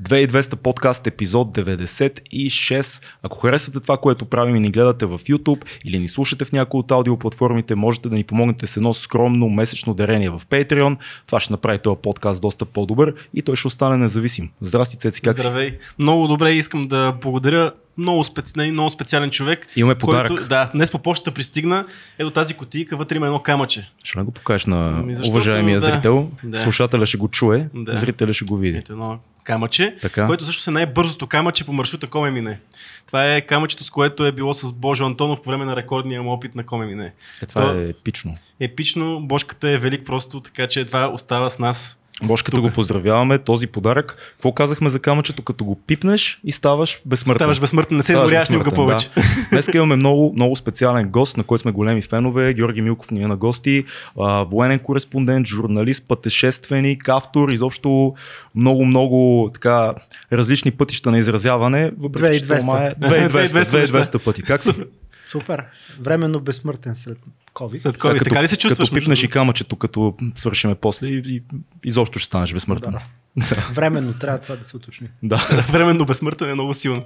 2200 подкаст епизод 96. Ако харесвате това, което правим и ни гледате в YouTube или ни слушате в някои от аудиоплатформите, можете да ни помогнете с едно скромно месечно дарение в Patreon. Това ще направи този подкаст доста по-добър и той ще остане независим. Здрасти, Цеци, как Здравей. си? Много добре, искам да благодаря много, специ... много специален човек. Имаме подарък. Който, да, днес по почта пристигна. Ето тази кутийка, вътре има едно камъче. Ще не го покажеш на ами, защото, уважаемия да, зрител. Да. Слушателя ще го чуе, да. зрителя ще го види. Ето едно камъче, така. което също е най-бързото камъче по маршрута Коме мине. Това е камъчето, с което е било с Божо Антонов по време на рекордния му опит на Коме мине. Е, това То, е епично. Епично, Бошката е велик просто, така че това остава с нас Бошката го поздравяваме, този подарък. Какво казахме за камъчето, като го пипнеш и ставаш безсмъртен? Ставаш безсмъртен, не се изгоряваш никога повече. Да. Днес имаме много, много специален гост, на който сме големи фенове. Георги Милков ни е на гости, а, военен кореспондент, журналист, пътешественик, автор, изобщо много, много така различни пътища на изразяване. 2200. 2200, 2200, 2200 пъти. Как си? Супер. Временно безсмъртен след COVID. След COVID. Сега, така ли се чувстваш? Като пипнеш и камъчето, като свършиме после и, и изобщо ще станеш безсмъртен. Да. Временно трябва това да се уточни. Да. Временно безсмъртен е много силно.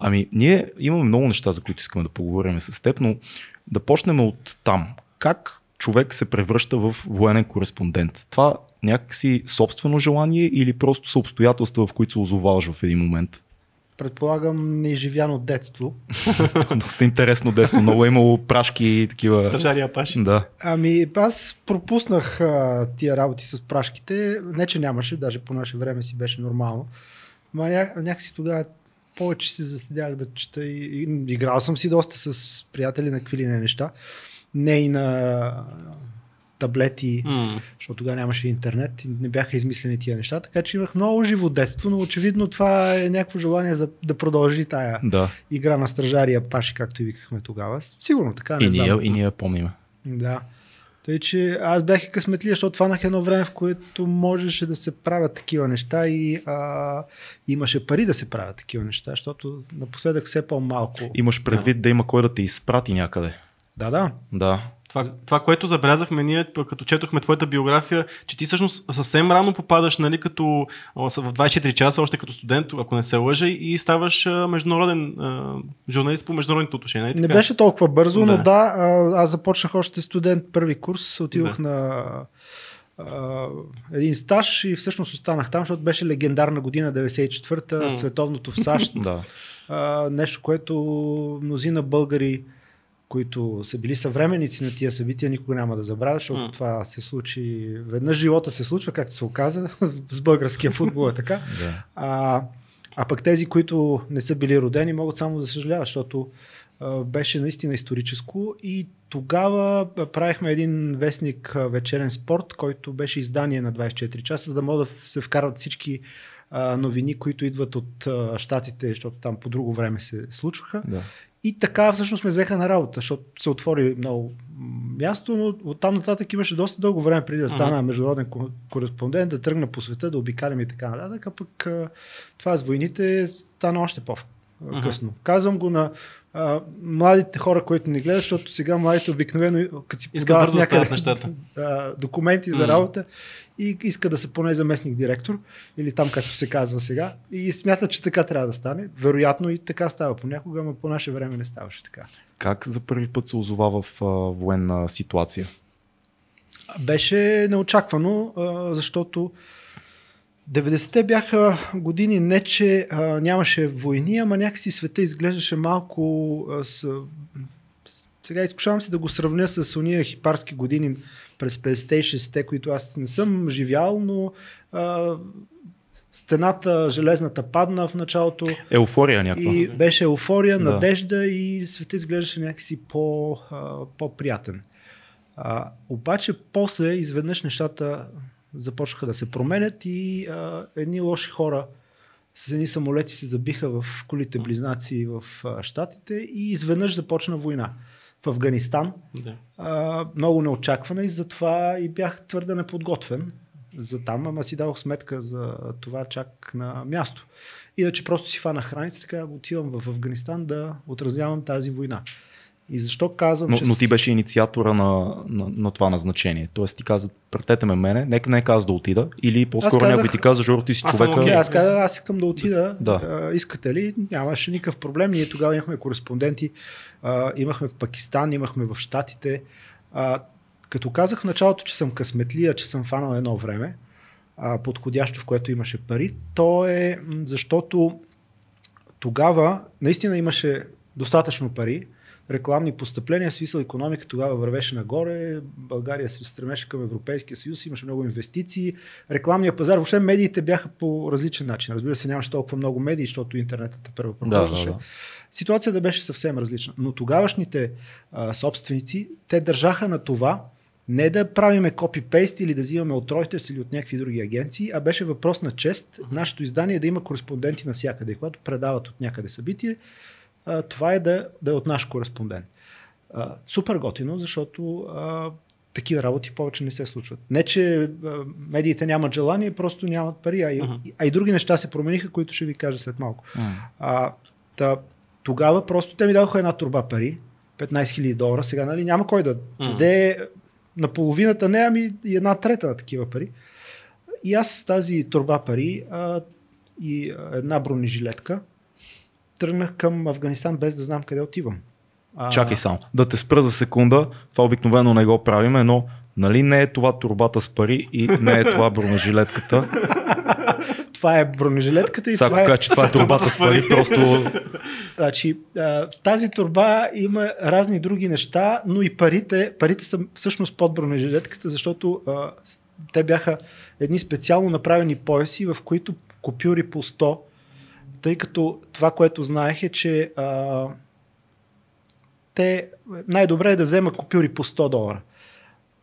Ами, ние имаме много неща, за които искаме да поговорим с теб, но да почнем от там. Как човек се превръща в военен кореспондент? Това някакси собствено желание или просто са обстоятелства, в които се озоваваш в един момент? Предполагам, неизживяно детство. Доста интересно детство. Много е имало прашки и такива. Стражария паши. Да. Ами, аз пропуснах а, тия работи с прашките. Не, че нямаше, даже по наше време си беше нормално. Ма ня, някакси тогава повече се заседях да чета и, и играл съм си доста с приятели на какви ли не неща. Не и на таблети, mm. защото тогава нямаше интернет и не бяха измислени тия неща. Така че имах много живо детство, но очевидно това е някакво желание за да продължи тая да. игра на стражария паши, както и викахме тогава. Сигурно така. Не и, знам. ние, и ние помним. Да. Тъй, че аз бях и късметлия, защото фанах едно време, в което можеше да се правят такива неща и а, имаше пари да се правят такива неща, защото напоследък все по-малко. Имаш предвид да, да има кой да те изпрати някъде. Да, да. Да. Това, това, което забелязахме ние, като четохме твоята биография, че ти всъщност съвсем рано попадаш, нали, като в 24 часа, още като студент, ако не се лъжа, и ставаш международен журналист по международните отношения. Нали, не беше толкова бързо, да. но да, аз започнах още студент първи курс, отидох да. на един стаж и всъщност останах там, защото беше легендарна година 94-та, mm. световното в САЩ. да. а, нещо, което мнозина българи които са били съвременници на тия събития, никога няма да забравят, защото mm. това се случи, веднъж живота се случва, както се оказа, с българския футбол е така. yeah. а, а пък тези, които не са били родени, могат само да съжаляват, защото а, беше наистина историческо и тогава правихме един вестник Вечерен спорт, който беше издание на 24 часа, за да могат да се вкарат всички новини, които идват от а, щатите, защото там по друго време се случваха. Да. И така всъщност ме взеха на работа, защото се отвори много място, но оттам нататък имаше доста дълго време преди да стана uh-huh. международен кореспондент, да тръгна по света, да обикалям и така нататък, а пък това с войните стана още по-късно. Uh-huh. Казвам го на а, младите хора, които ни гледат, защото сега младите обикновено, като си подават някъде нещата. А, документи за работа и иска да се поне заместник директор или там както се казва сега и смята, че така трябва да стане. Вероятно и така става понякога, но по наше време не ставаше така. Как за първи път се озова в а, военна ситуация? Беше неочаквано, а, защото 90-те бяха години не, че а, нямаше войни, ама някакси света изглеждаше малко... А, с, сега изкушавам се да го сравня с уния хипарски години през 50-те и 60-те, които аз не съм живял, но а, стената железната падна в началото. Еуфория някаква. И беше еуфория, да. надежда и света изглеждаше някакси по, а, по-приятен. А, обаче после изведнъж нещата започнаха да се променят и а, едни лоши хора с едни самолети се забиха в колите близнаци в а, Штатите и изведнъж започна война в Афганистан. Да. А, много неочаквана и затова и бях твърде неподготвен за там, ама си дадох сметка за това чак на място. Иначе просто си фана храница, така отивам в Афганистан да отразявам тази война. И защо казвам, Но, че... но ти беше инициатора на, на, на това назначение. Тоест ти каза, пратете ме мене, нека не каза да отида. Или по-скоро казах- някой ти каза, Жоро, ти си Аз човека. Окей, аз казах, аз искам да отида. Да. А, искате ли? Нямаше никакъв проблем. Ние тогава имахме кореспонденти. А, имахме в Пакистан, имахме в Штатите. А, като казах в началото, че съм късметлия, че съм фанал едно време, а, подходящо, в което имаше пари, то е защото тогава наистина имаше достатъчно пари, рекламни постъпления, смисъл економика тогава вървеше нагоре, България се стремеше към Европейския съюз, имаше много инвестиции, рекламния пазар, въобще медиите бяха по различен начин. Разбира се, нямаше толкова много медии, защото интернетът първо Да, да, прохождаше. да. Ситуацията беше съвсем различна. Но тогавашните а, собственици, те държаха на това не да правиме копипейст или да взимаме от Reuters или от някакви други агенции, а беше въпрос на чест нашето издание да има кореспонденти навсякъде. И когато предават от някъде събитие, а, това е да, да е от наш кореспондент. А, супер готино, защото а, такива работи повече не се случват. Не, че а, медиите нямат желание, просто нямат пари, а и, Мгм. а и други неща се промениха, които ще ви кажа след малко. М. А, та, тогава просто те ми дадоха една турба пари, 15 000 долара, сега нали, няма кой да Мгм. даде на половината, не, ами и една трета на такива пари. И аз с тази турба пари а, и една бронежилетка тръгнах към Афганистан без да знам къде отивам. А, Чакай само. Да те спра за секунда. Това обикновено не го правиме, но нали не е това турбата с пари и не е това бронежилетката. Това е бронежилетката и Сега това е... че това е турбата с пари, просто Значи, в тази турба има разни други неща, но и парите, парите са всъщност под бронежилетката, защото а, те бяха едни специално направени пояси, в които купюри по 100, тъй като това, което знаех е, че а, те най-добре е да взема купюри по 100 долара.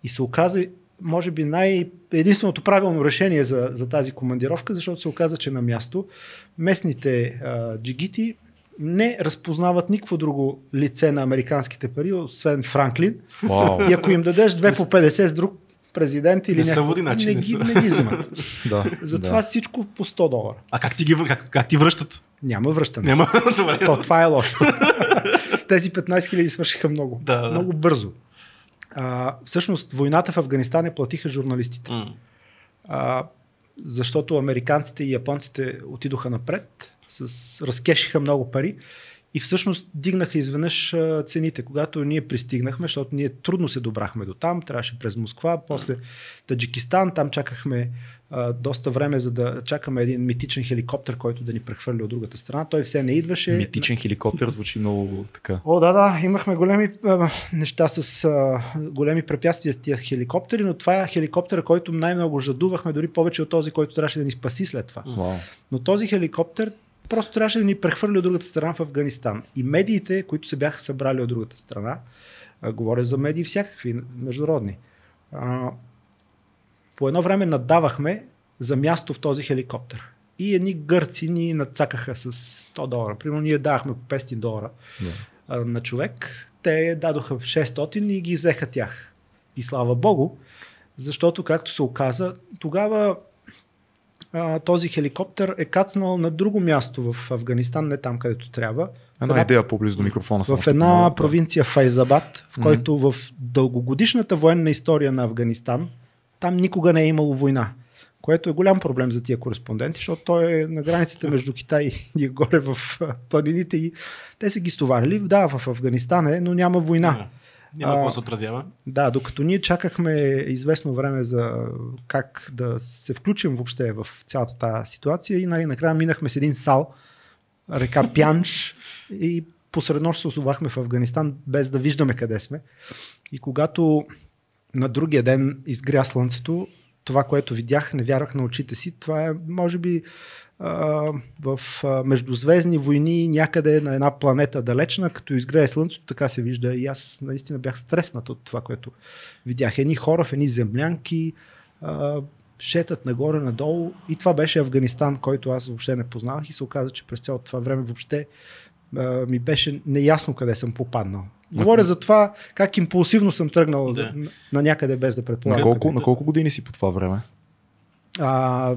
И се оказа, може би, най- единственото правилно решение за, за тази командировка, защото се оказа, че на място местните а, джигити не разпознават никакво друго лице на американските пари, освен Франклин. Вау. И ако им дадеш две по 50 с друг президент или Не са някакво, водиначи, не, не ги, са. не ги взимат. Да, Затова да. всичко по 100 долара. А как ти, ги, как, как ти връщат? Няма връщане. Няма. Добре. То, това е лошо. Тези 15 000 свършиха много. Да, да. Много бързо. А, всъщност, войната в Афганистан я платиха журналистите. А, защото американците и японците отидоха напред, с, разкешиха много пари и всъщност дигнаха изведнъж цените. Когато ние пристигнахме, защото ние трудно се добрахме до там, трябваше през Москва, после Таджикистан, там чакахме а, доста време, за да чакаме един митичен хеликоптер, който да ни прехвърли от другата страна. Той все не идваше. Митичен хеликоптер звучи много така. О, да, да, имахме големи а, неща с а, големи препятствия с тия хеликоптери, но това е хеликоптер, който най-много жадувахме, дори повече от този, който трябваше да ни спаси след това. Вау. Но този хеликоптер просто трябваше да ни прехвърли от другата страна в Афганистан. И медиите, които се бяха събрали от другата страна, а, говоря за медии всякакви, международни, а, по едно време надавахме за място в този хеликоптер. И едни гърци ни надцакаха с 100 долара. Примерно ние давахме по 500 долара а, на човек. Те дадоха 600 и ги взеха тях. И слава Богу, защото, както се оказа, тогава а, този хеликоптер е кацнал на друго място в Афганистан, не там, където трябва. Една идея по-близо до микрофона. В една. Да. провинция Файзабад, в който в дългогодишната военна история на Афганистан, там никога не е имало война. Което е голям проблем за тия кореспонденти, защото той е на границата между Китай и горе в планините и те са ги стоварили. Да, в Афганистан е, но няма война. Няма какво да се отразява. Да, докато ние чакахме известно време за как да се включим въобще в цялата тази ситуация и най-накрая минахме с един сал, река Пянш и посред нощ се озовахме в Афганистан без да виждаме къде сме. И когато на другия ден изгря слънцето, това, което видях, не вярвах на очите си. Това е, може би, в междузвездни войни някъде на една планета далечна, като изгрее слънцето, така се вижда. И аз наистина бях стреснат от това, което видях. Едни хора в едни землянки, шетат нагоре-надолу. И това беше Афганистан, който аз въобще не познавах и се оказа, че през цялото това време въобще а, ми беше неясно къде съм попаднал. Говоря за това как импулсивно съм тръгнал Да. на, на някъде без да На предполагам. колко, къде. на колко години си по това време? А,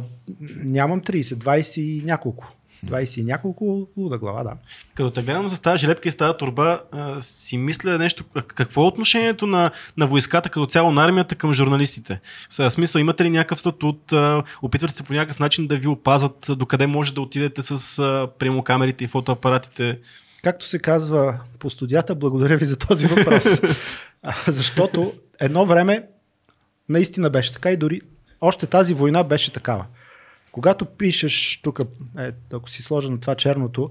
нямам 30, 20 и няколко. 20 и няколко луда глава, да. Като те гледам с тази жилетка и с тази турба, а, си мисля нещо. Какво е отношението на, на войската като цяло на армията към журналистите? В смисъл, имате ли някакъв статут? А, опитвате се по някакъв начин да ви опазат? Докъде може да отидете с а, прямо камерите и фотоапаратите? Както се казва по студията, благодаря ви за този въпрос. Защото едно време наистина беше така и дори още тази война беше такава. Когато пишеш тук, е, ако си сложа на това черното,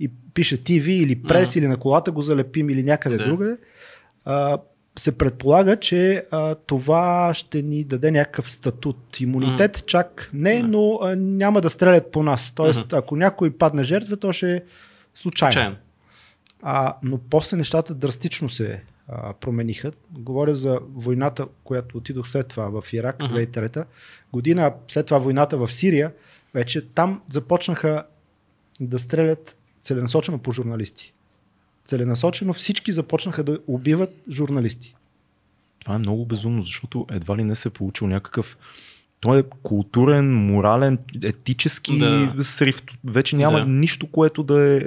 и пише TV или прес, или на колата го залепим или някъде Да. другаде, а, се предполага, че а, това ще ни даде някакъв статут. Имунитет чак не, но а, няма да стрелят по нас. Тоест, ако някой падне жертва, то ще е случайно. Случайно. А, но после нещата драстично се а, промениха. Говоря за войната, която отидох след това в Ирак, Мгм. 2003 година, след това войната в Сирия, вече там започнаха да стрелят целенасочено по журналисти. Целенасочено всички започнаха да убиват журналисти. Това е много безумно, защото едва ли не се е получил някакъв той е културен, морален, етически Да. срив. Вече няма Да. нищо, което да е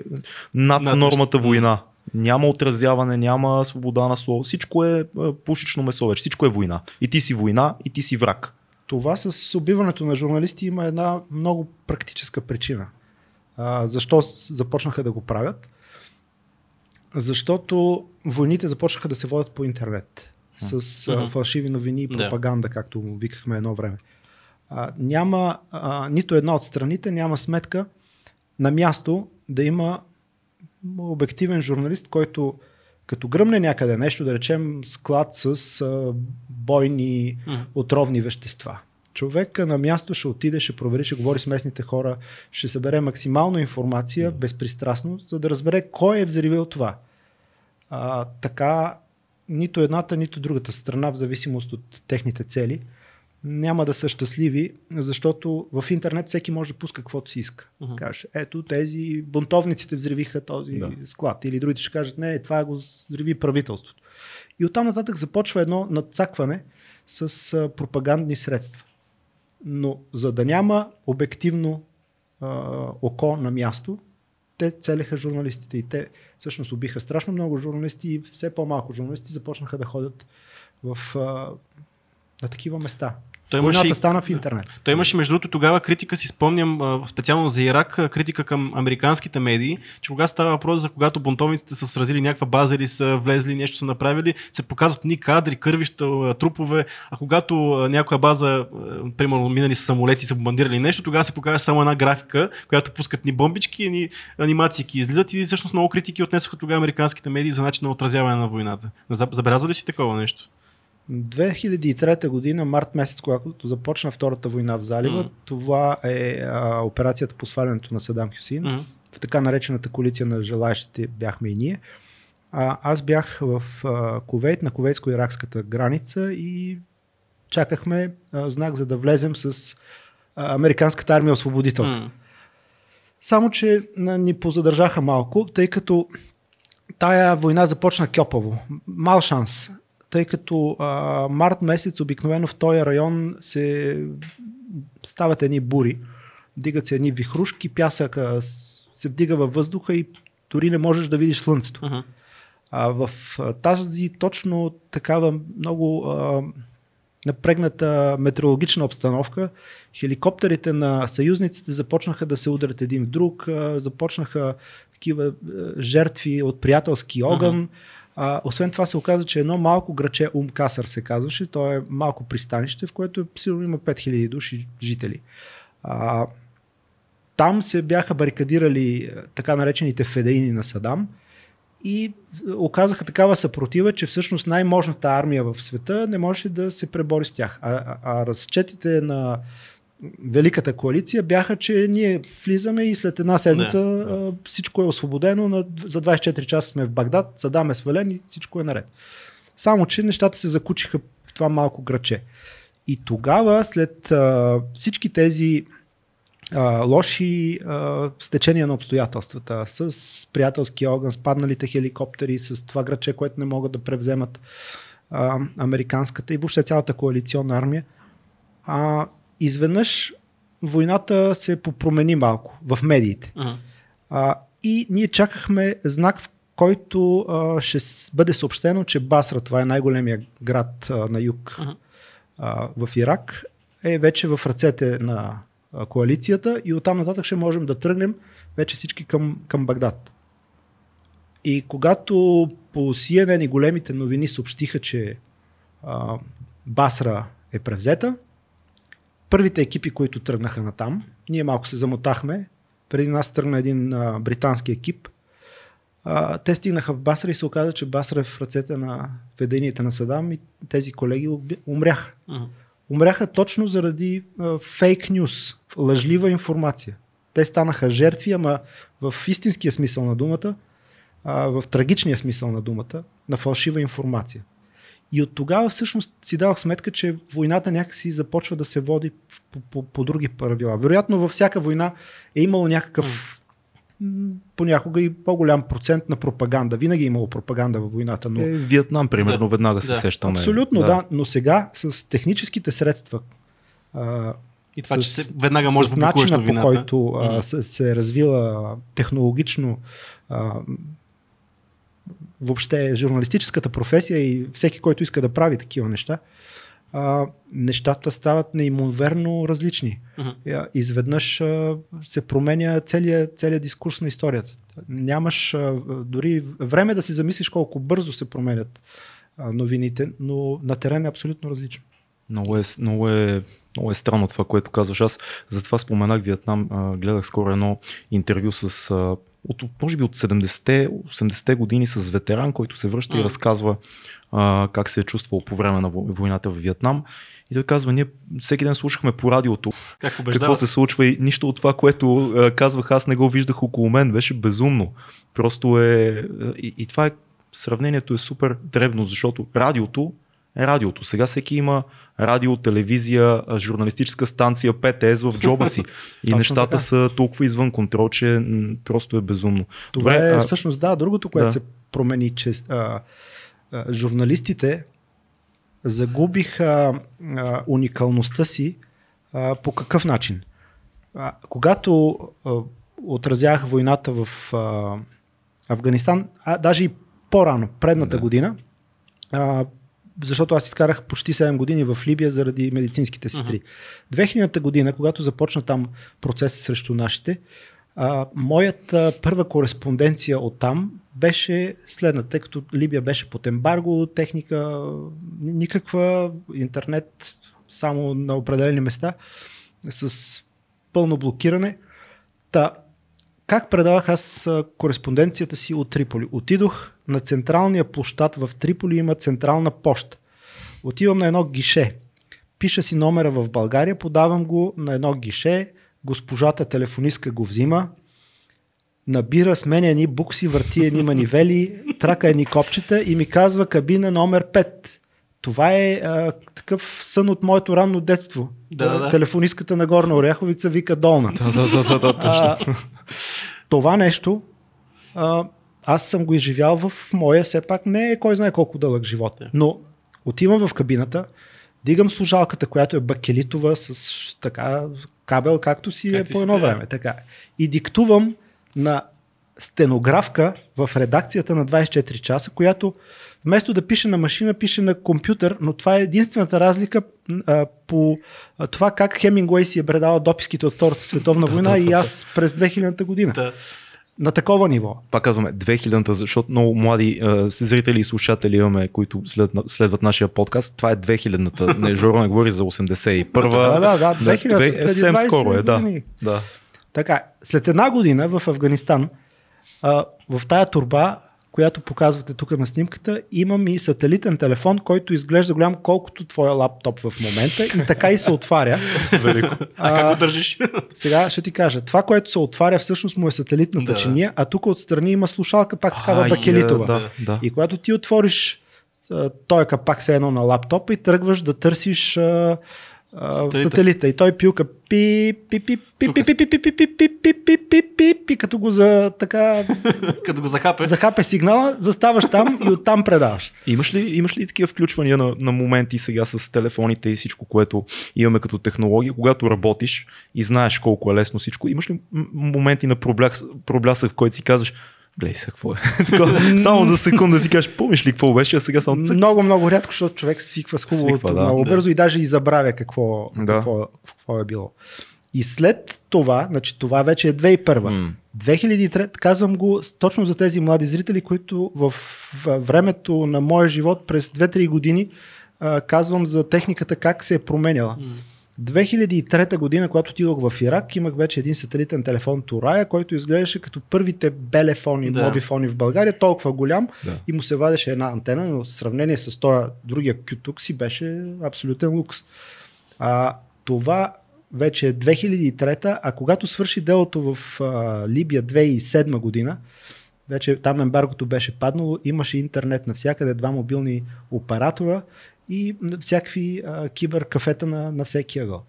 над, Над нормата война. Няма отразяване, няма свобода на слово. Всичко е а, пушечно месо вече. Всичко е война. И ти си война, и ти си враг. Това с убиването на журналисти има една много практическа причина. А, защо започнаха да го правят? Защото войните започнаха да се водят по интернет. С Мгм. фалшиви новини и Да. пропаганда, както му викахме едно време. А, няма а, нито една от страните, няма сметка на място да има обективен журналист, който като гръмне някъде нещо, да речем склад с а, бойни Мгм. отровни вещества. Човека на място ще отиде, ще провери, ще говори с местните хора, ще събере максимално информация, безпристрастно, за да разбере кой е взривил това. А, така, нито едната, нито другата страна, в зависимост от техните цели, няма да са щастливи, защото в интернет всеки може да пуска каквото си иска. Мгм. Кажеш, ето тези бунтовниците взривиха този Да. склад. Или другите ще кажат, не, това го взриви правителството. И оттам нататък започва едно надцакване с пропагандни средства. Но за да няма обективно а, око на място, те целеха журналистите и те всъщност убиха страшно много журналисти и все по-малко журналисти започнаха да ходят в, а, на такива места. Той Войната имаше стана в интернет. Той имаше, между другото, тогава критика, си спомням, специално за Ирак, критика към американските медии, че когато става въпрос за когато бунтовниците са сразили някаква база или са влезли, нещо са направили, се показват ни кадри, кървища, трупове, а когато някоя база, примерно минали с самолети, са бомбандирали нещо, тогава се показва само една графика, която пускат ни бомбички, ни анимации излизат и всъщност много критики отнесоха тогава американските медии за начин на отразяване на войната. Заб- Забелязали ли си такова нещо? 2003 година, март месец, когато започна Втората война в залива, Мгм. това е а, операцията по свалянето на Садам Хюсин. Мгм. в така наречената коалиция на желаящите бяхме и ние. А, аз бях в а, Кувейт, на кувейтско-иракската граница и чакахме а, знак за да влезем с а, американската армия освободител. М. Само, че на, ни позадържаха малко, тъй като тая война започна кьопаво. Мал шанс. Тъй като а, март месец обикновено в този район се стават едни бури. Дигат се едни вихрушки, пясъка се вдига във въздуха и дори не можеш да видиш слънцето. Мгм. А в тази точно такава много а, напрегната метеорологична обстановка, хеликоптерите на съюзниците започнаха да се ударят един в друг, а, започнаха такива а, жертви от приятелски огън. А, освен това се оказа, че едно малко граче Умкасър се казваше, то е малко пристанище, в което е, сигурно има 5000 души жители. А, там се бяха барикадирали а, така наречените федеини на Садам и е, оказаха такава съпротива, че всъщност най-можната армия в света не можеше да се пребори с тях. А, а, а разчетите на Великата коалиция бяха, че ние влизаме и след една седмица Да, а, всичко е освободено, на, за 24 часа сме в Багдад, Садам е свален и всичко е наред. Само, че нещата се закучиха в това малко граче. И тогава, след а, всички тези а, лоши а, стечения на обстоятелствата, с приятелски огън, с падналите хеликоптери, с това граче, което не могат да превземат а, американската и въобще цялата коалиционна армия, а, изведнъж войната се попромени малко в медиите. Мгм. А, и ние чакахме знак, в който а, ще бъде съобщено, че Басра, това е най-големия град а, на юг Мгм. а, в Ирак, е вече в ръцете на а, коалицията и оттам нататък ще можем да тръгнем вече всички към, към Багдад. И когато по CNN и големите новини съобщиха, че а, Басра е превзета, първите екипи, които тръгнаха на там, ние малко се замотахме. Преди нас тръгна един а, британски екип. А, те стигнаха в Басра и се оказа, че Басра е в ръцете на ведението на Садам и тези колеги умряха. Мгм. Умряха точно заради фейк нюс, лъжлива информация. Те станаха жертви, ама в истинския смисъл на думата, а, в трагичния смисъл на думата, на фалшива информация. И от тогава всъщност си дадох сметка, че войната някакси започва да се води по, по, по други правила. Вероятно във всяка война е имало някакъв понякога и по-голям процент на пропаганда. Винаги е имало пропаганда във войната, но Е, Виетнам, примерно, Да. веднага се Да. сещаме. Абсолютно, да. да. Но сега с техническите средства, а, И това, че С- се, веднага може с да начина по който а, се, се е развила технологично а, въобще журналистическата професия и всеки, който иска да прави такива неща, а, нещата стават неимоверно различни. Я- Изведнъж а, се променя целият, целият дискурс на историята. Нямаш а, дори време да си замислиш колко бързо се променят а, новините, но на терен е абсолютно различно. Много е, много, е, много е странно това, което казваш. Аз затова споменах Виетнам. Гледах скоро едно интервю с, а, от, може би от 70-те, 80-те години с ветеран, който се връща и Мгм. разказва а, как се е чувствал по време на во- войната в Виетнам. И той казва, ние всеки ден слушахме по радиото Как убеждава? какво се случва и нищо от това, което а, казвах, аз не го виждах около мен. Беше безумно. Просто е... И, и това е... Сравнението е супер дребно, защото радиото радиото. Сега всеки има радио, телевизия, журналистическа станция, ПТС в джоба си. И Точно нещата така. са толкова извън контрол, че просто е безумно. Това Добре, е а- всъщност, да, другото, което Да. се промени, че а, а, журналистите загубиха а, уникалността си а, по какъв начин? А, когато а, отразявах войната в а, Афганистан, а даже и по-рано, предната Да. година, а, защото аз изкарах почти 7 години в Либия заради медицинските сестри. 2000-та година, когато започна там процес срещу нашите, а, моята първа кореспонденция от там беше следната, тъй като Либия беше под ембарго, техника, ни- никаква, интернет само на определени места, с пълно блокиране. Та, как предавах аз кореспонденцията си от Триполи? Отидох на централния площад в Триполи, има централна поща. Отивам на едно гише. Пиша си номера в България, подавам го на едно гише, госпожата телефонистка го взима, набира, сменя едни букси, върти едни манивели, трака едни копчета и ми казва кабина номер 5. Това е а, такъв сън от моето ранно детство. Да, да, да. Телефонистката на Горна Оряховица вика долна. Да, да, да, да, да точно. А, това нещо а, аз съм го изживял в моя, все пак не е кой знае колко дълъг живот. Да. Но отивам в кабината, дигам служалката, която е бакелитова с така кабел, както си Как е по едно време. Така. И диктувам на стенографка в редакцията на 24 часа, която вместо да пише на машина, пише на компютър, но това е единствената разлика а, по а, това как Хемингуей си е предавал дописките от Втората световна война да, и да. аз през 2000 година. Да. На такова ниво. Пак казваме 2000-та, защото много млади а, зрители и слушатели имаме, които след, следват нашия подкаст. Това е 2000-та. Не, Жоро не говори за 81-та. Да, да, да, 2000-та, две- преди съвсем 20 скоро е, да. да. Така, след една година в Афганистан, а, в тая турба, която показвате тук на снимката, имам и сателитен телефон, който изглежда голям колкото твоя лаптоп в момента и така и се отваря. Велико. А, как го държиш? Сега ще ти кажа, това, което се отваря всъщност му е сателитната Да. чиния, а тук отстрани има слушалка пак такава Ай, бакелитова. е, Да, да. И когато ти отвориш а, този капак се едно на лаптопа и тръгваш да търсиш а, а, Сателита. И той пилка пи, пи, пи, пи, пи, пи, пи, пи, пи, пи, пи, пи, пи, пи, пи, пи, като го за така Като го захапе. захапе сигнала, заставаш там и оттам предаваш. Имаш ли, имаш ли такива включвания на, на моменти сега с телефоните и всичко, което имаме като технология, когато работиш и знаеш колко е лесно всичко? Имаш ли моменти на пробляс, проблясък, в който си казваш, гледай сега какво е. Такова, само за секунда си кажеш, помниш ли какво беше, а сега само цък. Много, много рядко, защото човек свиква с хубавото Свиква, да. много Да. бързо и даже и забравя какво, Да. какво, какво е било. И след това, значи това вече е 2001. М. 2003, казвам го точно за тези млади зрители, които в, времето на моя живот през 2-3 години казвам за техниката как се е променяла. 2003 година, когато отидох в Ирак, имах вече един сателитен телефон Турая, който изглеждаше като първите белефони, Да. мобифони в България, толкова голям Да. и му се вадеше една антена, но в сравнение с този другия Q-Tuк си беше абсолютен лукс. А, това вече е 2003, а когато свърши делото в а, Либия 2007 година, вече там ембаргото беше паднало, имаше интернет навсякъде, два мобилни оператора и всякакви а, киберкафета на, на всеки ъгъл.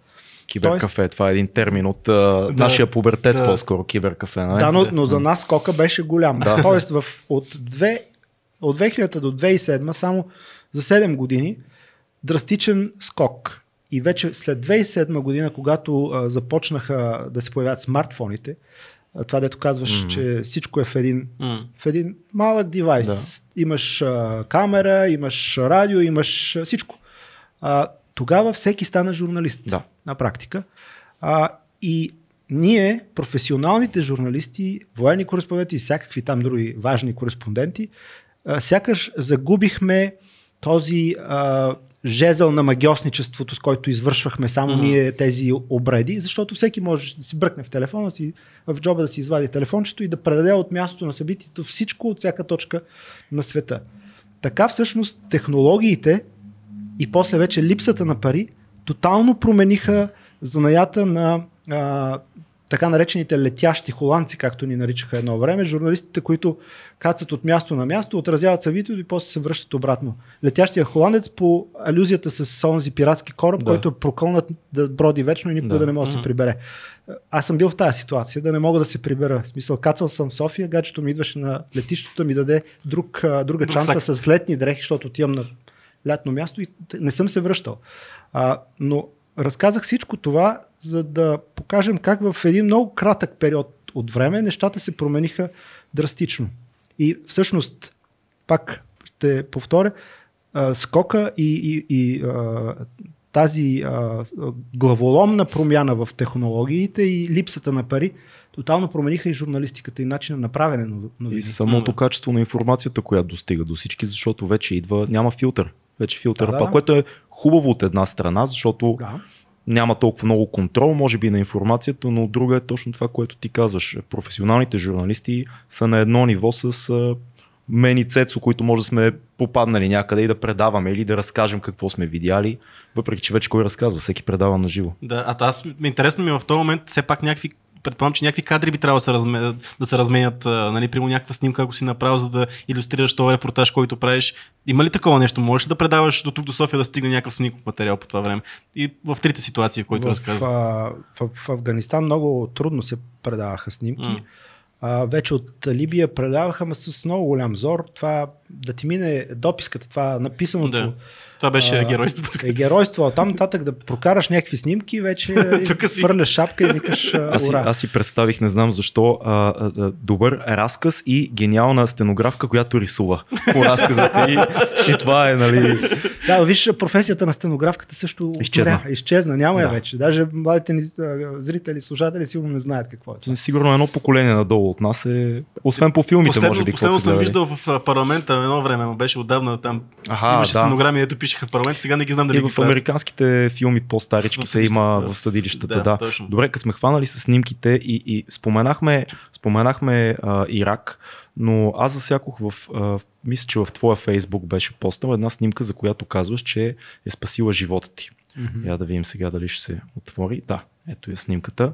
Киберкафе, това е един термин от а, нашия пубертет, да. по-скоро киберкафе. Нали? Да, но, но за нас скока беше голям. Да. Тоест в, от, две, от 2000 до 2007 само за 7 години драстичен скок. И вече след 2007 година, когато а, започнаха да се появяват смартфоните, това дето казваш, mm-hmm. че всичко е в един, М. в един малък девайс. Да. Имаш а, камера, имаш радио, имаш а, всичко. А, тогава всеки стана журналист Да. на практика. А, и ние, професионалните журналисти, военни кореспонденти и всякакви там други важни кореспонденти, а, сякаш загубихме този а, жезъл на магиосничеството, с който извършвахме само Мгм. ние тези обреди, защото всеки може да си бръкне в телефона си, в джоба да си извади телефончето и да предаде от мястото на събитието всичко от всяка точка на света. Така всъщност технологиите и после вече липсата на пари тотално промениха занаята на а, така наречените летящи холандци, както ни наричаха едно време, журналистите, които кацат от място на място, отразяват събитието и после се връщат обратно. Летящия холандец по алюзията с онзи пиратски кораб, Да. който е прокълнат да броди вечно и никога Да. да, не може да се прибере. Аз съм бил в тази ситуация, да не мога да се прибера. В смисъл, кацал съм в София, гачето ми идваше на летището да ми даде друг, друга Друг чанта сак. с летни дрехи, защото отивам на лятно място и не съм се връщал. А, но разказах всичко това, за да покажем как в един много кратък период от време нещата се промениха драстично. И всъщност, пак ще повторя, а, скока и, и, и а, тази а, главоломна промяна в технологиите и липсата на пари тотално промениха и журналистиката и начина на правене на И новини. самото М. качество на информацията, която достига до всички, защото вече идва, няма филтър. Вече филтър. Да. да. което е хубаво от една страна, защото Да. няма толкова много контрол, може би на информацията, но друга е точно това, което ти казваш. Професионалните журналисти са на едно ниво с мен и Цецо, които може да сме попаднали някъде и да предаваме или да разкажем какво сме видяли, въпреки че вече кой разказва, всеки предава на живо. Да, а аз интересно ми е в този момент все пак някакви предполагам, че някакви кадри би трябвало да се, разме, да се разменят, нали, примерно някаква снимка, ако си направил, за да иллюстрираш този репортаж, който правиш. Има ли такова нещо? Можеш ли да предаваш до тук до София да стигне някакъв снимков материал по това време? И в трите ситуации, в които в, разказа. а, в, в Афганистан много трудно се предаваха снимки. М. А, вече от Либия предаваха, ма с много голям зор. Това да ти мине дописката, това написаното. Да. Това беше а, геройството. Е геройство, а там нататък да прокараш някакви снимки, вече Тук си. хвърляш шапка и викаш а, Аз си, ура. аз си представих, не знам защо, а, а, добър разказ и гениална стенографка, която рисува по разказата. И, и това е, нали, Да, виж, професията на стенографката също Изчезна. умря. Изчезна, няма я Да. вече. Даже младите ни зрители, слушатели сигурно не знаят какво е. това. сигурно едно поколение надолу от нас е, освен по филмите, Последно, може би, последно съм виждал в парламента едно време, но беше отдавна там. Аха, Имаше да. стенограми, ето пишеха в парламента, сега не ги знам дали И в американските филми по-старичките съдилищата, има да. в съдилищата. Да, Да, точно. Добре, като сме хванали с снимките и, и споменахме, споменахме а, Ирак, но аз засякох в, а, мисля, че в твоя фейсбук беше постал една снимка, за която казваш, че е спасила живота ти. Мгм. Я да видим сега дали ще се отвори. Да, ето е снимката.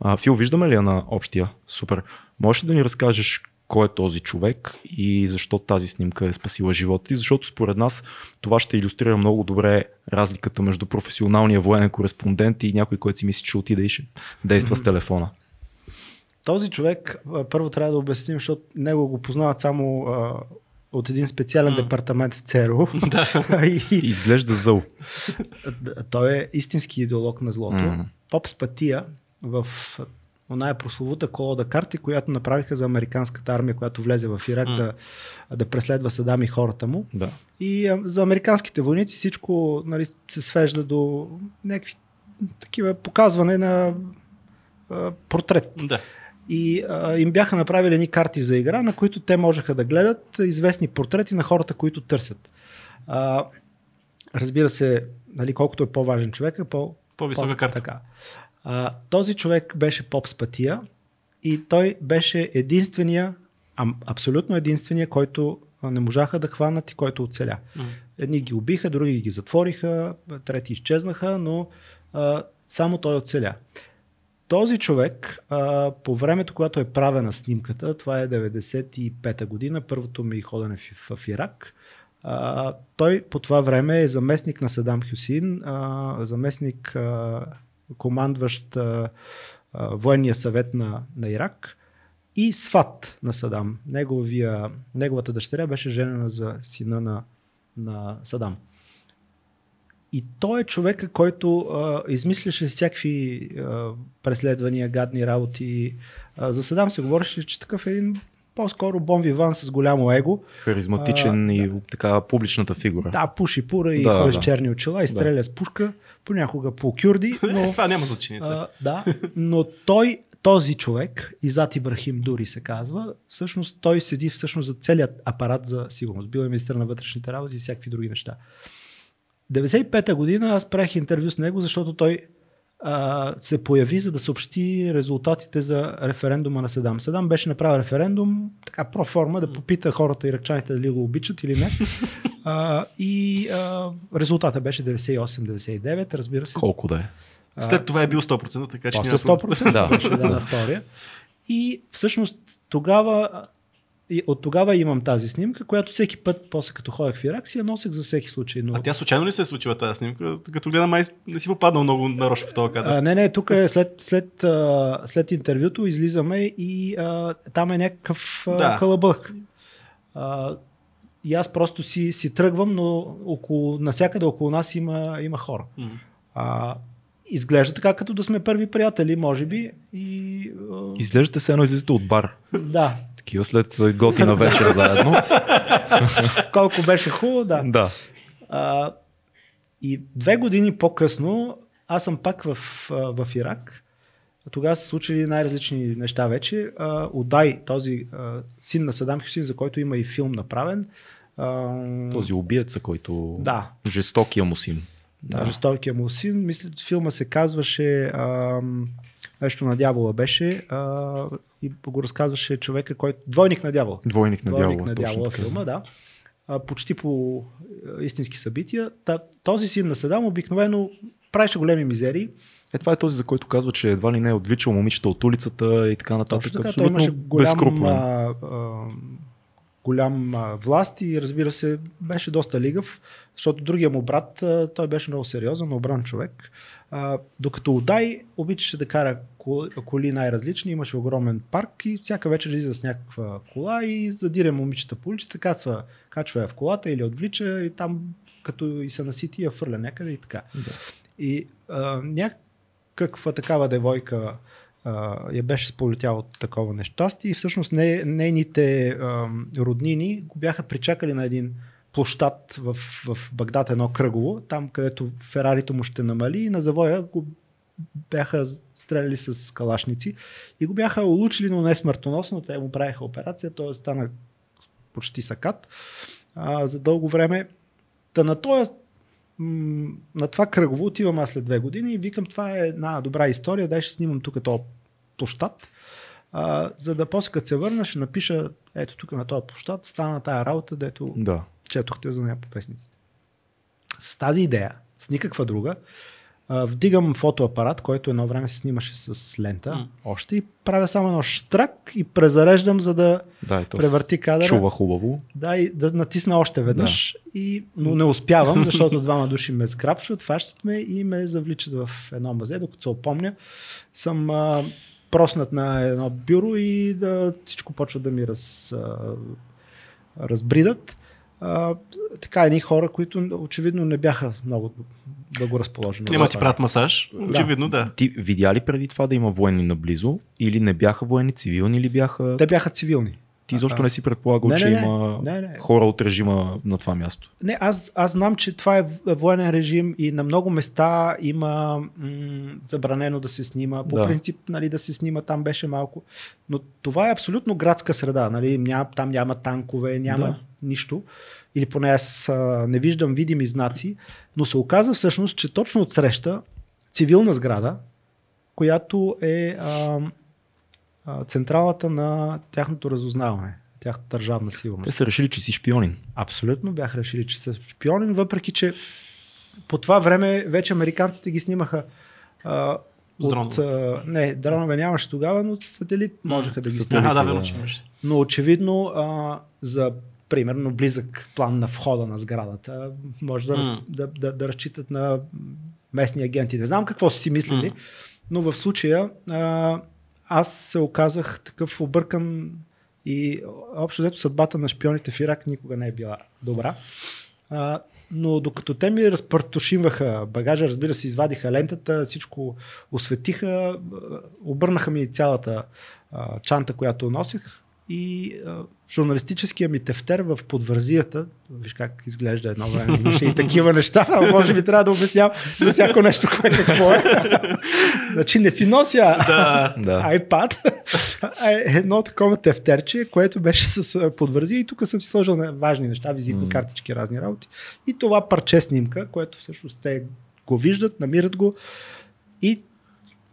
А, Фил, виждаме ли я на общия? Супер. Можеш ли да ни разкажеш кой е този човек и защо тази снимка е спасила живота ти, защото според нас това ще иллюстрира много добре разликата между професионалния военен кореспондент и някой, който си мисли, че отиде и ще действа с телефона. Този човек, първо трябва да обясним, защото него го познават само а, от един специален М. департамент в ЦРУ. Да. и, Изглежда зъл. той е истински идеолог на злото. М. Поп Спатия в оная прословута колода карти, която направиха за американската армия, която влезе в Ирак да, да преследва Садам и хората му. Да. И а, за американските войници всичко нали, се свежда до някакви такива показване на а, портрет. да. И а, им бяха направили едни карти за игра, на които те можеха да гледат известни портрети на хората, които търсят. А, разбира се, нали, колкото е по-важен човек, е по, По-висока по- карта. Така. А, този човек беше поп пътия и той беше единствения, а, абсолютно единствения, който не можаха да хванат и който оцеля. Едни ги убиха, други ги затвориха, трети изчезнаха, но а, само той оцеля. Този човек, а, по времето, когато е правена снимката, това е 95-та година, първото ми ходене в, в Ирак, а, той по това време е заместник на Садам Хюсин, а, заместник а, командващ а, а, военния съвет на, на Ирак и сват на Садам. Неговия, неговата дъщеря беше женена за сина на, на Садам. И той е човека, който а, измисляше всякакви а, преследвания, гадни работи. А, за Садам се говореше, че такъв е един по-скоро Бон Виван с голямо его. Харизматичен А, и така публичната фигура. Да, пуши пура и Да, ходи да. с черни очила и стреля с пушка, понякога по кюрди, но, Това няма значение. а, да, но той, този човек, Изат Ибрахим Дури се казва, всъщност той седи всъщност за целият апарат за сигурност. Бил е министър на вътрешните работи и всякакви други неща. 95-та година аз правих интервю с него, защото той а, се появи, за да съобщи резултатите за референдума на Седам. Седам беше направил референдум, така проформа, да попита хората иракчаните дали го обичат или не. А, и а, резултата беше 98-99, разбира се. Колко да е. След това е бил 100%, така че После няма 100% Да. беше да, на втория. И всъщност тогава, и от тогава имам тази снимка, която всеки път, после като ходех в Ирак, си я носех за всеки случай. Но... А тя случайно ли се е случила тази снимка? Като гледам, май не си попаднал много нарочно в този кадър. А, не, не, тук е след, след, а, след интервюто излизаме и а, там е някакъв а, Да. кълъбък. А, и аз просто си, си тръгвам, но около, насякъде около нас има, има хора. А, изглежда така, като да сме първи приятели, може би. И, а, Изглеждате се едно излизате от бар. да, Такива след готина вечер заедно. колко беше хубаво, да. да. А, и две години по-късно аз съм пак в, в Ирак. Тогава са случили най-различни неща вече. А, Удай, този а, син на Садам Хюсин, за който има и филм направен. А, Този убиеца, който... Да. Жестокия му син. Да, жестокия му син. Мисля, филма се казваше а, нещо на дявола беше а, и го разказваше човека, който... Двойник на дявола. Двойник на Двойник дявола. на точно дявола филма, да. А, почти по а, истински събития. Та, този син на Садам обикновено правеше големи мизерии. Е, това е този, за който казва, че едва ли не е отвичал момичета от улицата и така нататък. Точно така, той Абсолютно имаше голям, а, голям власт и разбира се беше доста лигав, защото другия му брат, той беше много сериозен, обран човек. Докато Удай обичаше да кара коли, най-различни, имаше огромен парк и всяка вечер излиза с някаква кола и задиря момичета по улицата, качва, качва я в колата или отвлича и там като и се насити я фърля някъде и така. Да. И а, някаква такава девойка а, я беше сполетяла от такова нещастие и всъщност не, нейните а, роднини го бяха причакали на един площад в, в Багдад, едно кръгово, там където Ферарито му ще намали и на завоя го бяха стреляли с калашници и го бяха улучили, но не смъртоносно. Те му правиха операция, той стана почти сакат а, за дълго време. Та на този на това кръгово отивам аз след две години и викам, това е една добра история, дай ще снимам тук този площад, а, за да после като се върна ще напиша, ето тук на този площад, стана тая работа, дето Да. четохте за нея по песниците. С тази идея, с никаква друга, вдигам фотоапарат, който едно време се снимаше с лента, М. още и правя само едно штрак и презареждам, за да Да, превърти кадъра. чува хубаво. Да, и да натисна още веднъж, и, но не успявам, защото двама души ме скрапшват, фащат ме и ме завличат в едно мазе, докато се опомня. Съм а, проснат на едно бюро и да, всичко почва да ми раз, а, разбридат. А, така, едни хора, които очевидно не бяха много благоразположени. Няма ти правят масаж. Очевидно, да. Ти видя ли преди това да има военни наблизо? Или не бяха военни, цивилни или бяха... Те бяха цивилни. Ти защо не си предполагал, Не, че не, има Не, не. хора от режима на това място? Не, аз, аз знам, че това е военен режим и на много места има м- забранено да се снима. По Да. принцип, нали, да се снима там беше малко. Но това е абсолютно градска среда. Нали? Няма, там няма танкове, няма Да. нищо. Или поне аз а, не виждам видими знаци. Но се оказа всъщност, че точно отсреща цивилна сграда, която е а, централата на тяхното разузнаване, тяхната държавна сигурност. Те са решили, че си шпионин. Абсолютно бях решили, че са шпионин, въпреки че по това време вече американците ги снимаха а, от, а, не, дронове нямаше тогава, но сателит можеха да ги снимат. Да, да. верно, че имаш. Но очевидно а, за примерно близък план на входа на сградата може да, М. да, да, да разчитат на местни агенти. Не знам какво са си мислили, М. но в случая а, аз се оказах такъв объркан и общо взето съдбата на шпионите в Ирак никога не е била добра. А, но докато те ми разпартошимваха багажа, разбира се, извадиха лентата, всичко осветиха, обърнаха ми цялата а, чанта, която носех и а, журналистическия ми тефтер в подвързията, виж как изглежда едно време, имаше и такива неща, а може би трябва да обяснявам за всяко нещо, което какво е. значи не си нося Да. IPad, а е едно такова тефтерче, което беше с подвързия и тук съм си сложил на важни неща, визитни М. картички, разни работи. И това парче снимка, което всъщност те го виждат, намират го и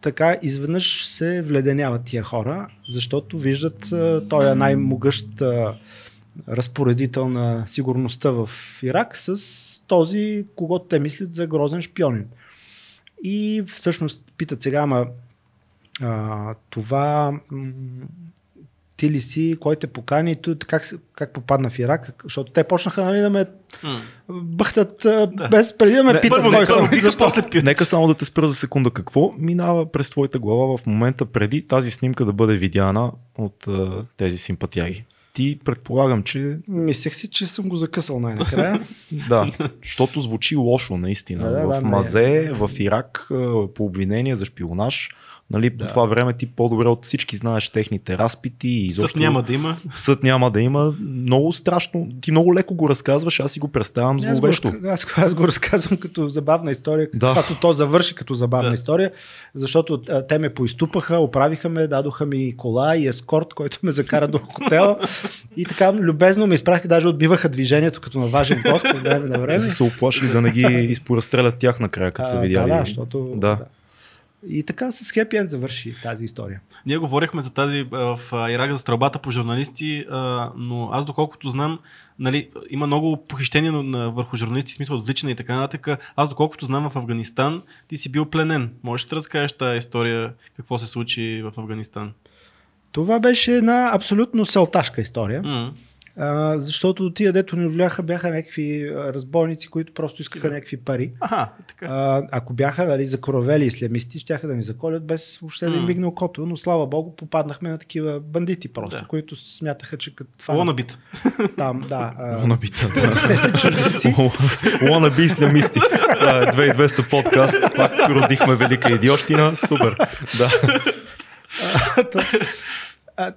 така изведнъж се вледеняват тия хора, защото виждат той е най-могъщ разпоредител на сигурността в Ирак с този, когато те мислят за грозен шпионин. И всъщност питат сега, ама а, това ти ли си, кой те покани, ту- как, как попадна в Ирак, защото те почнаха нали, да ме М. бъхтат а, без преди да ме Не, питат Първо кой не съм. после питат. Нека само да те спра за секунда. Какво минава през твоята глава в момента преди тази снимка да бъде видяна от а, тези симпатияги? Ти предполагам, че Мислех си, че съм го закъсал най-накрая. да, защото звучи лошо наистина. Да, да, в да, не. мазе, в Ирак, по обвинение за шпионаж. Нали, по Да. това време ти по-добре от всички знаеш техните разпити и Съд изобщо няма да има. съд няма да има. Много страшно. Ти много леко го разказваш, аз си го представям Аз го, зловещо. аз, аз го разказвам като забавна история, Да. да. то завърши като забавна Да. история, защото а, те ме поизтупаха, оправиха ме, дадоха ми кола и ескорт, който ме закара до хотела и така любезно ме изпратиха, даже отбиваха движението като на важен гост от време на време. Те са се оплашили да не ги изпоразстрелят тях накрая, като са видяли. Да, да, защото... Да. И така с хепи енд завърши тази история. Ние говорихме за тази в Ирак за стрелбата по журналисти, но аз доколкото знам, нали, има много похищения на, върху журналисти, смисъл отвличане и така нататък. Аз доколкото знам в Афганистан, ти си бил пленен. Можеш ли да разкажеш тази история, какво се случи в Афганистан? Това беше една абсолютно салташка история. М. А, защото тия, дето ни вляха, бяха някакви разбойници, които просто искаха някакви пари. Аха, така. А, ако бяха нали, закоравели ислямисти, щяха да ни заколят без въобще да им мигне окото, но слава богу попаднахме на такива бандити просто, Да. които смятаха, че като това Лонабит. там, да. а, Лонабита, да. Лонаби ислямисти. Това е 2200 подкаст. Пак родихме велика идиощина. Супер. Да. А,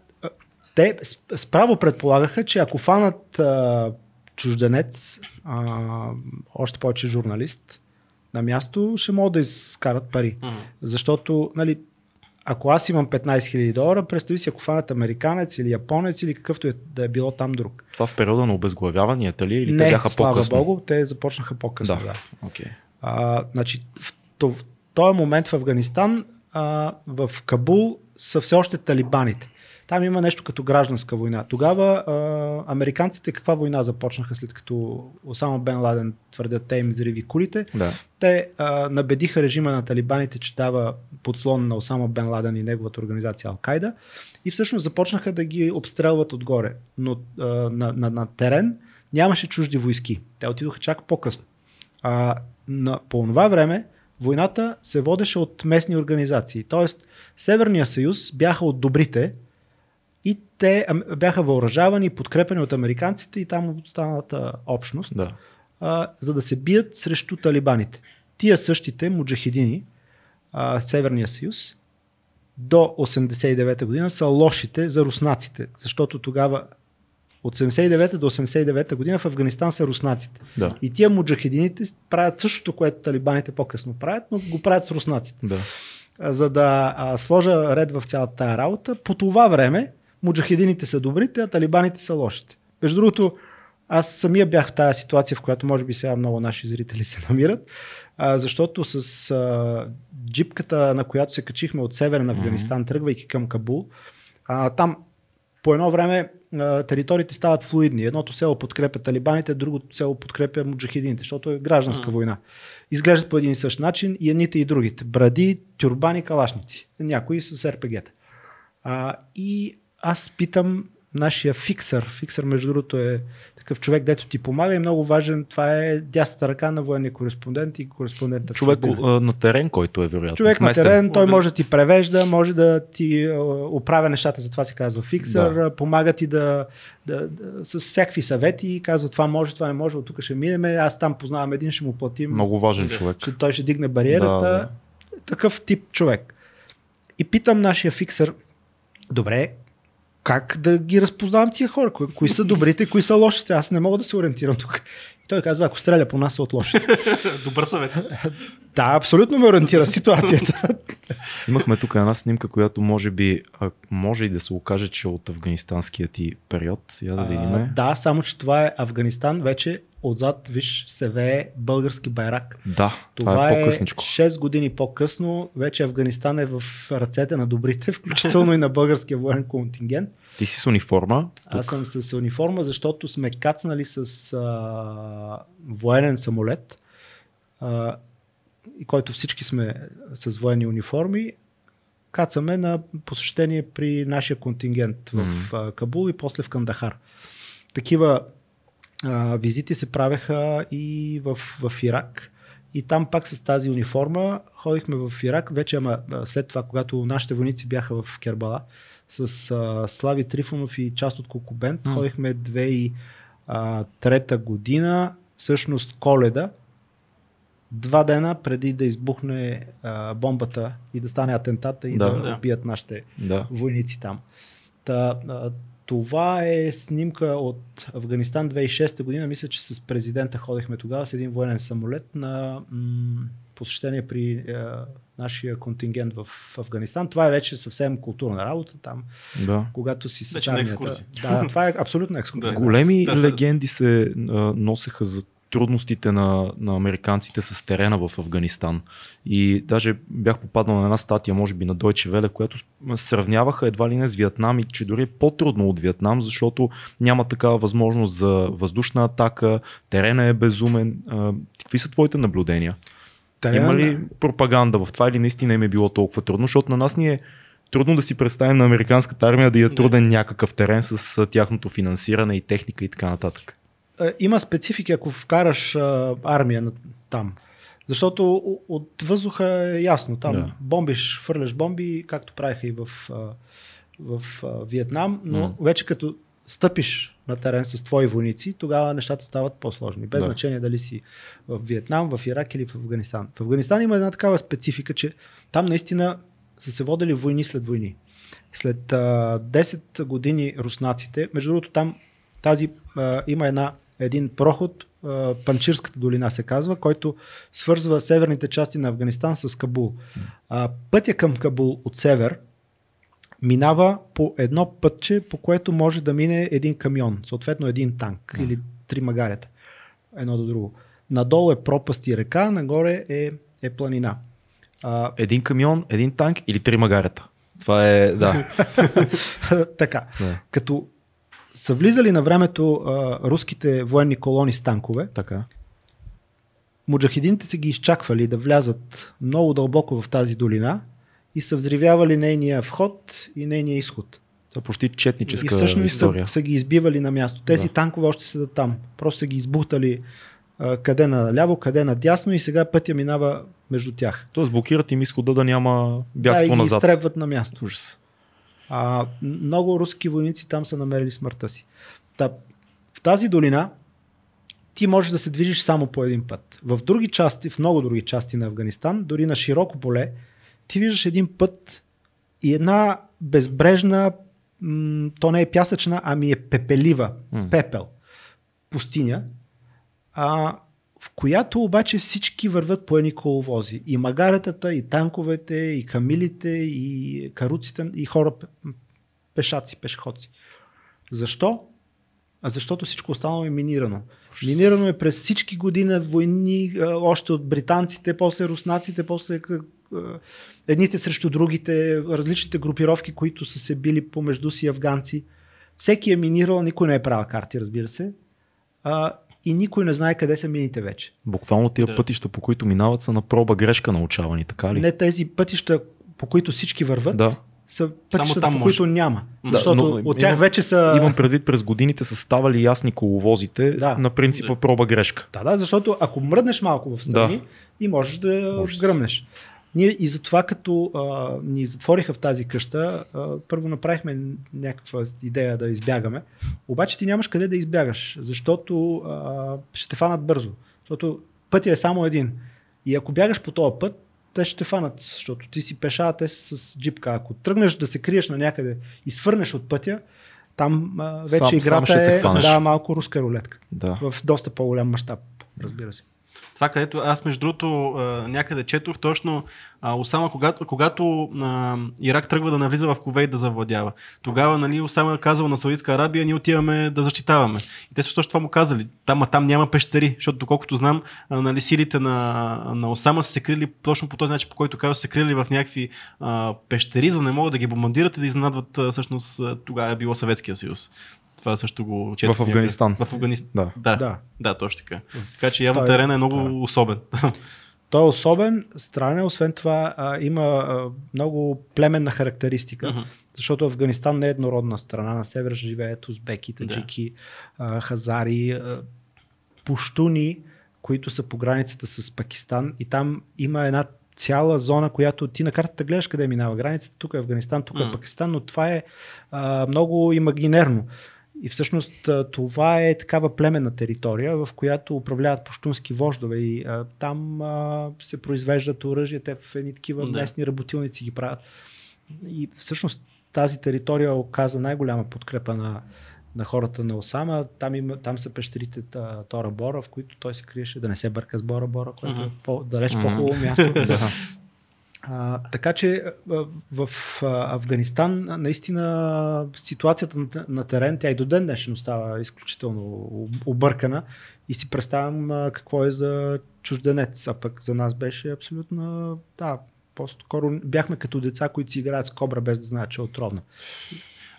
те справо предполагаха, че ако фанат а, чужденец, а, още повече журналист, на място ще могат да изкарат пари. М. Защото, нали, ако аз имам 15 000 долара, представи си, ако фанат американец или японец или какъвто е да е било там друг. Това в периода на обезглавяванията ли? Или не, те бяха слава по-късно? Богу, те започнаха по-късно. Да. Да. Okay. А, значи, в, то- в този момент в Афганистан, а, в Кабул са все още талибаните. Там има нещо като гражданска война. Тогава а, американците каква война започнаха след като Осама Бен Ладен твърдят те им взриви кулите. Да. Те а, набедиха режима на талибаните, че дава подслон на Осама Бен Ладен и неговата организация Ал-Кайда и всъщност започнаха да ги обстрелват отгоре. Но а, на, на, на терен нямаше чужди войски. Те отидоха чак по-късно. А, на, по това време войната се водеше от местни организации. Тоест, Северния съюз бяха от добрите и те бяха въоръжавани, подкрепени от американците и там от останалата общност, Да. а, за да се бият срещу талибаните. Тия същите муджахидини, а, Северния съюз, до 89-та година са лошите за руснаците, защото тогава от 79-та до 89-та година в Афганистан са руснаците. Да. И тия муджахидините правят същото, което талибаните по-късно правят, но го правят с руснаците. Да. За да а, сложа ред в цялата тая работа, по това време муджахидините са добрите, а талибаните са лошите. Между другото, аз самия бях в тази ситуация, в която може би сега много наши зрители се намират, а, защото с а, джипката, на която се качихме от Северен Афганистан, тръгвайки към Кабул, а, там по едно време а, териториите стават флуидни. Едното село подкрепя талибаните, другото село подкрепя муджахидините, защото е гражданска война. Изглеждат по един и същ начин и едните и другите. Бради, тюрбани, калашници. Някои с РПГ-та. А, и аз питам нашия фиксър. Фиксър, между другото, е такъв човек, дето ти помага и много важен. Това е дясната ръка на военния кореспондент и кореспондента. Човек а, на терен, който е вероятно. Човек на терен, той може да ти превежда, може да ти оправя нещата, затова се казва фиксър, Да. да. помага ти да, да, да, с всякакви съвети, казва това може, това не може, от тук ще минеме, аз там познавам един, ще му платим, Много важен Да. човек. че той ще дигне бариерата. Да, Такъв тип човек. И питам нашия фиксър, добре, как да ги разпознавам тия хора? Кои, кои са добрите, кои са лошите? Аз не мога да се ориентирам тук. И той казва, ако стреля по нас са от лошите. Добър съвет. да, абсолютно ме ориентира ситуацията. Имахме тук една снимка, която може би а, може и да се окаже, че е от афганистанския ти период. Я да видим. А, да, само че това е Афганистан. Вече отзад, виж, се вее български байрак. Да, това, Това е по-късничко. 6 години по-късно. Вече Афганистан е в ръцете на добрите, включително и на българския военен контингент. Ти си с униформа. Аз съм с униформа, защото сме кацнали с а, военен самолет, а, и който всички сме с военни униформи. Кацаме на посещение при нашия контингент в а, Кабул и после в Кандахар. Такива а, визити се правеха и в, в Ирак. И там пак с тази униформа ходихме в Ирак, вече ама след това, когато нашите войници бяха в Кербала, с а, Слави Трифонов и част от Кокубент, М. ходихме 2003 година, всъщност коледа, два дена преди да избухне а, бомбата и да стане атентата и Да. да, Да. убият нашите Да. войници там. Та, а, това е снимка от Афганистан 2006 година. Мисля, че с президента ходихме тогава с един военен самолет на м- посещение при е, нашия контингент в Афганистан. Това е вече съвсем културна работа там, да. когато си с армията. Да, това е абсолютно екскурзия. Да. Големи Да, легенди се а, носеха за трудностите на, на американците с терена в Афганистан. И даже бях попаднал на една статия, може би на Deutsche Welle, която сравняваха едва ли не с Виетнам и че дори е по-трудно от Виетнам, защото няма такава възможност за въздушна атака, терена е безумен. А, какви са твоите наблюдения? Терена- Има ли пропаганда в това или наистина им е било толкова трудно? Защото на нас ни е трудно да си представим на американската армия да е труден някакъв терен с тяхното финансиране и техника и така нататък. Е, има специфики, ако вкараш а, армия на, там. Защото от въздуха е ясно. Там Да. бомбиш, фърляш бомби, както правиха и в, в Виетнам, но М. вече като стъпиш на терен с твои войници, тогава нещата стават по-сложни. Без Да. значение дали си в Виетнам, в Ирак или в Афганистан. В Афганистан има една такава специфика, че там наистина са се водили войни след войни. След а, 10 години руснаците, между другото там тази а, има една, един проход, Панчирската долина се казва, който свързва северните части на Афганистан с Кабул. Пътя към Кабул от север минава по едно пътче, по което може да мине един камион, съответно един танк или три магарета, едно до друго. Надолу е пропаст и река, нагоре е, е планина. А, Един камион, един танк или три магарета? Това е, да. така. да. Като са влизали на времето а, руските военни колони с танкове, Така. муджахидините са ги изчаквали да влязат много дълбоко в тази долина и са взривявали нейния вход и нейния изход. Това е почти четническа и всъщност история. са, са ги избивали на място. Тези Да. танкове още седат там. Просто са ги избухтали а, къде наляво, къде надясно и сега пътя минава между тях. Тоест блокират им изхода да няма да, и бягство назад. изтребват на място. Ужас. А, много руски войници там са намерили смъртта си. Та, в тази долина ти можеш да се движиш само по един път. В други части, в много други части на Афганистан, дори на широко поле, ти виждаш един път и една безбрежна, м- то не е пясъчна, ами е пепелива, М. пепел, пустиня, а, в която обаче всички върват по едни коловози. И магаретата, и танковете, и камилите, и каруците, и хора, пешаци, пешеходци. Защо? А защото всичко останало е минирано. Минирано е през всички години войни, още от британците, после руснаците, после едните срещу другите, различните групировки, които са се били помежду си афганци. Всеки е минирал, никой не е правил карти, разбира се. И никой не знае къде са мините вече. Буквално тия Да. пътища, по които минават, са на проба грешка научавани, така ли? Не тези пътища, по които всички върват, Да. са пътищата, там по може. които няма. Да, Защото но от тях имам- вече са... Имам предвид, през годините са ставали ясни коловозите Да. на принципа Да. проба грешка. Да, да, защото ако мръднеш малко в страни Да. и можеш да Ужас. гръмнеш. Ние и затова като а, ни затвориха в тази къща, а, първо направихме някаква идея да избягаме, обаче ти нямаш къде да избягаш, защото а, ще те фанат бързо. Защото пътя е само един. И ако бягаш по този път, те ще те фанат, защото ти си пеша, а те са с джипка. Ако тръгнеш да се криеш на някъде и свърнеш от пътя, там а, вече Сам- сам играта се е да, малко руска рулетка. Да. В доста по-голям мащаб, разбира се. Това, където аз между другото някъде четох точно Осама, когато, когато Ирак тръгва да навлиза в Ковейт да завладява. Тогава нали, Осама е на Саудитска Арабия, ние отиваме да защитаваме. И те също това му казали. Там, а там няма пещери, защото доколкото знам, нали, силите на, на Осама са се крили точно по този начин, по който казва, се крили в някакви а, пещери, за да не могат да ги бомбардират и да изненадват всъщност тогава е било Съветския съюз. Това също го четох. В Афганистан. В Афганистан. Да. Да, Да. да, да, точно така. Така че явно Той- терена е много да. особен. Той е особен, странен, освен това а, има а, много племенна характеристика, Мгм. защото Афганистан не е еднородна страна. На север живеят узбеки, таджики, а, хазари, а, пуштуни, които са по границата с Пакистан и там има една цяла зона, която ти на картата гледаш къде минава границата. Тук е Афганистан, тук е М. Пакистан, но това е а, много имагинерно. И всъщност това е такава племенна територия, в която управляват пуштунски вождове и а, там а, се произвеждат оръжия, те в едни такива Да. местни работилници ги правят. И всъщност тази територия оказа най-голяма подкрепа на, на хората на Осама. Там, има, там са пещерите Тора Бора, в които той се криеше да не се бърка с Бора Бора, което е Мгм. по-далеч Мгм. по-хубаво място. А, така че в Афганистан наистина ситуацията на, терен, тя и до ден днешен остава изключително об- объркана и си представям какво е за чужденец, а пък за нас беше абсолютно, да, по-скоро бяхме като деца, които си играят с кобра без да знаят, че е отровна.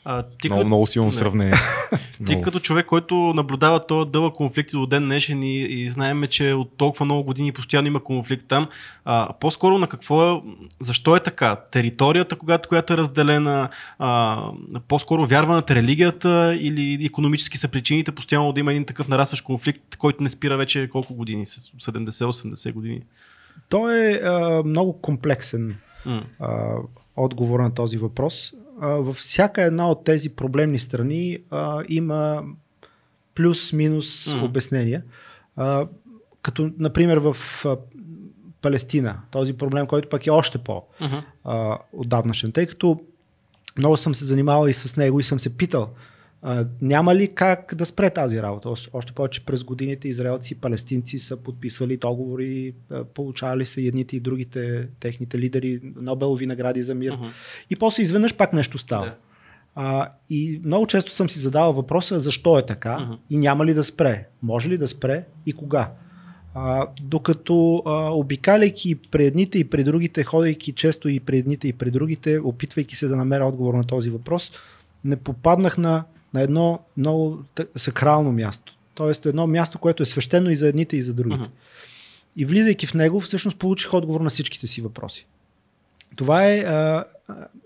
А, ти, Много, като, много силно Не. сравнение. ти Много. като човек, който наблюдава този дълъг конфликт до ден днешен и, и знаем, че от толкова много години постоянно има конфликт там, а, по-скоро на какво е, защо е така? Територията, когато, която е разделена, а, по-скоро вярваната религията или економически са причините постоянно да има един такъв нарастващ конфликт, който не спира вече колко години? С 70-80 години. Той е а, много комплексен а, отговор на този въпрос. Във всяка една от тези проблемни страни а, има плюс-минус М. обяснения. А, като, например, в а, Палестина, този проблем, който пък е още по Мгм. а, отдавнашен, тъй като много съм се занимавал и с него и съм се питал, а, няма ли как да спре тази работа? Още- повече през годините израелци и палестинци са подписвали договори, получавали са едните и другите техните лидери Нобелови награди за мир. Мгм. И после изведнъж пак нещо става. Да. А, и много често съм си задавал въпроса защо е така Мгм. и няма ли да спре. Може ли да спре и кога? А, докато а, обикаляйки при едните и при другите, ходейки често и при едните и при другите, опитвайки се да намеря отговор на този въпрос, не попаднах на, на едно много сакрално място. Тоест едно място, което е свещено и за едните и за другите. И влизайки в него, всъщност получих отговор на всичките си въпроси. Това е а,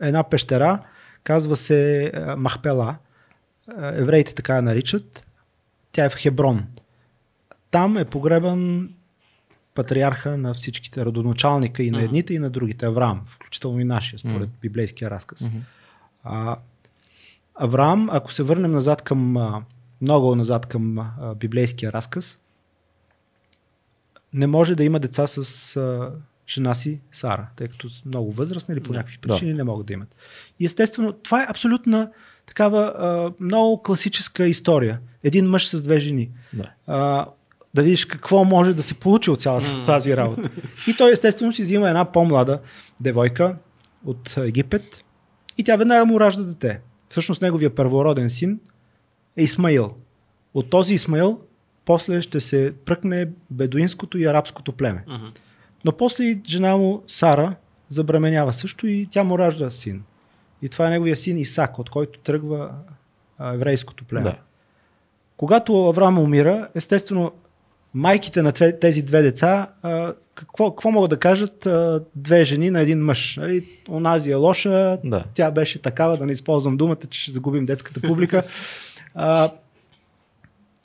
една пещера, казва се а, Махпела. А, евреите така я наричат. Тя е в Хеброн. Там е погребан патриарха на всичките, родоначалника и на едните и на другите, Авраам, включително и нашия, според Мгм. библейския разказ. А, Авраам, ако се върнем назад към, много назад към библейския разказ, не може да има деца с жена си Сара, тъй като са много възрастни или по Да. някакви причини не могат да имат. И естествено, това е абсолютна такава а, много класическа история. Един мъж с две жени. Да. А, да видиш какво може да се получи от цялата тази работа. И той естествено си взима една по-млада девойка от Египет и тя веднага му ражда дете. Всъщност неговия първороден син е Исмаил. От този Исмаил после ще се пръкне бедуинското и арабското племе. Мгм. Но после и жена му Сара забременява също и тя му ражда син. И това е неговия син Исак, от който тръгва еврейското племе. Да. Когато Авраам умира, естествено, майките на тези две деца, а, какво, какво могат да кажат а, две жени на един мъж? Нали? Онази е лоша, Да. тя беше такава, да не използвам думата, че ще загубим детската публика. А,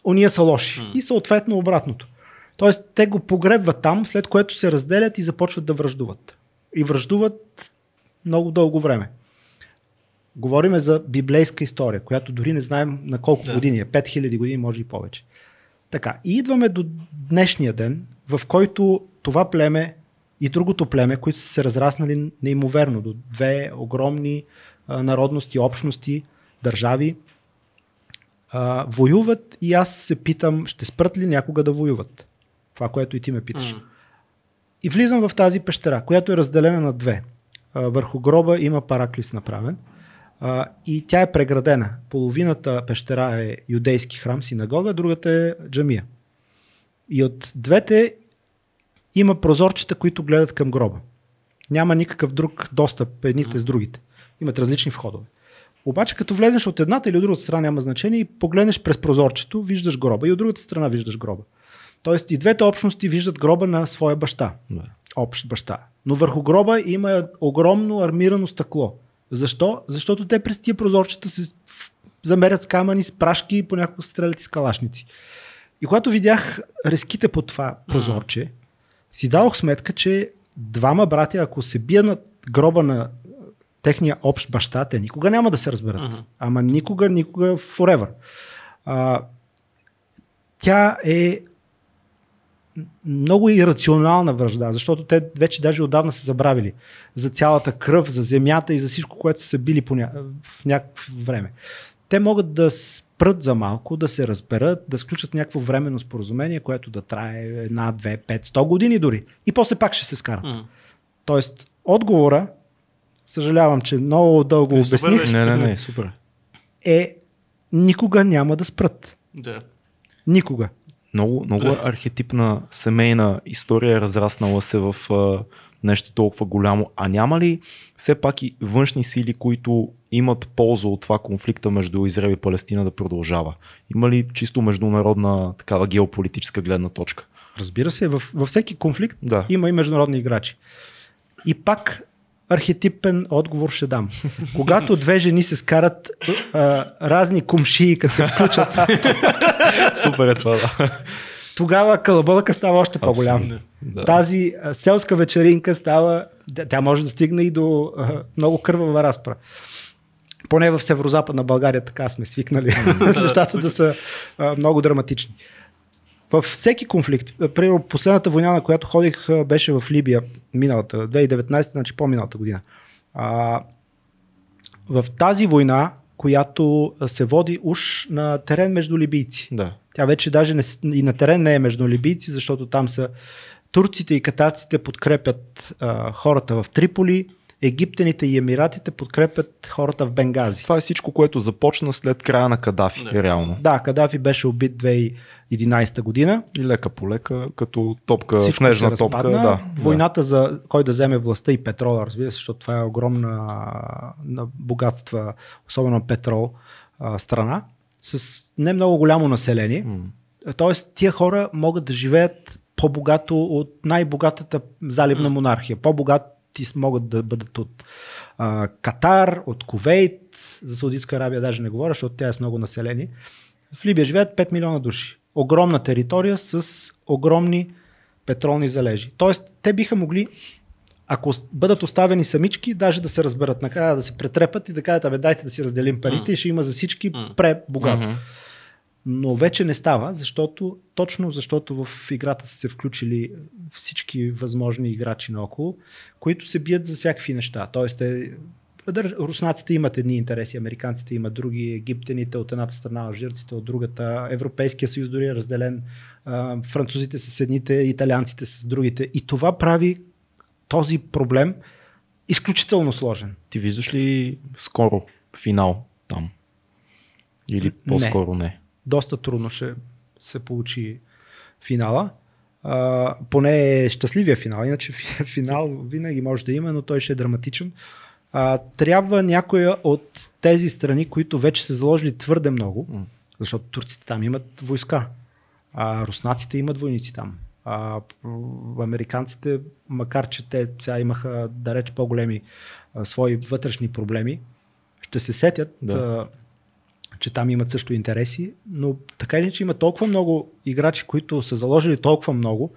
уния са лоши. М. И съответно обратното. Тоест, те го погребват там, след което се разделят и започват да връждуват. И връждуват много дълго време. Говориме за библейска история, която дори не знаем на колко Да. години е. 5000 години, може и повече. Така, и идваме до днешния ден, в който това племе и другото племе, които са се разраснали неимоверно до две огромни а, народности, общности, държави, а, воюват и аз се питам, ще спрат ли някога да воюват? Това, което и ти ме питаш. М. И влизам в тази пещера, която е разделена на две. А, върху гроба има параклис направен. А, и тя е преградена. Половината пещера е юдейски храм, синагога, другата е джамия. И от двете има прозорчета, които гледат към гроба. Няма никакъв друг достъп едните с другите. Имат различни входове. Обаче като влезеш от едната или от другата страна няма значение и погледнеш през прозорчето, виждаш гроба и от другата страна виждаш гроба. Тоест и двете общности виждат гроба на своя баща Да. общ баща. Но върху гроба има огромно армирано стъкло. Защо? Защото те през тия прозорчета се замерят с камъни, с прашки и понякога се стрелят и с калашници. И когато видях резките по това прозорче, си дадох сметка, че двама братя, ако се бият на гроба на техния общ баща, те никога няма да се разберат. Мгм. Ама никога, никога, forever. А, тя е много ирационална връжда, защото те вече даже отдавна са забравили за цялата кръв, за земята и за всичко, което са били по ня... в някакво време. Те могат да спрат за малко, да се разберат, да сключат някакво временно споразумение, което да трае една, две, пет, сто години дори. И после пак ще се скарат. М. Тоест, отговора, съжалявам, че много дълго Е, супер обясних, беше. Не, не, не, супер. е никога няма да спрат. Да. Никога. Много, много архетипна семейна история, е разраснала се в нещо толкова голямо. А няма ли все пак и външни сили, които имат полза от това конфликта между Израел и Палестина да продължава? Има ли чисто международна такава геополитическа гледна точка? Разбира се, във, във всеки конфликт Да. има и международни играчи. И пак архетипен отговор ще дам. Когато две жени се скарат а, разни кумши, като се включат, Супер е това, да. Тогава кълъбълъка става още по-голям. Да. Тази селска вечеринка става, тя- може да стигне и до много кървава разпра. Поне в северо-западна България така сме свикнали нещата да са а, много драматични. Във всеки конфликт, примерно последната война, на която ходих, беше в Либия миналата, 2019, значи по-миналата година. А, в тази война, която се води уж на терен между либийци. да. Тя вече даже не, и на терен не е между либийци, защото там са турците и катарците подкрепят а, хората в Триполи египтяните и емиратите подкрепят хората в Бенгази. Това е всичко, което започна след края на Кадафи, Да. реално. Да, Кадафи беше убит 2011 година. И лека по лека, като топка, Всичко снежна се топка. Да, Войната за кой да вземе властта и петрола, разбира се, защото това е огромна на богатства, особено петрол, страна, с не много голямо население. М. Тоест, тия хора могат да живеят по-богато от най-богатата заливна монархия. По-богати могат да бъдат от а, Катар, от Кувейт, за Саудитска Арабия даже не говоря, защото тя е с много население. В Либия живеят 5 милиона души. Огромна територия с огромни петролни залежи. Тоест, те биха могли, ако бъдат оставени самички, даже да се разберат накрая, да се претрепат и да кажат, абе дайте да си разделим парите и ще има за всички М. пре-богато. Но вече не става, защото, точно защото в играта са се включили всички възможни играчи наоколо, които се бият за всякакви неща. Тоест, е, руснаците имат едни интереси, американците имат други, египтяните от едната страна, алжирците от другата, Европейския съюз дори е разделен, французите с едните, италианците с другите. И това прави този проблем изключително сложен. Ти виждаш ли скоро финал там? Или по-скоро не? доста трудно ще се получи финала. А, поне е щастливия финал, иначе фи- финал винаги може да има, но той ще е драматичен. А, трябва някоя от тези страни, които вече са заложили твърде много, защото турците там имат войска, а руснаците имат войници там. А, американците, макар че те сега имаха да реч по-големи а, свои вътрешни проблеми, ще се сетят, Да. а, че там имат също интереси, но така или иначе има толкова много играчи, които са заложили толкова много,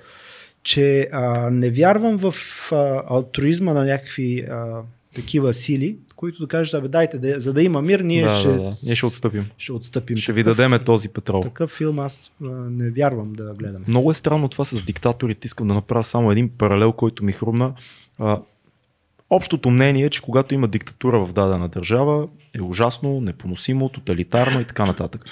че а, не вярвам в а, алтруизма на някакви а, такива сили, които да кажат, абе дайте, да, за да има мир, ние да, ще, да, да. Ние ще отстъпим. ще отстъпим. Ще ви Такъв- дадеме този петрол. Такъв филм аз а, не вярвам да гледам. Много е странно това с диктаторите. Искам да направя само един паралел, който ми хрумна. А, общото мнение е, че когато има диктатура в дадена държава, е ужасно, непоносимо, тоталитарно и така нататък.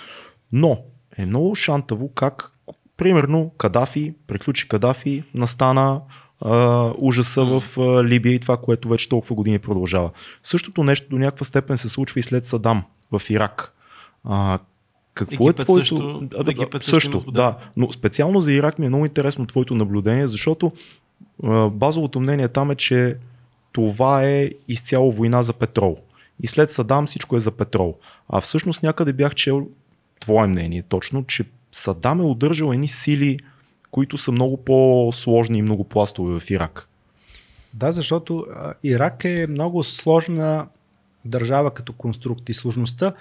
Но е много шантаво как, примерно, Кадафи, приключи Кадафи, настана а, ужаса в а, Либия и това, което вече толкова години продължава. Същото нещо до някаква степен се случва и след Садам в Ирак. А, какво Египет е твоето... също- А, да, Египет също също, да. Но специално за Ирак ми е много интересно твоето наблюдение, защото а, базовото мнение там е, че това е изцяло война за петрол. И след Садам всичко е за петрол. А всъщност някъде бях чел твое мнение точно, че Садам е удържал едни сили, които са много по-сложни и много пластови в Ирак. Да, защото Ирак е много сложна държава като конструкт и сложността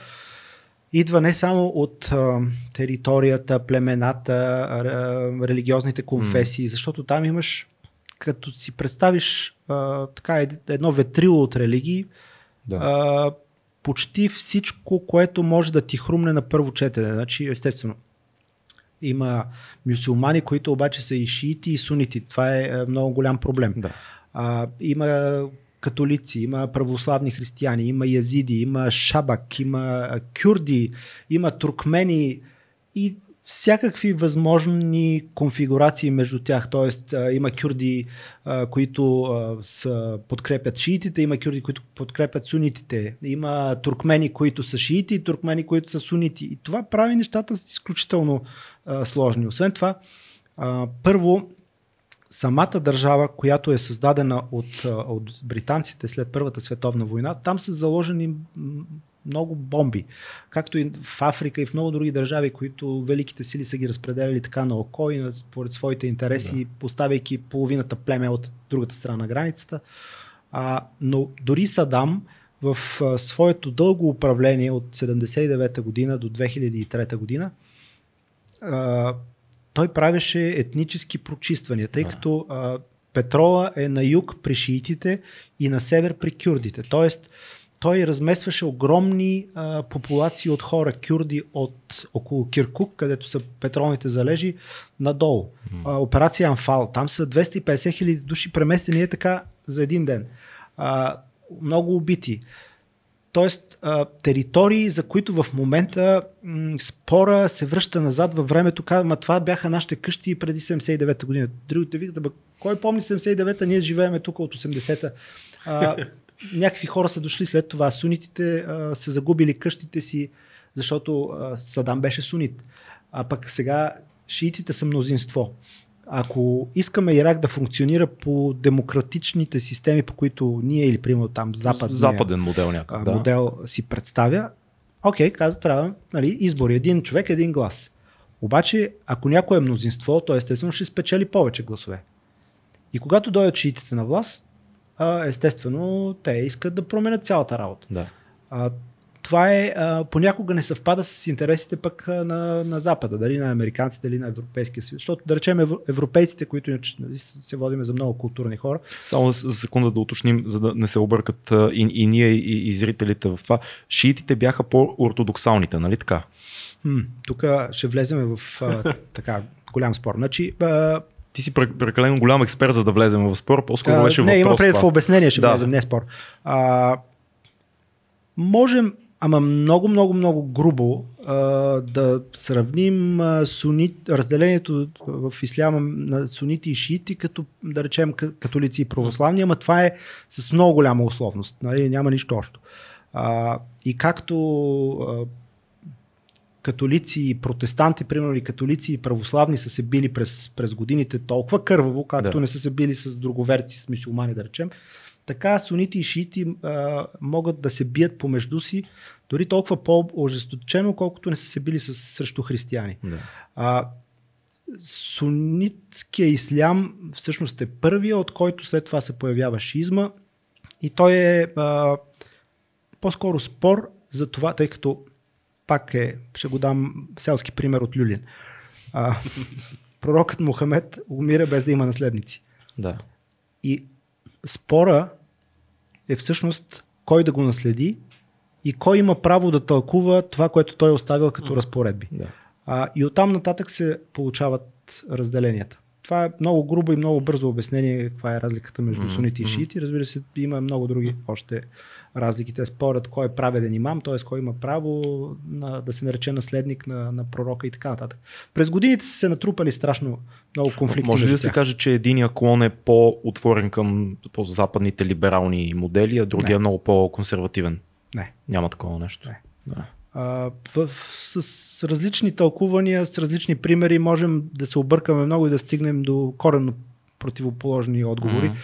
идва не само от а, територията, племената, а, религиозните конфесии, защото там имаш, като си представиш а, така ед- едно ветрило от религии, Да. а, почти всичко, което може да ти хрумне на първо четене. Значи, естествено, има мюсюлмани, които обаче са и шиити и сунити. Това е е, много голям проблем. Да. А, има католици, има православни християни, има язиди, има шабак, има кюрди, има туркмени и всякакви възможни конфигурации между тях. Тоест, има кюрди, които са, подкрепят шиитите, има кюрди, които подкрепят сунитите, има туркмени, които са шиити, и туркмени, които са сунити. И това прави нещата изключително сложни. Освен това, първо, самата държава, която е създадена от, от британците след Първата световна война, там са заложени много бомби. Както и в Африка и в много други държави, които великите сили са ги разпределяли така на око и според своите интереси, да. поставяйки половината племе от другата страна на границата. А, но дори Садам в а, своето дълго управление от 79 година до 2003 година а, той правеше етнически прочиствания, тъй като а, петрола е на юг при шиитите и на север при кюрдите. Тоест, той разместваше огромни а, популации от хора, кюрди от около Киркук, където са петролните залежи, надолу. А, операция Амфал. Там са 250 хиляди души преместени е така за един ден. А, много убити. Тоест, а, територии, за които в момента м- спора се връща назад във времето, казва, това бяха нашите къщи преди 79-та година. Другите викат, кой помни 79-та, ние живееме тук от 80-та. А, някакви хора са дошли след това. Сунитите а, са загубили къщите си, защото а, Садам беше сунит. А пък сега шиитите са мнозинство. Ако искаме Ирак да функционира по демократичните системи, по които ние или примерно там западния, Западен модел някакъв, да. модел си представя, окей, казва, трябва нали, избори. Един човек, един глас. Обаче, ако някой е мнозинство, то естествено ще спечели повече гласове. И когато дойдат шиитите на власт, а, естествено, те искат да променят цялата работа. да. А, това е, а, понякога не съвпада с интересите пък на, на Запада, дали на американците, или на Европейския съюз. Защото, да речем, евро- европейците, които нали, се водиме за много културни хора, Само за секунда да уточним, за да не се объркат и, и ние, и, и зрителите в това. Шиитите бяха по-ортодоксалните, нали така? тук ще влезем в а, така голям спор. Значи, а, Ти си пре- прекалено голям експерт, за да влезем в спор. По-скоро беше не, въпрос има пред това. в обяснение, ще Да. влезем, не спор. А, можем, ама много, много, много грубо а, да сравним а, сунит, разделението в исляма на сунити и шиити, като да речем ка- католици и православни, ама това е с много голяма условност. Нали? Няма нищо общо. А, и както а, католици и протестанти, примерно и католици и православни са се били през, през годините толкова кърваво, както Да. не са се били с друговерци, с мисюлмани, да речем, така сунити и шиити а, могат да се бият помежду си дори толкова по-ожесточено, колкото не са се били с, срещу християни. Да. А, сунитския ислям всъщност е първия, от който след това се появява шизма и той е а, по-скоро спор за това, тъй като пак е, ще го дам селски пример от Люлин. А, пророкът Мохамед умира без да има наследници. да. И спора е всъщност кой да го наследи и кой има право да тълкува това, което той е оставил като разпоредби. да. А, и оттам нататък се получават разделенията. Това е много грубо и много бързо обяснение каква е разликата между Мгм, сунити и шиити. Разбира се, има много други още разлики. Те спорят кой е праведен имам, т.е. кой има право на, да се нарече наследник на, на пророка и така нататък. През годините са се натрупали страшно много конфликти. Може ли да се каже, че единия клон е по-отворен към по-западните либерални модели, а другия Не. е много по-консервативен? Не. Няма такова нещо. Не. Да. А, в, с различни тълкувания, с различни примери можем да се объркаме много и да стигнем до коренно противоположни отговори. Мгм.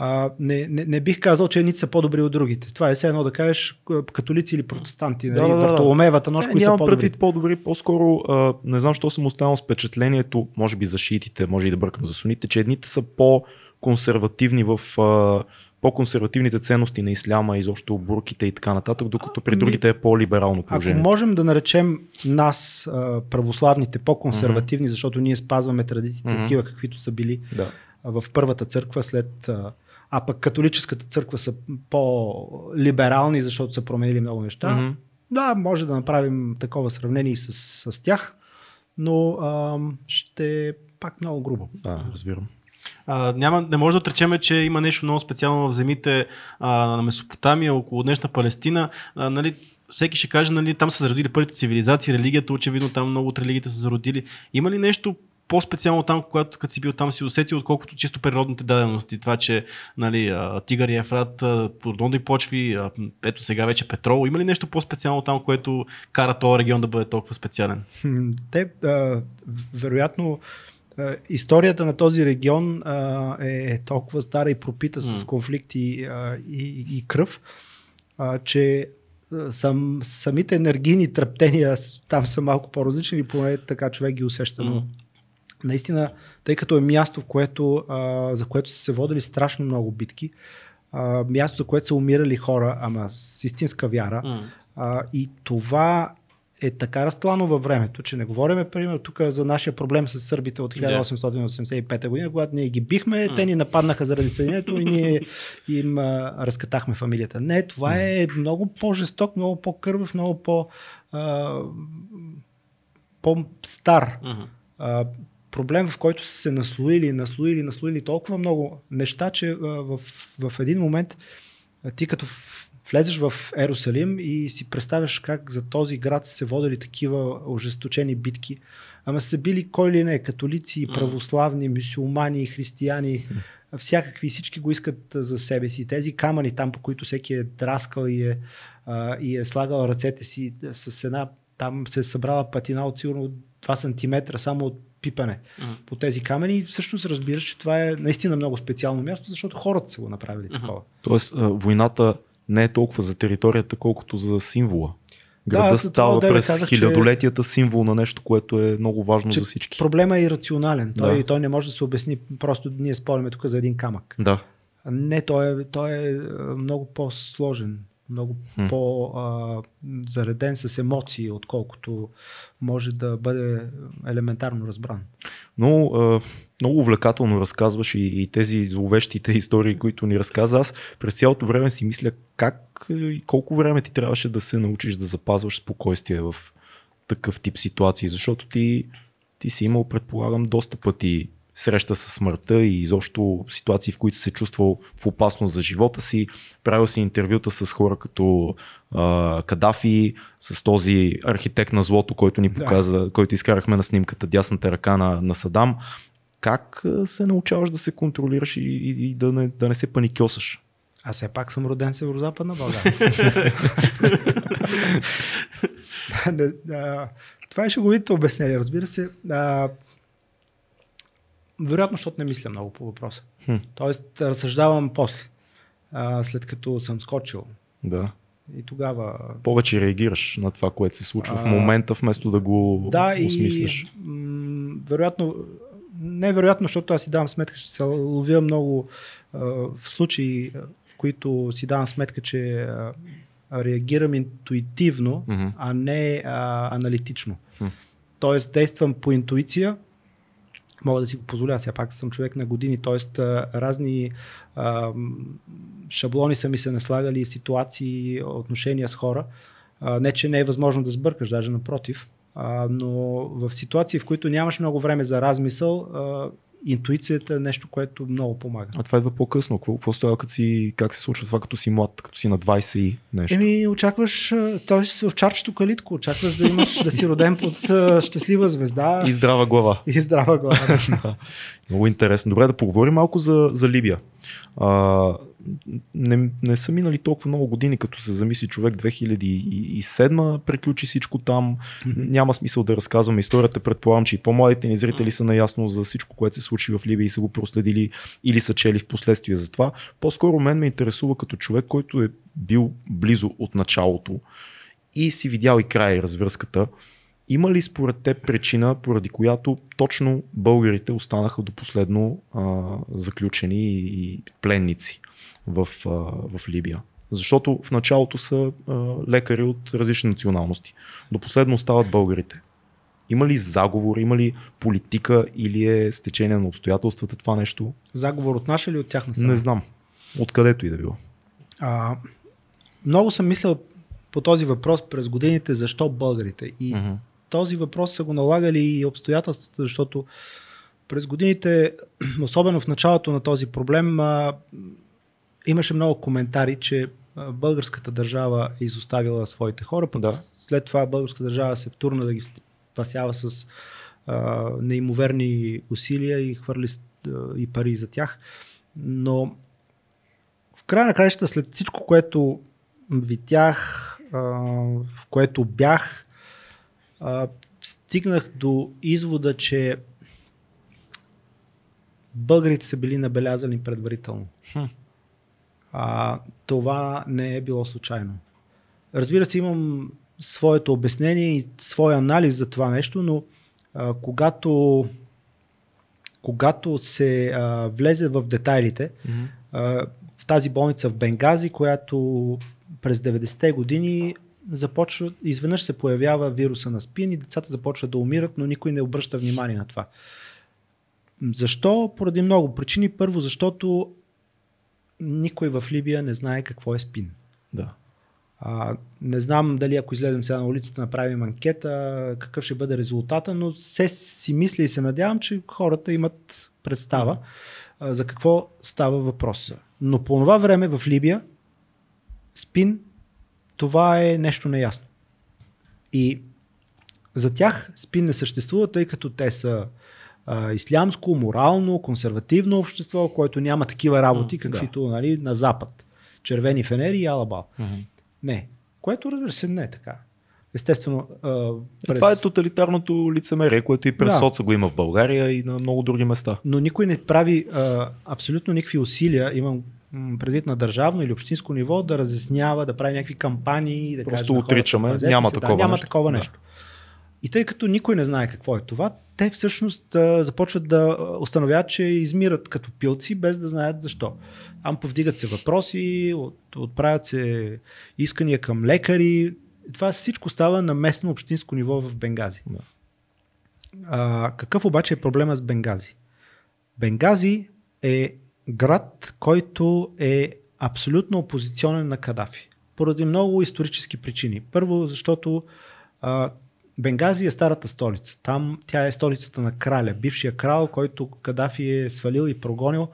А, не, не, не бих казал, че едните са по-добри от другите. Това е все едно да кажеш католици или протестанти. Нали? да, да. Вартоломеевата нощ, Не, кои са по-добри. предвид по-добри, по-скоро а, не знам, що съм останал с впечатлението, може би за шиитите, може и да бъркам за суните, че едните са по-консервативни в а, по-консервативните ценности на исляма, изобщо бурките и така нататък, докато при другите е по-либерално Ако положение. можем да наречем нас, православните, по-консервативни, защото ние спазваме традициите Мгм. такива, каквито са били Да. в първата църква след. А, пък католическата църква са по-либерални, защото са променили много неща. Мгм. Да, може да направим такова сравнение и с, с тях, но а, ще е пак много грубо. Да, разбирам. А, няма, не може да отречеме, че има нещо много специално в земите а, на Месопотамия, около днешна Палестина. А, нали, всеки ще каже, нали, там са зародили първите цивилизации, религията, очевидно там много от религиите са зародили. Има ли нещо по-специално там, когато като си бил там, си усетил, отколкото чисто природните дадености. Това, че нали, Тигър и Ефрат, подводни почви, ето сега вече петрол. Има ли нещо по-специално там, което кара този регион да бъде толкова специален? Те, а, вероятно, историята на този регион а, е толкова стара и пропита с конфликти а, и, и кръв, а, че а, сам, самите енергийни трептения с- там са малко по-различни, поне така човек ги усеща. Но Мгм. наистина, тъй като е място, в което, а, за което са се водили страшно много битки, а, място, за което са умирали хора, ама с истинска вяра, М. а, и това е така разтлано във времето, че не говориме, примерно, тук за нашия проблем с сърбите от 1885 година, когато ние ги бихме, те ни нападнаха заради съединението и ние им а, разкатахме фамилията. Не, това е много по-жесток, много по-кървав, много по, а, по-стар а, проблем, в който са се наслоили, наслоили, наслоили толкова много неща, че а, в, в един момент а, ти като в- влезеш в Ерусалим и си представяш как за този град са се водили такива ожесточени битки. Ама са били кой ли не, католици, православни, мусулмани, християни, всякакви, всички го искат за себе си. Тези камъни там, по които всеки е драскал и е, а, и е слагал ръцете си с една, там се е събрала патина от сигурно 2 см само от пипане uh-huh. по тези камъни. И всъщност разбираш, че това е наистина много специално място, защото хората са го направили uh-huh. такова. Тоест, войната не е толкова за територията, колкото за символа. Града да, става през казах, хилядолетията че... символ на нещо, което е много важно за всички. Проблема е ирационален. Той, да. той не може да се обясни. Просто ние спорим тук за един камък. Да. Не, той е, той е много по-сложен много hmm. по-зареден с емоции, отколкото може да бъде елементарно разбран. Но а, много увлекателно разказваш и, и тези зловещите истории, които ни разказа. Аз през цялото време си мисля как и колко време ти трябваше да се научиш да запазваш спокойствие в такъв тип ситуации, защото ти, ти си имал, предполагам, доста пъти среща с смъртта и изобщо ситуации, в които се чувствал в опасност за живота си. Правил си интервюта с хора като а, Кадафи, с този архитект на злото, който ни показа, да. който изкарахме на снимката дясната ръка на, на Садам. Как се научаваш да се контролираш и, и, и да, не, да не се паникьосаш? Аз все пак съм роден в Северо-Западна България. това е шеговите обяснение, разбира се. А, вероятно, защото не мисля много по въпроса. Хм. Тоест, разсъждавам после, а, след като съм скочил. Да. И тогава. Повече реагираш на това, което се случва а, в момента, вместо да го да, осмислиш. И, м- вероятно, невероятно, защото аз си давам сметка, че се ловя много а, в случаи, в които си давам сметка, че а, реагирам интуитивно, mm-hmm. а не а, аналитично. Mm-hmm. Тоест, действам по интуиция, мога да си го позволя. Сега пак съм човек на години, т.е. разни а, шаблони са ми се наслагали, ситуации, отношения с хора. А, не, че не е възможно да сбъркаш, даже напротив. А, но в ситуации, в които нямаш много време за размисъл, а, интуицията е нещо, което много помага. А това идва по-късно. Какво, какво става, като си, как се случва това, като си млад, като си на 20 и нещо? Еми, очакваш, т.е. в чарчето калитко, очакваш да имаш, да си роден под щастлива звезда. И здрава глава. И здрава глава. Много интересно. Добре, да поговорим малко за, за Либия. А, не, не са минали толкова много години, като се замисли човек 2007 приключи всичко там. Няма смисъл да разказваме историята. Предполагам, че и по-младите ни зрители са наясно за всичко, което се случи в Либия и са го проследили или са чели в последствие за това. По-скоро мен ме интересува като човек, който е бил близо от началото и си видял и края и развръзката. Има ли според теб причина, поради която точно българите останаха до последно а, заключени и пленници в, а, в Либия? Защото в началото са а, лекари от различни националности. До последно остават българите. Има ли заговор, има ли политика или е стечение на обстоятелствата това нещо? Заговор от наша или от тяхна страна? Не знам. Откъдето и да било. А, много съм мислил по този въпрос през годините защо българите. И uh-huh този въпрос са го налагали и обстоятелствата, защото през годините, особено в началото на този проблем, имаше много коментари, че българската държава е изоставила своите хора, пък да. след това българската държава се втурна да ги спасява с а, неимоверни усилия и хвърли а, и пари за тях. Но в края на краищата, след всичко, което видях, а, в което бях, а, стигнах до извода, че българите са били набелязани предварително. Хм. А, това не е било случайно. Разбира се, имам своето обяснение и своя анализ за това нещо, но а, когато, когато се а, влезе в детайлите, mm-hmm. а, в тази болница в Бенгази, която през 90-те години започва, изведнъж се появява вируса на спин и децата започват да умират, но никой не обръща внимание на това. Защо? Поради много причини. Първо, защото никой в Либия не знае какво е спин. Да. А, не знам дали ако излезем сега на улицата, направим анкета, какъв ще бъде резултата, но се си мисля и се надявам, че хората имат представа а, за какво става въпрос. Но по това време в Либия спин, това е нещо неясно. И за тях спин не съществува, тъй като те са а, ислямско, морално, консервативно общество, което няма такива работи, каквито да. нали, на Запад. Червени фенери и алабал. Мгм. Не. Което разбира се не е така. Естествено, а, През... Това е тоталитарното лицемерие, което и през Да. соца го има в България и на много други места. но никой не прави а, абсолютно никакви усилия, имам предвид на държавно или общинско ниво, да разяснява, да прави някакви кампании. Да Просто каже хората, отричаме, «Пазете няма се». такова да, няма нещо. такова нещо. И тъй като никой не знае какво е това, те всъщност а, започват да установяват, че измират като пилци, без да знаят защо. Там повдигат се въпроси, от, отправят се искания към лекари. Това всичко става на местно общинско ниво в Бенгази. Да. А, какъв обаче е проблема с Бенгази? Бенгази е град, който е абсолютно опозиционен на Кадафи. Поради много исторически причини. Първо, защото а, Бенгази е старата столица. Там тя е столицата на краля, бившия крал, който Кадафи е свалил и прогонил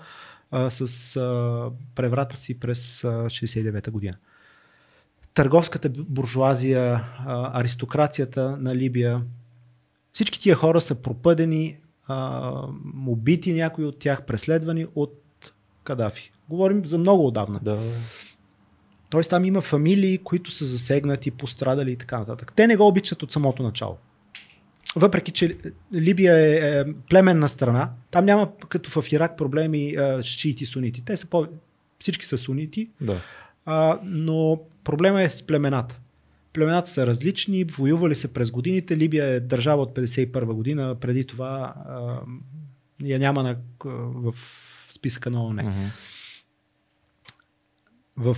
а, с а, преврата си през а, 69-та година. Търговската буржуазия, а, аристокрацията на Либия, всички тия хора са пропъдени, а, убити някои от тях, преследвани от Кадафи. Говорим за много отдавна. Да. Тоест там има фамилии, които са засегнати, пострадали и така нататък. Те не го обичат от самото начало. Въпреки, че Либия е, е племенна страна, там няма като в Ирак проблеми е, с шиити сунити. Те са по... Всички са сунити, да. а, но проблема е с племената. Племената са различни, воювали се през годините. Либия е държава от 51 година, преди това а, я няма на, в списъка на ООН. Мгм. В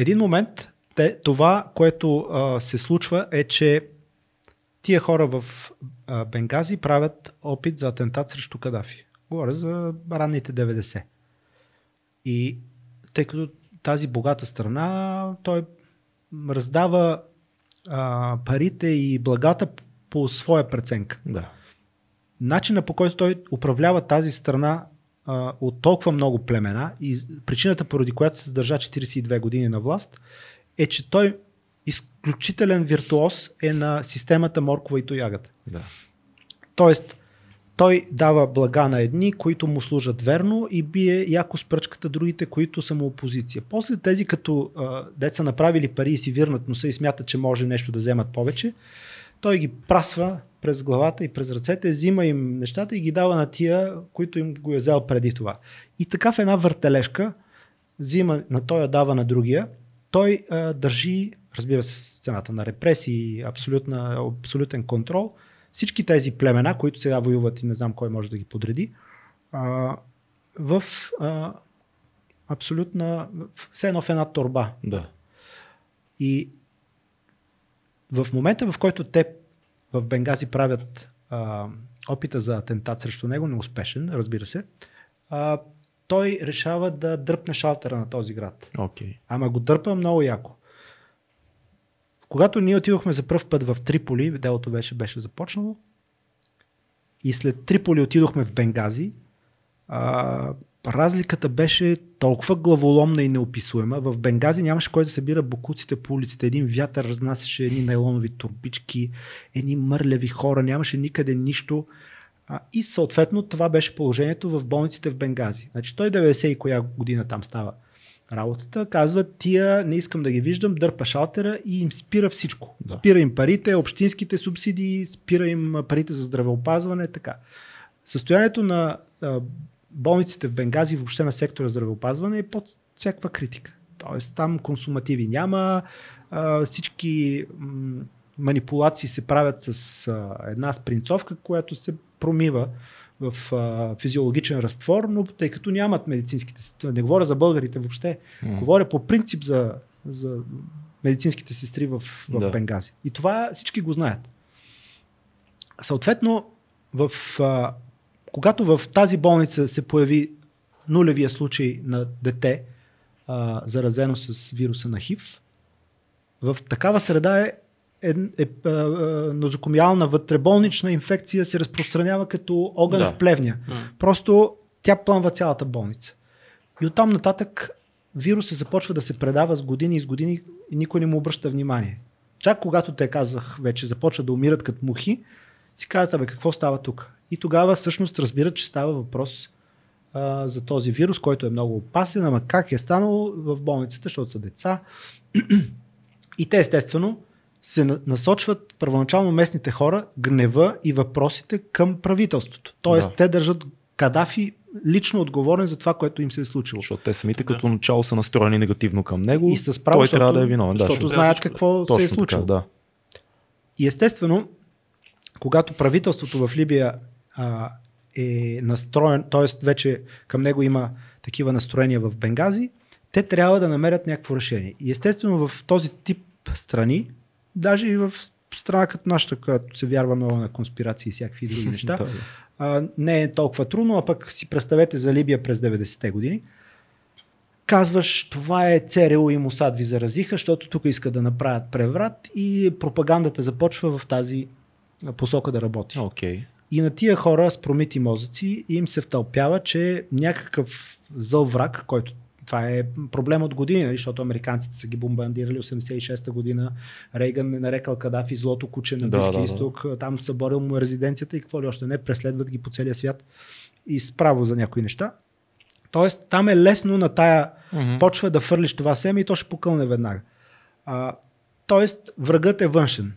един момент те, това, което а, се случва е, че тия хора в а, Бенгази правят опит за атентат срещу Кадафи. Говоря за ранните 90. И тъй като тази богата страна, той раздава а, парите и благата по своя преценка. Да. Начина по който той управлява тази страна а, от толкова много племена и причината поради която се задържа 42 години на власт е, че той изключителен виртуоз е на системата моркова и тоягата. да. Тоест, той дава блага на едни, които му служат верно и бие яко с пръчката другите, които са му опозиция. После тези, като а, деца направили пари и си вирнат носа и смятат, че може нещо да вземат повече, той ги прасва през главата и през ръцете, взима им нещата и ги дава на тия, които им го е взел преди това. И така в една въртележка, взима на той, дава на другия, той а, държи, разбира се, с цената на репресии, абсолютна, абсолютен контрол, всички тези племена, които сега воюват и не знам кой може да ги подреди, а, в а, абсолютна, все едно в една торба. да. И в момента, в който те в Бенгази правят а, опита за атентат срещу него, неуспешен, разбира се, а, той решава да дръпне шалтера на този град. Окей. Ама го дърпа много яко. Когато ние отидохме за първ път в Триполи, делото беше, беше започнало, и след Триполи отидохме в Бенгази, а, разликата беше толкова главоломна и неописуема. В Бенгази нямаше кой да събира букуците по улиците. Един вятър разнасяше едни найлонови турбички, едни мърляви хора, нямаше никъде нищо. А, и съответно това беше положението в болниците в Бенгази. Значи той 90 и коя година там става работата, казва тия не искам да ги виждам, дърпа шалтера и им спира всичко. Да. Спира им парите, общинските субсидии, спира им парите за здравеопазване, така. Състоянието на болниците в Бенгази, въобще на сектора здравеопазване е под всякаква критика. Тоест там консумативи няма, всички манипулации се правят с една спринцовка, която се промива в а, физиологичен разтвор, но тъй като нямат медицинските, сестри, не говоря за българите въобще, М. говоря по принцип за, за медицинските сестри в, в Да. да. Бенгази. И това всички го знаят. Съответно, в, а, когато в тази болница се появи нулевия случай на дете, а, заразено с вируса на ХИВ, в такава среда е, е, е, е, нозокомиална вътреболнична инфекция се разпространява като огън Да. в плевня. М. Просто тя плъмва цялата болница. И оттам нататък вирусът започва да се предава с години и с години и никой не му обръща внимание. Чак когато те казах вече, започват да умират като мухи, си казват, абе, какво става тук? И тогава всъщност разбират, че става въпрос а, за този вирус, който е много опасен, ама как е станало в болницата, защото са деца. и те естествено се на- насочват първоначално местните хора гнева и въпросите към правителството. Тоест Да. те държат Кадафи лично отговорен за това, което им се е случило. Защото те самите като начало са настроени негативно към него. И с право, той защото, трябва да е виновен. Да, защото защото- знаят какво се е Точно случило. така, да. И естествено, когато правителството в Либия а, е настроен, т.е. вече към него има такива настроения в Бенгази, те трябва да намерят някакво решение. И естествено в този тип страни, даже и в страна като нашата, която се вярва много на конспирации и всякакви други неща, а, не е толкова трудно, а пък си представете за Либия през 90-те години. Казваш, това е ЦРУ и Мусад ви заразиха, защото тук искат да направят преврат и пропагандата започва в тази посока да работи. Окей. И на тия хора с промити мозъци им се втълпява, че някакъв зъл враг, който това е проблем от години, нали, защото американците са ги бомбардирали 86-та година. Рейган е нарекал Кадафи злото куче на Да, Близкия да, да. изток. Там са борил му резиденцията и какво ли още не, преследват ги по целия свят и справо за някои неща. Тоест, там е лесно на тая Мгм. почва да фърлиш това семе и то ще покълне веднага. А, тоест, врагът е външен.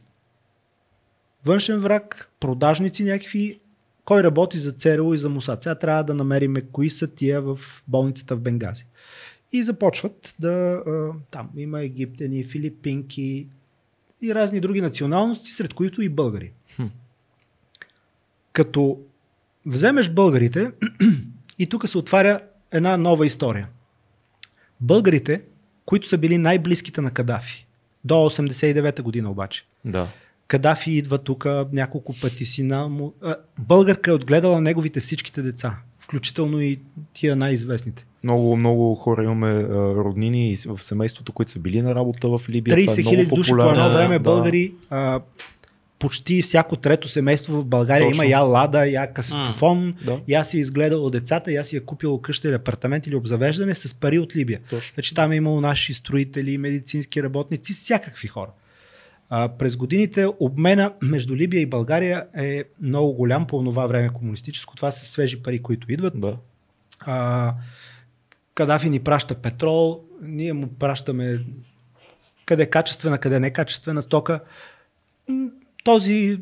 Външен враг, продажници някакви, кой работи за ЦРУ и за Мусад. Сега трябва да намерим кои са тия в болницата в Бенгази. И започват да... Там има египтяни, филипинки и разни други националности, сред които и българи. Хм. Като вземеш българите и тук се отваря една нова история. Българите, които са били най-близките на Кадафи, до 89-та година обаче. Да. Кадафи идва тук няколко пъти сина му. А, Българка е отгледала неговите всичките деца, включително и тия най-известните. Много, много хора имаме а, роднини в семейството, които са били на работа в Либия. Това е 30 много хиляди души по едно време Да. българи. А, почти всяко трето семейство в България Точно. има я лада, я касетофон, Да. я си е изгледало децата, я си е купило къща или апартамент или обзавеждане с пари от Либия. Точно. Значи там е имало наши строители, медицински работници, всякакви хора. А, през годините обмена между Либия и България е много голям по това време комунистическо. Това са свежи пари, които идват. Да. А, Кадафи ни праща петрол, ние му пращаме къде качествена, къде не е качествена стока. Този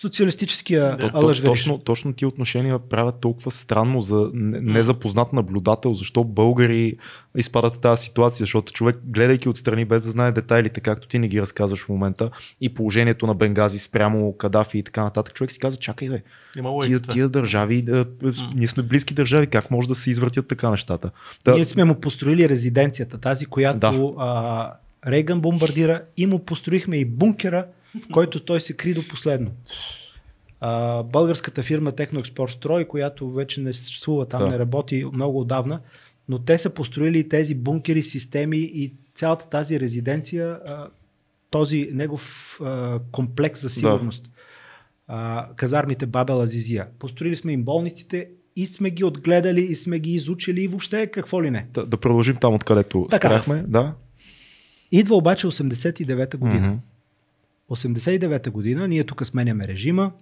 социалистическия То, то, точно, точно ти отношения правят толкова странно за не- незапознат наблюдател, защо българи изпадат в тази ситуация, защото човек, гледайки отстрани без да знае детайлите, както ти не ги разказваш в момента, и положението на Бенгази спрямо Кадафи и така нататък, човек си казва, чакай бе, тия, тия държави, да, ние сме близки държави, как може да се извъртят така нещата? Та, Ние сме му построили резиденцията, тази, която Да. а, Рейган бомбардира и му построихме и бункера, в който той се кри до последно. А, българската фирма Техноекспорт Строй, която вече не съществува там, Да. не работи много отдавна, но те са построили тези бункери, системи и цялата тази резиденция, този негов комплекс за сигурност. А, казармите Бабел Азизия. Построили сме им болниците и сме ги отгледали и сме ги изучили и въобще какво ли не. да, да продължим там, откъдето Така. спряхме. Да. Идва обаче 89-та година. Мгм. 89-та година ние тук сменяме режима.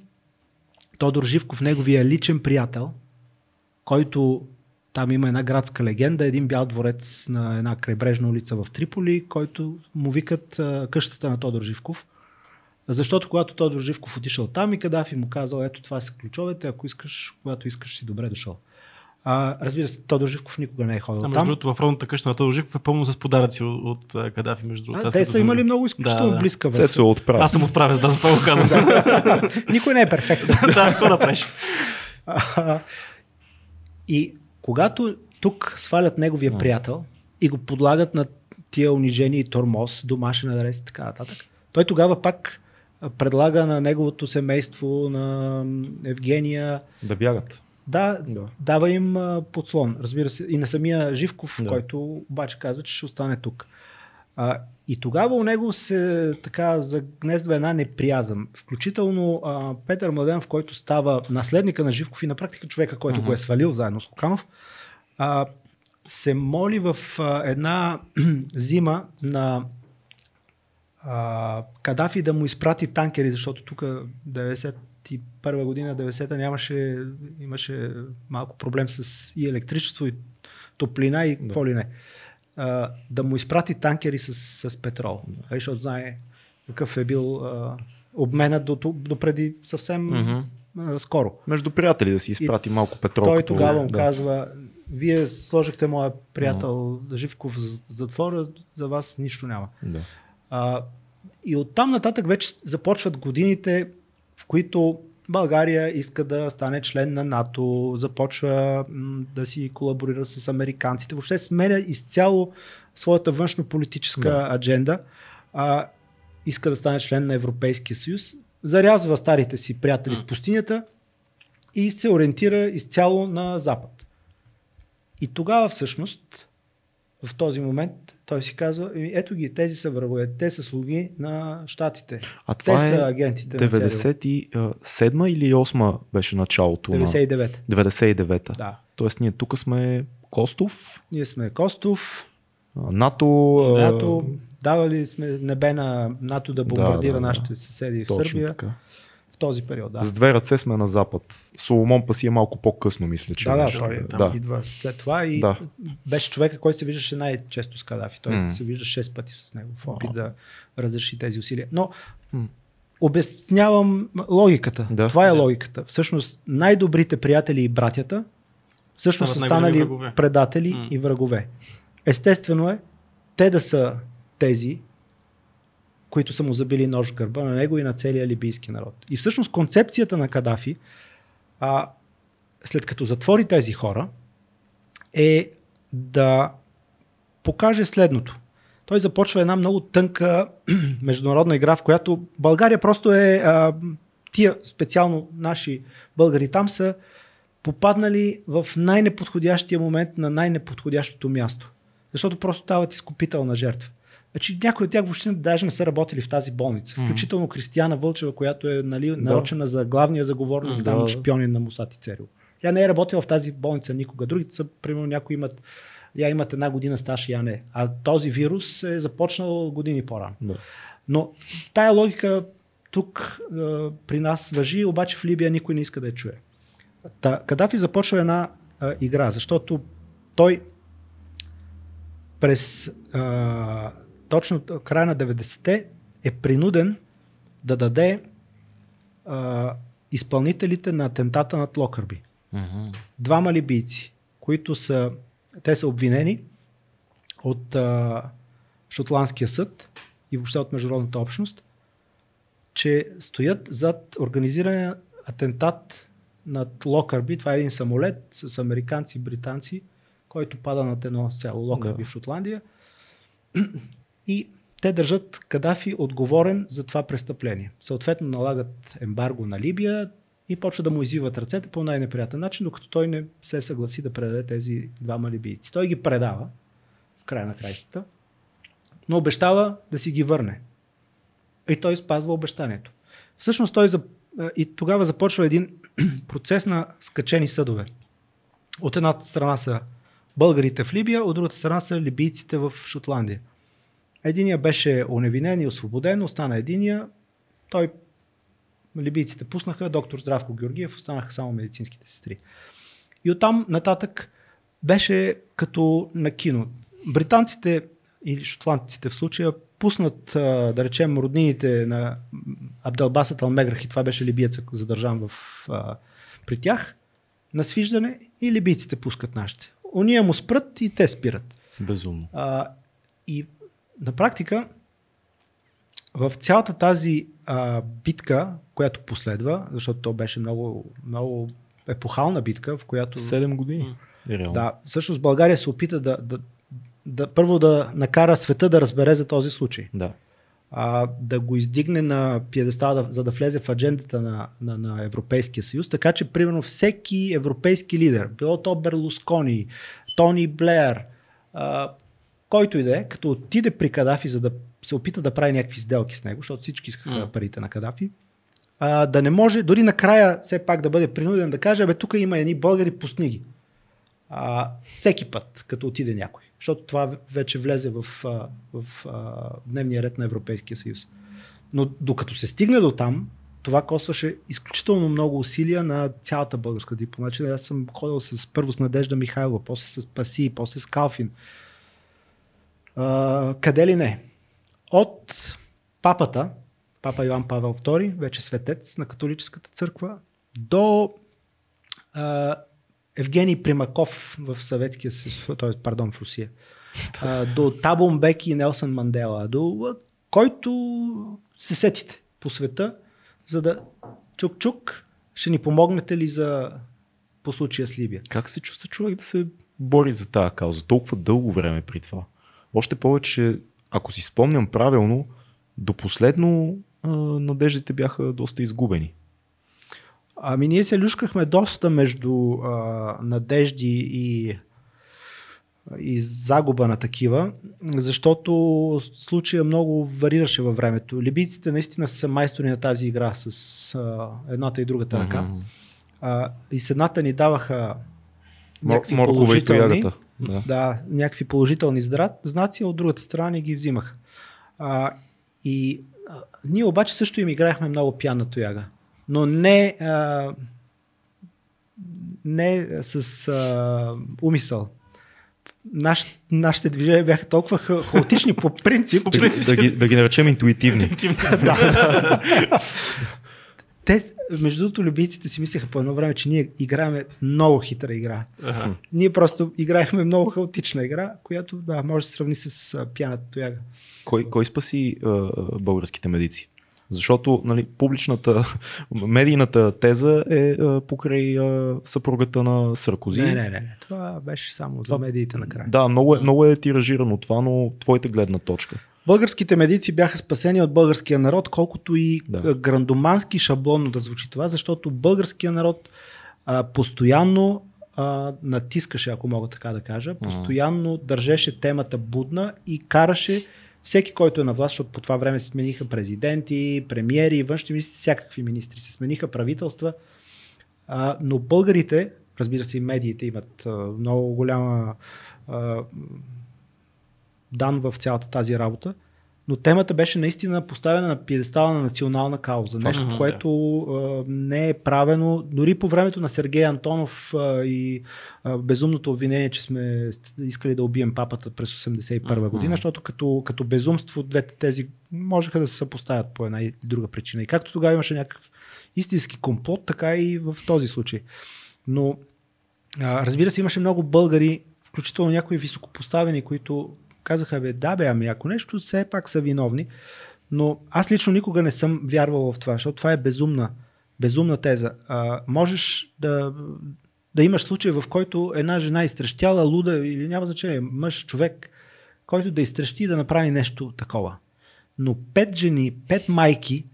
Тодор Живков, неговия личен приятел, който там има една градска легенда, един бял дворец на една крайбрежна улица в Триполи, който му викат къщата на Тодор Живков. Защото когато Тодор Живков отишъл там и Кадафи му казал, ето това са ключовете, ако искаш, когато искаш си добре дошъл. А, разбира се, Тодор Живков никога не е ходил А между там. другото, в родната къща на Тодор Живков е пълно с подаръци от, от а, Кадафи, между другото. А, те са имали много изключително Да, да. близка връзка. Цецо отправя. Аз съм отправен, да, за това го казвам. да, Никой не е перфектен. какво да правиш? А, И когато тук свалят неговия приятел и го подлагат на тия унижения и тормоз, домашен адрес и така нататък, той тогава пак а, предлага на неговото семейство, на Евгения, Да бягат. Да, Да. дава им а, подслон, разбира се, и на самия Живков, Да. който обаче казва, че ще остане тук. А, и тогава у него се така загнездва една неприязъм. Включително а, Петър Младенов, който става наследника на Живков и на практика човека, който го е свалил заедно с Луканов, а, се моли в а, една зима на а, Кадафи да му изпрати танкери, защото тук 91 година, 90-та нямаше, имаше малко проблем с и електричество, и топлина, и какво ли не. А, да му изпрати танкери с, с петрол, да. защото знае какъв е бил а, обменът до, до преди съвсем Мгм. а, скоро. Между приятели да си изпрати малко петрол. Той като- тогава му да. казва, вие сложихте моя приятел Живков в затвора, за вас нищо няма. Да. А, и оттам нататък вече започват годините, в които България иска да стане член на НАТО, започва да си колаборира с американците, въобще сменя изцяло своята външно-политическа Да. адженда. А, иска да стане член на Европейския съюз, зарязва старите си приятели в пустинята и се ориентира изцяло на Запад. И тогава всъщност, в този момент, той си казва, «Еми, ето ги, тези са врагове, те са слуги на щатите. А те това са е агентите на ЦРУ. 97 или 8 беше началото 99. на 99-та. Да. Тоест ние тук сме Костов, Ние сме Костов, НАТО, НАТО, давали сме небе на НАТО да бомбардира да, да. нашите съседи в точно Сърбия така. В този период. Да, С две ръце сме на запад. Соломон Паси е малко по-късно, мисля, че да, да, той е там да. идва след това и Да. беше човека, който се виждаше най-често с Кадафи. Той М. се вижда 6 пъти с него в опит да разреши тези усилия. Но М. обяснявам логиката. Да. Това е Да. логиката. Всъщност най-добрите приятели и братята всъщност са станали врагове. предатели М. и врагове. Естествено е те да са тези, които са му забили нож в гърба на него и на целия либийски народ. И всъщност концепцията на Кадафи, а, след като затвори тези хора, е да покаже следното. Той започва една много тънка международна игра, в която България просто е. А, тия специално наши българи там са попаднали в най-неподходящия момент на най-неподходящото място. Защото просто стават изкупителна жертва. Значи, някои от тях въобще даже не са работили в тази болница. Включително Кристияна Вълчева, която е нали, нарочена за главния заговорник, там да. шпионин на Мусати Церил. Тя не е работила в тази болница никога. Другите са, примерно, някои имат, я имат една година стаж, я не. А този вирус е започнал години по-рано. Да. Но тая логика тук е, при нас въжи, обаче в Либия никой не иска да я чуе. Та, Кадафи започва една е, игра, защото той през е, точно края на 90-те е принуден да даде е, изпълнителите на атентата над Локърби. Мгм. Двама либийци, които са, те са обвинени от а, Шотландския съд и въобще от международната общност, че стоят зад организирания атентат над Локърби. Това е един самолет с американци и британци, който пада над едно село Локърби Да. в Шотландия. И те държат Кадафи отговорен за това престъпление. Съответно налагат ембарго на Либия и почва да му извиват ръцете по най-неприятен начин, докато той не се съгласи да предаде тези двама либийци. Той ги предава в края на краищата, но обещава да си ги върне. И той спазва обещанието. Всъщност той за... и тогава започва един процес на скачени съдове. От едната страна са българите в Либия, от другата страна са либийците в Шотландия. Единия беше оневинен и освободен, остана единия. Той либийците пуснаха, доктор Здравко Георгиев, останаха само медицинските сестри. И оттам нататък беше като на кино. Британците или шотландците в случая пуснат, да речем, роднините на Абделбасът Алмеграх и това беше либиец задържан в, а, при тях на свиждане и либийците пускат нашите. Ония му спрат и те спират. Безумно. А, и на практика в цялата тази а, битка, която последва, защото то беше много, много епохална битка, в която 7 години. Реално. да, всъщност България се опита да, да, да първо да накара света да разбере за този случай. да. А, да го издигне на пиедестал, да, за да влезе в аджендата на, на, на Европейския съюз. Така че, примерно, всеки европейски лидер, било то Берлускони, Тони Блеер, а, който и да е, като отиде при Кадафи, за да се опита да прави някакви сделки с него, защото всички искаха М. парите на Кадафи, а, да не може, дори накрая все пак да бъде принуден да каже, бе, тук има едни българи, пусни ги. А, всеки път, като отиде някой. Защото това вече влезе в, в, в дневния ред на Европейския съюз. Но докато се стигне до там, това костваше изключително много усилия на цялата българска дипломация. Аз съм ходил с първо с Надежда Михайлова, после с Паси, после с Калфин. А, къде ли не? От папата, папа Йоан Павел II, вече светец на католическата църква, до а, Евгений Примаков в Съветския съюз, т.е. пардон, в Русия, а, до Табо Мбеки и Нелсън Мандела, до който се сетите по света, за да чук-чук, ще ни помогнете ли за по случая с Либия? Как се чувства човек да се бори за тази кауза толкова дълго време при това? Още повече, ако си спомням правилно, до последно а, надеждите бяха доста изгубени. Ами ние се люшкахме доста между а, надежди и, и загуба на такива, защото случая много варираше във времето. Либийците наистина са майстори на тази игра с а, едната и другата ръка. Mm-hmm. А, и с едната ни даваха някакви Мор- положителни, да. да, някакви положителни знаци, а от другата страна ни ги взимаха. А, и а, ние обаче също им играехме много пяна тояга но не, а, не с а, умисъл. Наш, нашите движения бяха толкова ха, хаотични по принцип. по принцип да, да, ги, да ги наречем интуитивни. да. Те, между другото, любийците си мислеха по едно време, че ние играеме много хитра игра. Ага. Ние просто играехме много хаотична игра, която да, може да се сравни с а, пяната тояга. Кой, кой спаси а, българските медици? Защото нали, публичната, медийната теза е а, покрай а, съпругата на Саркози. Не, не, не, не. Това беше само това, за медиите накрая. Да, много е, много е тиражирано това, но твоята гледна точка. Българските медици бяха спасени от българския народ, колкото и да. грандомански шаблонно да звучи това, защото българския народ а, постоянно а, натискаше, ако мога така да кажа, постоянно държеше темата будна и караше всеки, който е на власт, защото по това време се смениха президенти, премиери, външни министри, всякакви министри, се смениха правителства, а, но българите, разбира се и медиите имат а, много голяма а, дан в цялата тази работа, но темата беше наистина поставена на пиедестала на национална кауза. Нещо, mm-hmm, което а, не е правено дори по времето на Сергей Антонов а, и а, безумното обвинение, че сме искали да убием папата през 81 mm-hmm. година, защото като, като безумство двете тези можеха да се съпоставят по една и друга причина. И както тогава имаше някакъв истински комплот, така и в този случай. Но а, разбира се, имаше много българи, включително някои високопоставени, които казаха, бе, да бе, ами ако нещо все пак са виновни, но аз лично никога не съм вярвал в това, защото това е безумна, безумна теза. А, можеш да, да имаш случай, в който една жена изтрещяла, луда или няма значение, мъж, човек, който да изтрещи да направи нещо такова. Но пет жени, пет майки,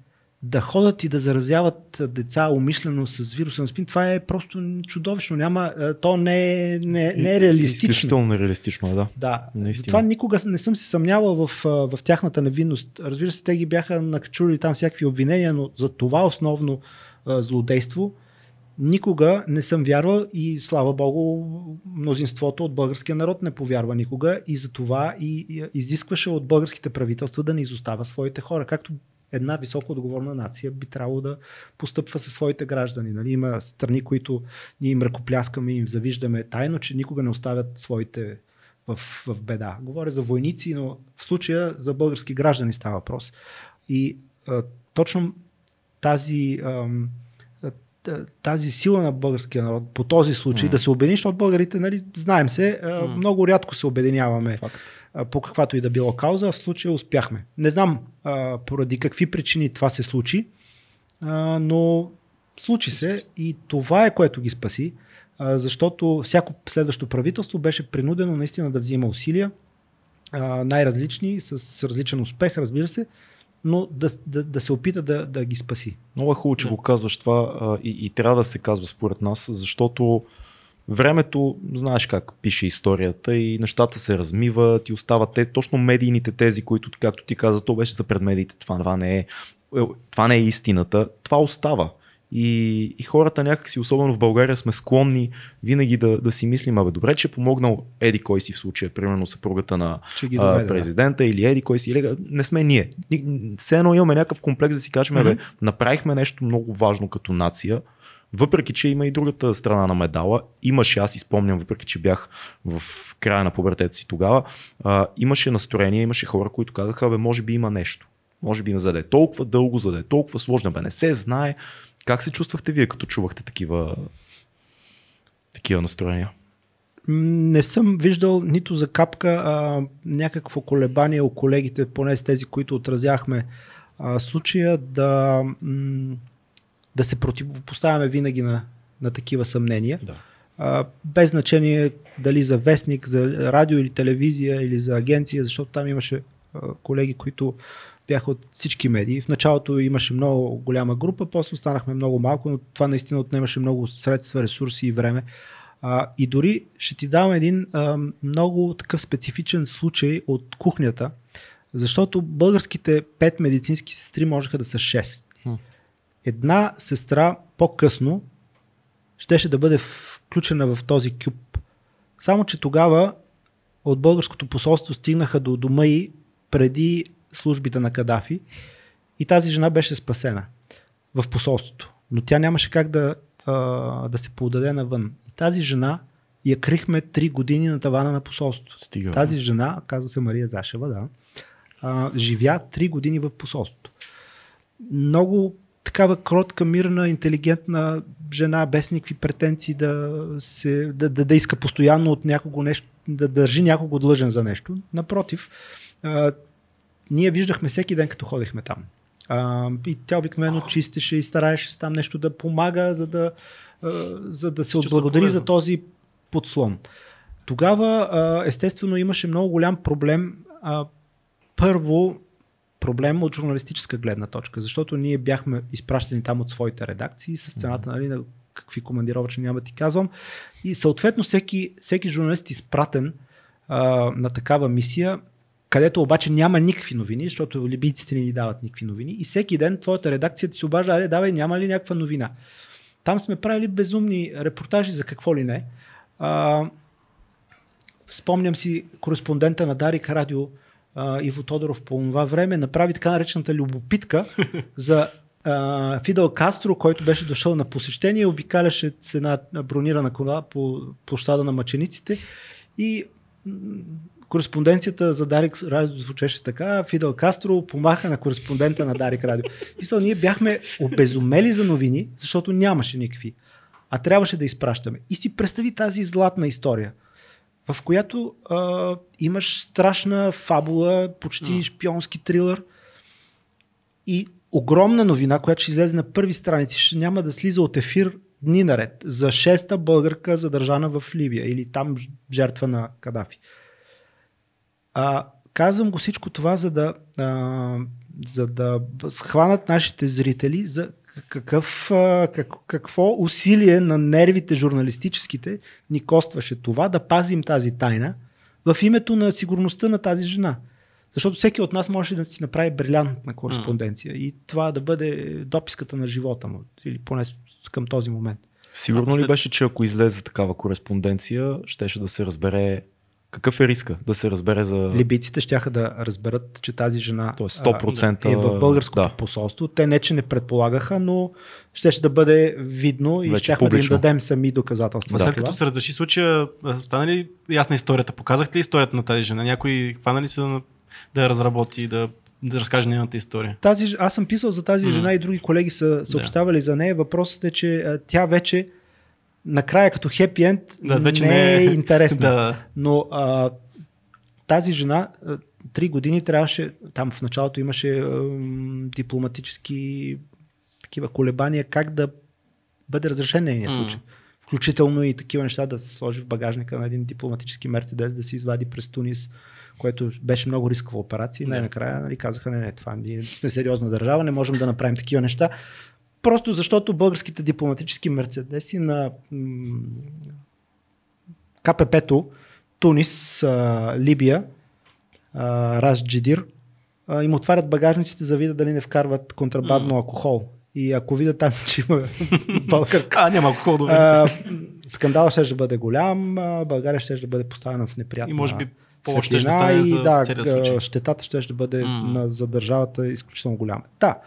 да ходят и да заразяват деца умишлено с вируса на спин, това е просто чудовищно. Няма, то не е, не, не е реалистично. Изключително нереалистично, да. Да. Това никога не съм се съмнявал в, в тяхната невинност. Разбира се, те ги бяха накачули там всякакви обвинения, но за това основно злодейство никога не съм вярвал и слава богу мнозинството от българския народ не повярва никога и за това и изискваше от българските правителства да не изостава своите хора, както една високо отговорна нация би трябвало да постъпва със своите граждани. Нали? Има страни, които ние им ръкопляскаме и им завиждаме тайно, че никога не оставят своите в, в беда. Говоря за войници, но в случая за български граждани става въпрос. И а, точно тази, а, тази сила на българския народ по този случай mm. да се обедини, защото българите, нали, знаем се, а, mm. много рядко се обединяваме. Факт по каквато и да било кауза, в случая успяхме. Не знам а, поради какви причини това се случи, а, но случи се и това е което ги спаси, а, защото всяко следващо правителство беше принудено наистина да взима усилия, а, най-различни, с различен успех, разбира се, но да, да, да се опита да, да ги спаси. Много е хубаво, че да. го казваш това а, и, и трябва да се казва според нас, защото времето, знаеш как пише историята и нещата се размиват и остават те, точно медийните тези, които, както ти каза, то беше за пред медиите, това, това, не е, е, това не е истината, това остава. И, и хората някакси, особено в България, сме склонни винаги да, да си мислим, абе добре, че е помогнал Еди кой си в случая, примерно съпругата на доведе, а, да. президента или Еди кой си. Или, не сме ние. Ни- Все едно имаме някакъв комплекс да си кажем, mm-hmm. бе, направихме нещо много важно като нация, въпреки, че има и другата страна на медала, имаше, аз си спомням, въпреки, че бях в края на пубертета си тогава, а, имаше настроение, имаше хора, които казаха, бе, може би има нещо. Може би за да е толкова дълго, за да е толкова сложно, бе, не се знае. Как се чувствахте вие, като чувахте такива, такива настроения? Не съм виждал нито за капка а, някакво колебание у колегите, поне с тези, които отразяхме а, случая, да, м, да се противопоставяме винаги на, на такива съмнения. Да. А, без значение дали за вестник, за радио или телевизия или за агенция, защото там имаше а, колеги, които бяха от всички медии. В началото имаше много голяма група, после останахме много малко, но това наистина отнемаше много средства, ресурси и време. А, и дори ще ти дам един а, много такъв специфичен случай от кухнята, защото българските пет медицински сестри можеха да са 6. Една сестра по-късно щеше да бъде включена в този кюб. Само, че тогава от българското посолство стигнаха до дома и преди службите на Кадафи и тази жена беше спасена в посолството. Но тя нямаше как да, а, да се подаде навън. И тази жена я крихме 3 години на тавана на посолството. Стига. Тази жена, казва се Мария Зашева, да, а, живя 3 години в посолството. Много такава кротка, мирна, интелигентна жена, без никакви претенции да, се, да, да, да иска постоянно от някого нещо, да държи някого длъжен за нещо. Напротив, а, ние виждахме всеки ден, като ходихме там. А, и тя обикновено чистеше и стараеше се там нещо да помага, за да, а, за да се отблагодари полезно. за този подслон. Тогава, а, естествено, имаше много голям проблем. А, първо, проблем от журналистическа гледна точка, защото ние бяхме изпращани там от своите редакции с цената нали, на какви командировъчни няма ти казвам. И съответно всеки, всеки журналист изпратен а, на такава мисия, където обаче няма никакви новини, защото либийците не ни дават никакви новини. И всеки ден твоята редакция ти се обажда, аде, давай, няма ли някаква новина. Там сме правили безумни репортажи за какво ли не. А, спомням си кореспондента на Дарик Радио а, Иво Тодоров по това време направи така наречената любопитка за а, Фидел Кастро, който беше дошъл на посещение, обикаляше с една бронирана кола по площада на мъчениците и кореспонденцията за Дарик Радио звучеше така, Фидел Кастро помаха на кореспондента на Дарик Радио. Мисъл, ние бяхме обезумели за новини, защото нямаше никакви. А трябваше да изпращаме. И си представи тази златна история, в която а, имаш страшна фабула, почти М. шпионски трилър и огромна новина, която ще излезе на първи страници, ще няма да слиза от ефир дни наред за шеста българка задържана в Ливия или там жертва на Кадафи. А, казвам го всичко това, за да, а, за да схванат нашите зрители за какъв, как, какво усилие на нервите журналистическите ни костваше това да пазим тази тайна в името на сигурността на тази жена. Защото всеки от нас може да си направи брилянтна кореспонденция и това да бъде дописката на живота му, или поне към този момент. Сигурно А ли след- беше, че ако излезе такава кореспонденция, щеше да се разбере какъв е риска да се разбере за... Либийците ще да разберат, че тази жена Тоест 100% а, е в българското да. посолство. Те не, че не предполагаха, но щеше да бъде видно и Вече щяхме да им дадем сами доказателства. За след като се разреши случая, стана ли ясна историята? Показахте ли историята на тази жена? Някой хвана ли се да, да я разработи и да, да разкаже нейната история? Тази, аз съм писал за тази М. жена и други колеги са съобщавали за нея. Въпросът е, че а, тя вече накрая като хепи енд Да, вече не, е е- интересна. Да. Но а, тази жена а, три години трябваше, там в началото имаше ам, дипломатически такива колебания, как да бъде разрешен нейния случай. Включително и такива неща да се сложи в багажника на един дипломатически мерцедес, да се извади през Тунис, което беше много рискова операция. Да. най-накрая нали, казаха, не, не, това ние сме сериозна държава, не можем да направим такива неща. Просто защото българските дипломатически мерцедеси на м- КПП-то, Тунис, а, Либия, а, Рас Джидир, а, им отварят багажниците за да видят дали не вкарват контрабандно алкохол. И ако видя там, че има българка, А, няма алкохол, добре. а, скандал ще да бъде голям, а, България ще да бъде поставена в неприятна И може би по-лошо ще стане и да, щетата ще да бъде М. на, за държавата изключително голяма. Да,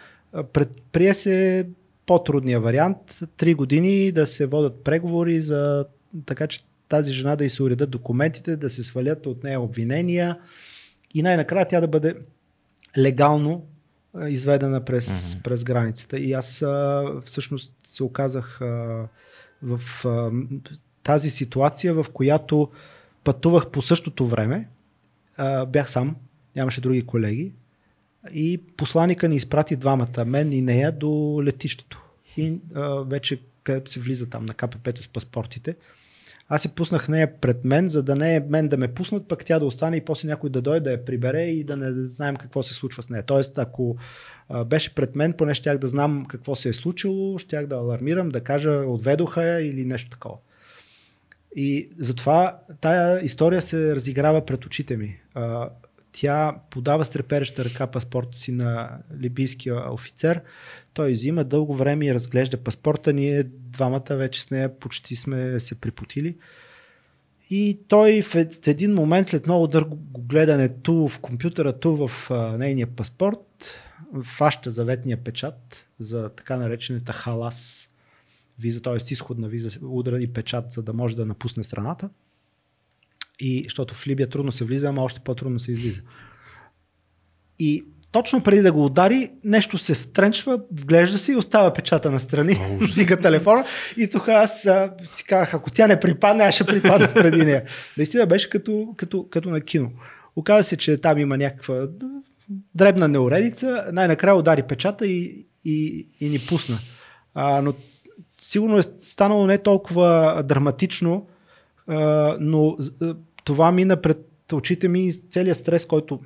предприе се по-трудния вариант, три години да се водят преговори за така, че тази жена да й се уредат документите, да се свалят от нея обвинения и най-накрая тя да бъде легално изведена през, mm-hmm. през границата. И аз а, всъщност се оказах а, в а, тази ситуация, в която пътувах по същото време. А, бях сам, нямаше други колеги. И посланика ни изпрати двамата, мен и нея, до летището. И а, вече където се влиза там на КПП-то с паспортите. Аз се пуснах нея пред мен, за да не е мен да ме пуснат, пък тя да остане и после някой да дойде да я прибере и да не знаем какво се случва с нея. Тоест, ако а, беше пред мен, поне щях да знам какво се е случило, щях да алармирам, да кажа отведоха я или нещо такова. И затова тая история се разиграва пред очите ми. А, тя подава с ръка паспорта си на либийския офицер. Той взима дълго време и разглежда паспорта. Ние двамата вече с нея почти сме се припотили. И той в в един момент, след много дълго гледане ту в компютъра, ту в нейния паспорт, фаща заветния печат за така наречената халас виза, т.е. изходна виза, удара и печат, за да може да напусне страната. И защото в Либия трудно се влиза, ама още по-трудно се излиза. И точно преди да го удари, нещо се втренчва, вглежда се и остава печата на страни, дига телефона. И тук аз а, си казах, ако тя не припадне, аз ще припадна преди нея. Наистина беше като, като, като на кино. Оказа се, че там има някаква дребна неуредица. Най-накрая удари печата и, и, и ни пусна. А, но сигурно е станало не толкова драматично, а, но а, това мина пред очите ми целият стрес, който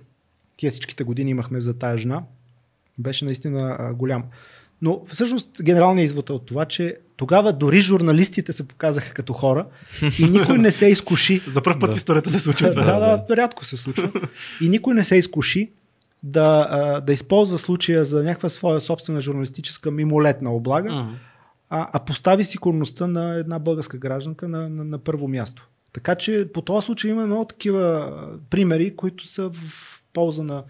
тия всичките години имахме за тая жена, беше наистина а, голям. Но всъщност генералният извод е от това, че тогава дори журналистите се показаха като хора и никой не се изкуши. За първ път Да. историята се случва Да, да, да, рядко се случва. И никой не се изкуши да, да използва случая за някаква своя собствена журналистическа мимолетна облага, М. а, а постави сигурността на една българска гражданка на, на, на първо място. Така че по този случай има много такива примери, които са в полза на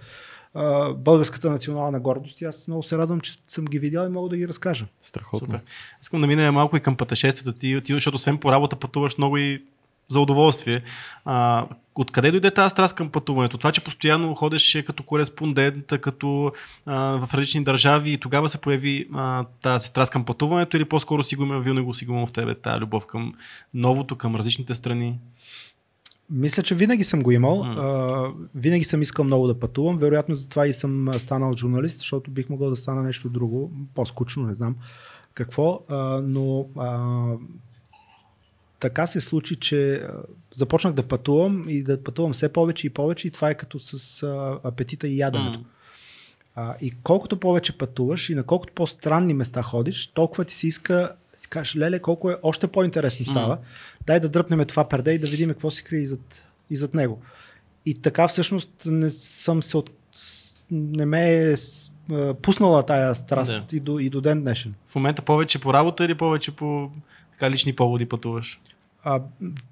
а, българската национална гордост. И аз много се радвам, че съм ги видял и мога да ги разкажа. Страхотно. Супер. Искам да мина малко и към пътешествията ти, ти, защото освен по работа пътуваш много и за удоволствие. А, откъде дойде тази страст към пътуването? Това, че постоянно ходеше като кореспондент, като а, в различни държави и тогава се появи а, тази страст към пътуването или по-скоро си го има, винаги си го има в тебе, тази любов към новото, към различните страни? Мисля, че винаги съм го имал. М. А, винаги съм искал много да пътувам. Вероятно затова и съм станал журналист, защото бих могъл да стана нещо друго, по-скучно, не знам какво. А, но а, така се случи, че започнах да пътувам и да пътувам все повече и повече и това е като с а, апетита и яденето. М. А, и колкото повече пътуваш и на колкото по-странни места ходиш, толкова ти се иска, си кажеш, леле, колко е още по-интересно става. Дай да дръпнем това перде и да видим какво се крие и зад, и зад него. И така всъщност не съм се от... не ме е пуснала тая страст Да. и, до, и до ден днешен. В момента повече по работа или повече по така, лични поводи пътуваш? А,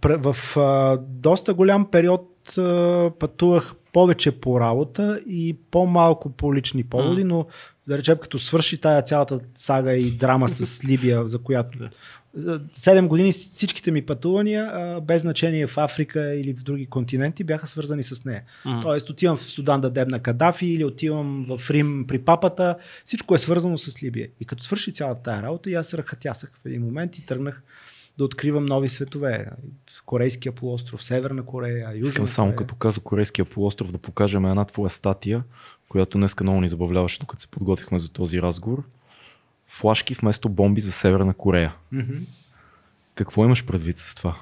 в а, доста голям период а, пътувах повече по работа и по-малко по лични поводи, но да речем като свърши тая цялата сага и драма с Либия, за която Да. за 7 години всичките ми пътувания, а, без значение в Африка или в други континенти, бяха свързани с нея. М. Тоест отивам в Судан да дебна Кадафи или отивам в Рим при папата. Всичко е свързано с Либия. И като свърши цялата тая работа, и аз се ръхатясах в един момент и тръгнах да откривам нови светове. Корейския полуостров, Северна Корея, Южна Искам само Корея. като каза Корейския полуостров да покажем една твоя статия, която днеска много ни забавляваше, докато се подготвихме за този разговор. Флашки вместо бомби за Северна Корея. Мгм. Какво имаш предвид с това?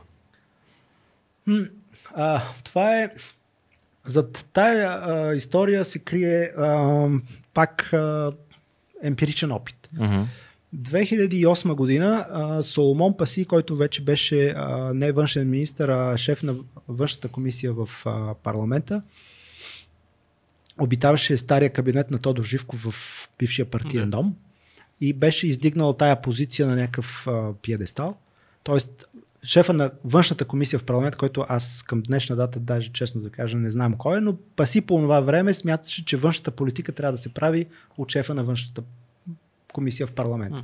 А, това е. Зад тая а, история се крие а, пак а, емпиричен опит. Uh-huh. 2008 година а, Соломон Паси, който вече беше а, не външен министр, а шеф на външната комисия в а, парламента, обитаваше стария кабинет на Тодор Живков в бившия партиен дом и беше издигнал тая позиция на някакъв а, пиедестал. Тоест, шефа на външната комисия в парламент, който аз към днешна дата, даже честно да кажа, не знам кой е, но паси по това време смяташе, че външната политика трябва да се прави от шефа на външната комисия в парламент. Mm.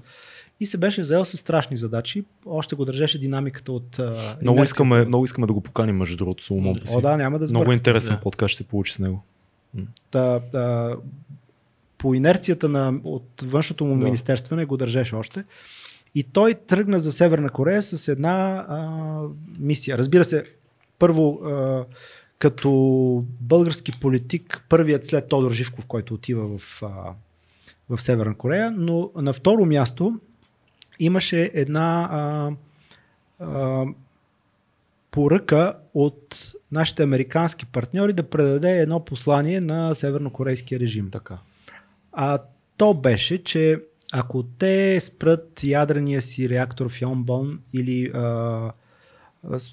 И се беше заел с страшни задачи. Още го държеше динамиката от. А, много, искаме, много искаме да го поканим, между другото, Соломон О, да, няма да сбърка. Много интересен да. подкаст ще се получи с него. Та, да, по инерцията на, от външното му да. министерство не го държеше още. И той тръгна за Северна Корея с една а, мисия. Разбира се, първо а, като български политик, първият след Тодор Живков, който отива в, а, в Северна Корея, но на второ място имаше една а, а, поръка от нашите американски партньори да предаде едно послание на севернокорейския режим. Така. А то беше, че ако те спрат ядрения си реактор в Йонбон или а,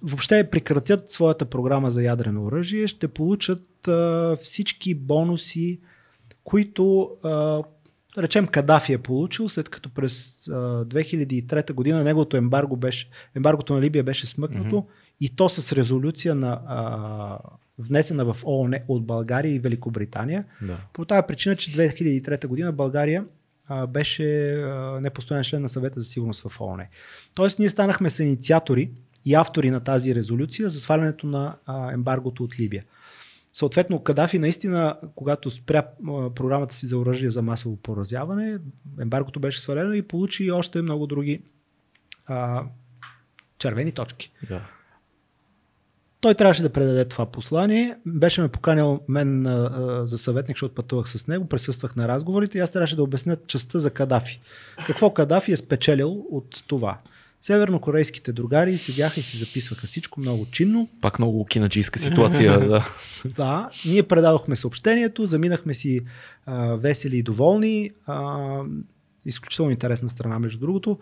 въобще прекратят своята програма за ядрено оръжие, ще получат а, всички бонуси, които а, да речем Кадафи е получил, след като през а, 2003 година неговото ембарго беше, ембаргото на Либия беше смъкнато mm-hmm. и то с резолюция на а, внесена в ООН от България и Великобритания. Да. По тази причина, че 2003 година България а, беше а, непостоянен член на съвета за сигурност в ООН. Тоест ние станахме с инициатори и автори на тази резолюция за свалянето на а, ембаргото от Либия. Съответно, Кадафи наистина, когато спря програмата си за оръжие за масово поразяване, ембаргото беше свалено и получи още много други а, червени точки. Да. Той трябваше да предаде това послание. Беше ме поканил мен а, за съветник, защото пътувах с него, присъствах на разговорите и аз трябваше да обясня частта за Кадафи. Какво Кадафи е спечелил от това? Севернокорейските другари седяха и си записваха всичко много чинно. Пак много кинаджийска ситуация. да. да, ние предадохме съобщението, заминахме си а, весели и доволни. А, изключително интересна страна, между другото.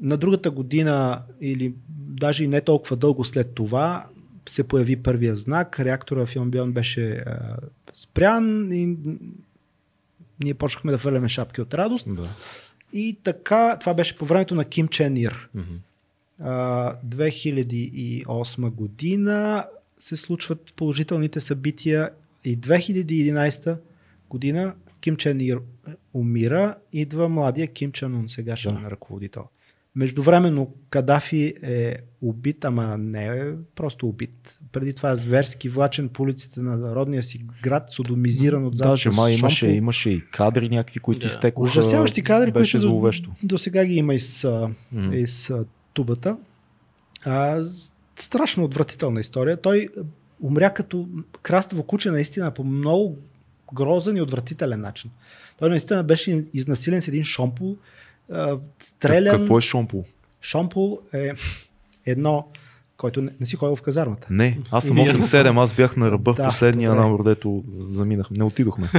На другата година, или даже и не толкова дълго след това, се появи първия знак. Реактора в Йонбион беше а, спрян и ние почнахме да хвърляме шапки от радост. Да. И така, това беше по времето на Ким Чен Ир. Mm-hmm. 2008 година се случват положителните събития и 2011 година Ким Чен Ир умира, идва младия Ким Чен Ун, сегашен да. ръководител. Междувременно Кадафи е убит, ама не е просто убит. Преди това зверски влачен по улиците на родния си град, содомизиран от Даже май имаше, имаше и кадри някакви, които да. изтекоха. Ужасяващи кадри, беше които зловещо. До, до сега ги има и с, mm. и с тубата. А, страшно отвратителна история. Той умря като краставо куче наистина по много грозен и отвратителен начин. Той наистина беше изнасилен с един шомпол, стрелян. Какво е шомпол? Шомпол е едно, който не, не си ходил в казармата. Не, аз съм 8-7, аз бях на ръба да, последния е. набор, дето заминах. Не отидохме.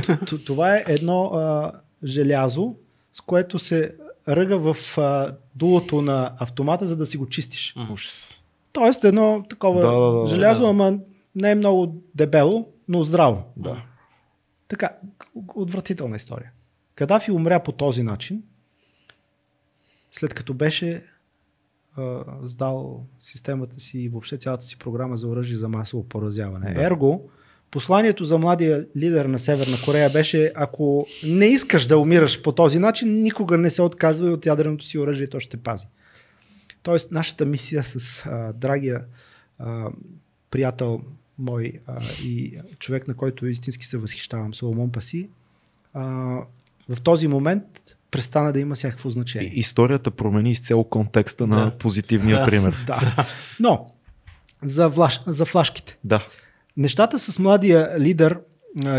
Това е едно а, желязо, с което се ръга в а, дулото на автомата, за да си го чистиш. Ужас. Тоест едно такова да, да, да, желязо, да, ама не е много дебело, но здраво. Да. Така, отвратителна история. Кадафи умря по този начин, след като беше а, сдал системата си и въобще цялата си програма за оръжие за масово поразяване. Да. Ерго, посланието за младия лидер на Северна Корея беше, ако не искаш да умираш по този начин, никога не се отказвай от ядреното си оръжие, то ще пази. Тоест, нашата мисия с а, драгия а, приятел мой а, и човек, на който истински се възхищавам, Соломон Паси, а, в този момент престана да има всякакво значение. И, историята промени изцяло контекста да. на позитивния да. пример. Да. Но, за, влаш, за флашките. Да. Нещата с младия лидер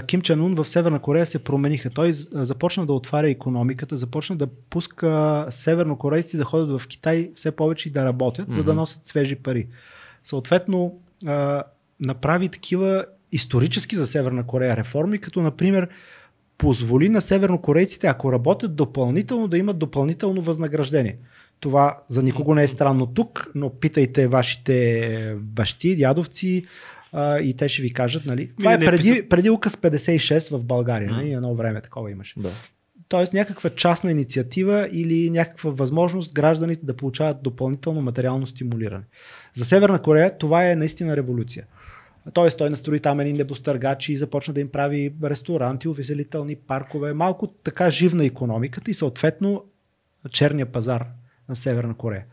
Ким Чен Ун в Северна Корея се промениха. Той започна да отваря економиката, започна да пуска севернокорейци да ходят в Китай все повече и да работят, mm-hmm. за да носят свежи пари. Съответно, направи такива исторически за Северна Корея реформи, като например позволи на севернокорейците, ако работят допълнително, да имат допълнително възнаграждение. Това за никого не е странно тук, но питайте вашите бащи, дядовци а, и те ще ви кажат. Нали? Това е преди, преди указ 56 в България. Нали? Едно време такова имаше. Да. Тоест някаква частна инициатива или някаква възможност гражданите да получават допълнително материално стимулиране. За Северна Корея това е наистина революция. Тоест той настрои там едни небостъргачи и започна да им прави ресторанти, увеселителни паркове, малко така живна економиката и съответно черния пазар на Северна Корея,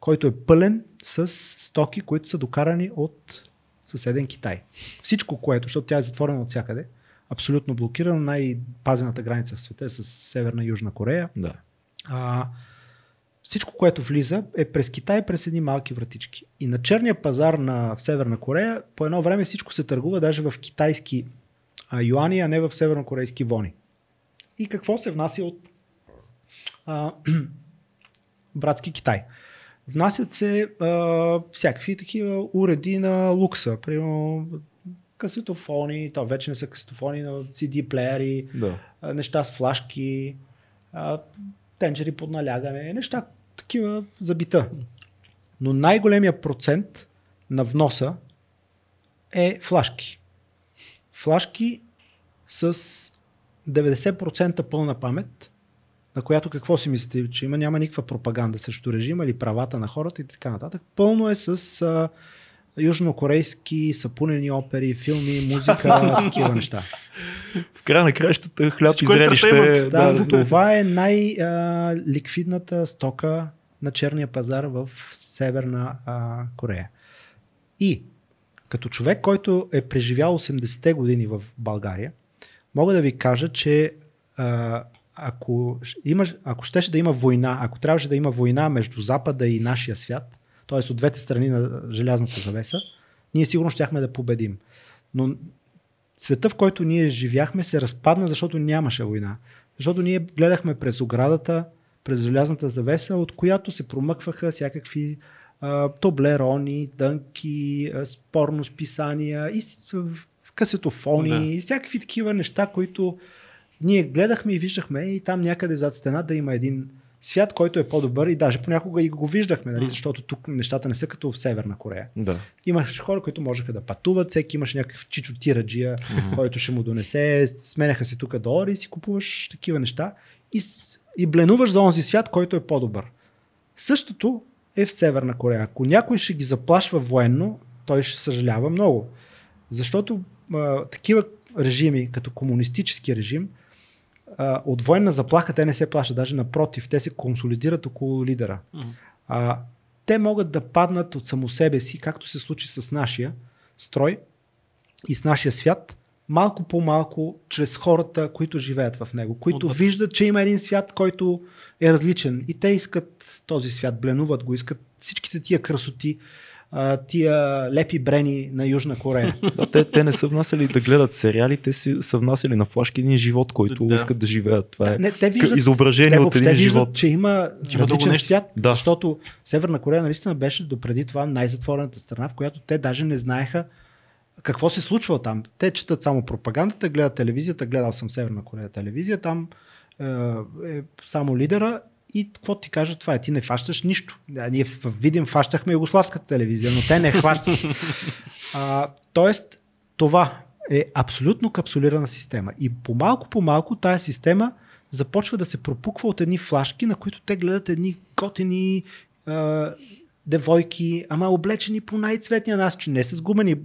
който е пълен с стоки, които са докарани от съседен Китай. Всичко, което, защото тя е затворена от всякъде, абсолютно блокирана, най-пазената граница в света е с Северна и Южна Корея. Да. А, всичко, което влиза е през Китай, през едни малки вратички. И на черния пазар на в Северна Корея по едно време всичко се търгува даже в китайски а, юани, а не в севернокорейски вони. И какво се внася от а, братски Китай? Внасят се а, всякакви такива уреди на лукса. Примерно касетофони, то вече не са касетофони, но CD плеери, Да. а, неща с флашки, а, тенджери под налягане, неща такива за бита. Но най-големия процент на вноса е флашки. Флашки с 90% пълна памет, на която какво си мислите, че има няма никаква пропаганда срещу режима или правата на хората и така нататък. Пълно е с южнокорейски сапунени опери, филми, музика, такива неща. В края на краищата хляб и Всичко е зрелище. entertainment. Да, да, това е най-ликвидната стока на черния пазар в Северна а, Корея. И като човек, който е преживял 80-те години в България, мога да ви кажа, че а, ако, имаш, ако щеше да има война, ако трябваше да има война между Запада и нашия свят, т.е. от двете страни на желязната завеса, ние сигурно щяхме да победим. Но света, в който ние живяхме, се разпадна, защото нямаше война. Защото ние гледахме през оградата, през желязната завеса, от която се промъкваха всякакви а, тоблерони, дънки, а, спорно списания и касетофони, Да. и всякакви такива неща, които ние гледахме и виждахме и там някъде зад стената има един свят, който е по-добър и даже понякога и го виждахме, нали, защото тук нещата не са като в Северна Корея. да. Имаше хора, които можеха да пътуват, всеки имаше някакъв чичо тираджия, който ще му донесе, сменяха се тук долари и си купуваш такива неща и, и бленуваш за онзи свят, който е по-добър. Същото е в Северна Корея. Ако някой ще ги заплашва военно, той ще съжалява много. Защото а, такива режими, като комунистически режим, а, от военна заплаха те не се плащат, даже напротив, те се консолидират около лидера. А, те могат да паднат от само себе си, както се случи с нашия строй и с нашия свят, малко по малко, чрез хората, които живеят в него, които Отвътре. виждат, че има един свят, който е различен. И те искат този свят, бленуват го, искат всичките тия красоти, а, тия лепи брени на Южна Корея. Да, те, те не са внасяли да гледат сериали, те си, са внасяли на флашки един живот, който Да. искат да живеят. Това е Не, те виждат, изображение те от един виждат, живот. че има Че има различен нещо. свят, Да. защото Северна Корея наистина беше допреди това най-затворената страна, в която те даже не знаеха какво се случва там. Те четат само пропагандата, гледат телевизията, гледал съм Северна Корея телевизия, там е, е само лидера и какво ти кажа това е, ти не фащаш нищо. Да, ние в Видим фащахме югославската телевизия, но те не хващат. А, тоест, това е абсолютно капсулирана система. И по-малко по малко тая система започва да се пропуква от едни флашки, на които те гледат едни готини а, девойки, ама облечени по най-цветния начин, не с гумени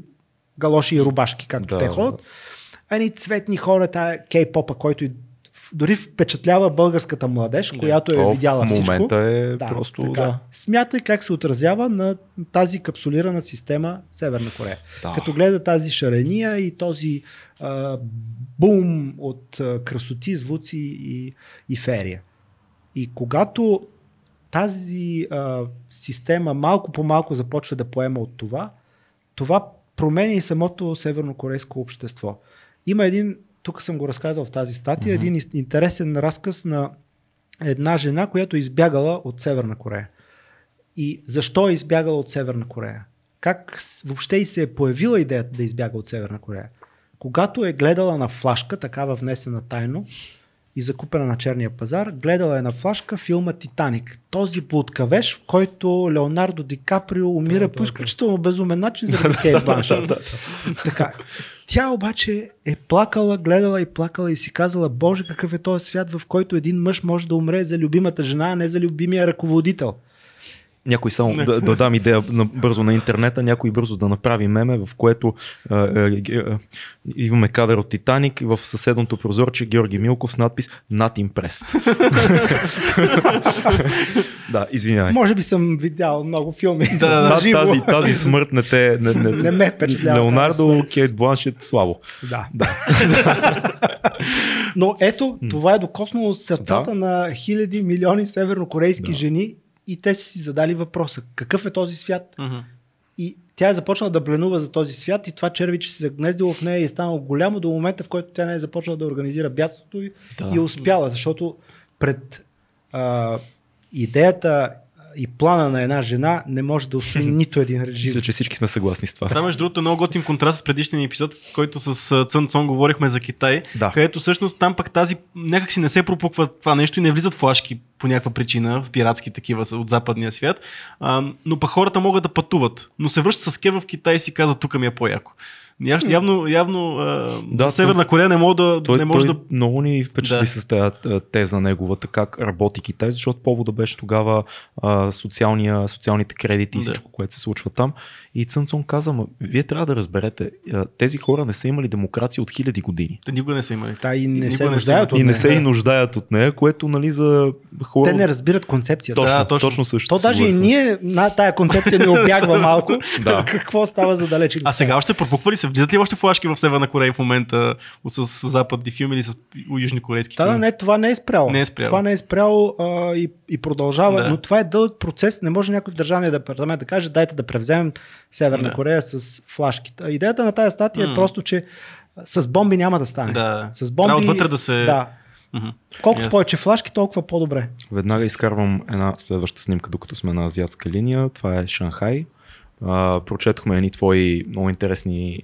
галоши и рубашки, както Да. те ходят, едни цветни хора, тая кей-попа, който и дори впечатлява българската младеж, която е О, видяла в всичко. момента е Да, просто така. да. Смятай как се отразява на тази капсулирана система Северна Корея. Да. Като гледа тази шарения и този а, бум от а, красоти, звуци и, и ферия. И когато тази а, система малко по малко започва да поема от това, това променя и самото севернокорейско общество. Има един, тук съм го разказал в тази статия, един интересен разказ на една жена, която е избягала от Северна Корея. И защо е избягала от Северна Корея? Как въобще и се е появила идеята да избяга от Северна Корея? Когато е гледала на флашка, такава внесена тайно, и закупена на черния пазар. Гледала е на флашка филма Титаник. Този блудкавеж, в който Леонардо Ди Каприо умира Да, по да, изключително безумен начин заради Кейт Бланшет. Така. Тя обаче е плакала, гледала и плакала и си казала, Боже, какъв е този свят, в който един мъж може да умре за любимата жена, а не за любимия ръководител. Някой само Не. да, да дам идея на, бързо на интернета, някой бързо да направи меме, в което а, а, а, имаме кадър от Титаник и в съседното прозорче Георги Милков с надпис Not impressed. да, извинявай. Може би съм видял много филми. Да, да, да. Тази, тази смърт не те... Не, не, Не ме впечатлява Леонардо, Кейт Бланшет, слабо. Да. Но ето, това е докоснало сърцата Да. на хиляди, милиони севернокорейски Да. жени и те са си задали въпроса. Какъв е този свят? Мгм. И тя е започнала да бленува за този свят и това червиче се загнездило в нея и е станало голямо до момента, в който тя не е започнала да организира бятството и, Да. и е успяла, защото пред а, идеята и плана на една жена не може да устои нито един режим. Мисля, че всички сме съгласни с това. Това, между другото, е много готин контраст с предишния ни епизод, с който с Цън Цон говорихме за Китай, Да. където всъщност там пък тази някак си не се пропуква това нещо и не влизат флашки по някаква причина, пиратски такива от западния свят, а, но пък хората могат да пътуват, но се връщат с кева в Китай и си казват, тук ми е по-яко. Яв- Явно, явно Да, Северна Корея не може да, Той, не може той да много ни впечатли Да. с тази теза неговата, как работи Китай, защото повода беше тогава а, социалния, социалните кредити и Да. всичко, което се случва там. И Цън Цон каза, «Ма, вие трябва да разберете, тези хора не са имали демокрация от хиляди години. Те никога не са имали. Та и не Никога се нуждаят от И не нея. се и нуждаят от нея, което нали, за хора... Те не разбират концепцията. точно, Да, точно, точно. също. То си даже и ние на тая концепция ни обягва малко. Да. Какво става за далече? А сега още пропуква ли се? Влизат ли още флашки в Северна Корея в момента с, с западни филми или с южнокорейски Да, да, филми? не, това не е спряло. Не е спряло. Това не е спряло а, и, и продължава, Да. но това е дълъг процес. Не може някой в държавния департамент да каже, дайте да превземем Северна Да. Корея с флашките. А Идеята на тази статия М. е просто, че с бомби няма да стане. Да. С бомби, Трябва отвътре да се- Да. Мгм. Колкото Ясно. повече флашки, толкова по-добре. Веднага изкарвам една следваща снимка, докато сме на азиатска линия. Това е Шанхай. А, прочетохме едни твои много интересни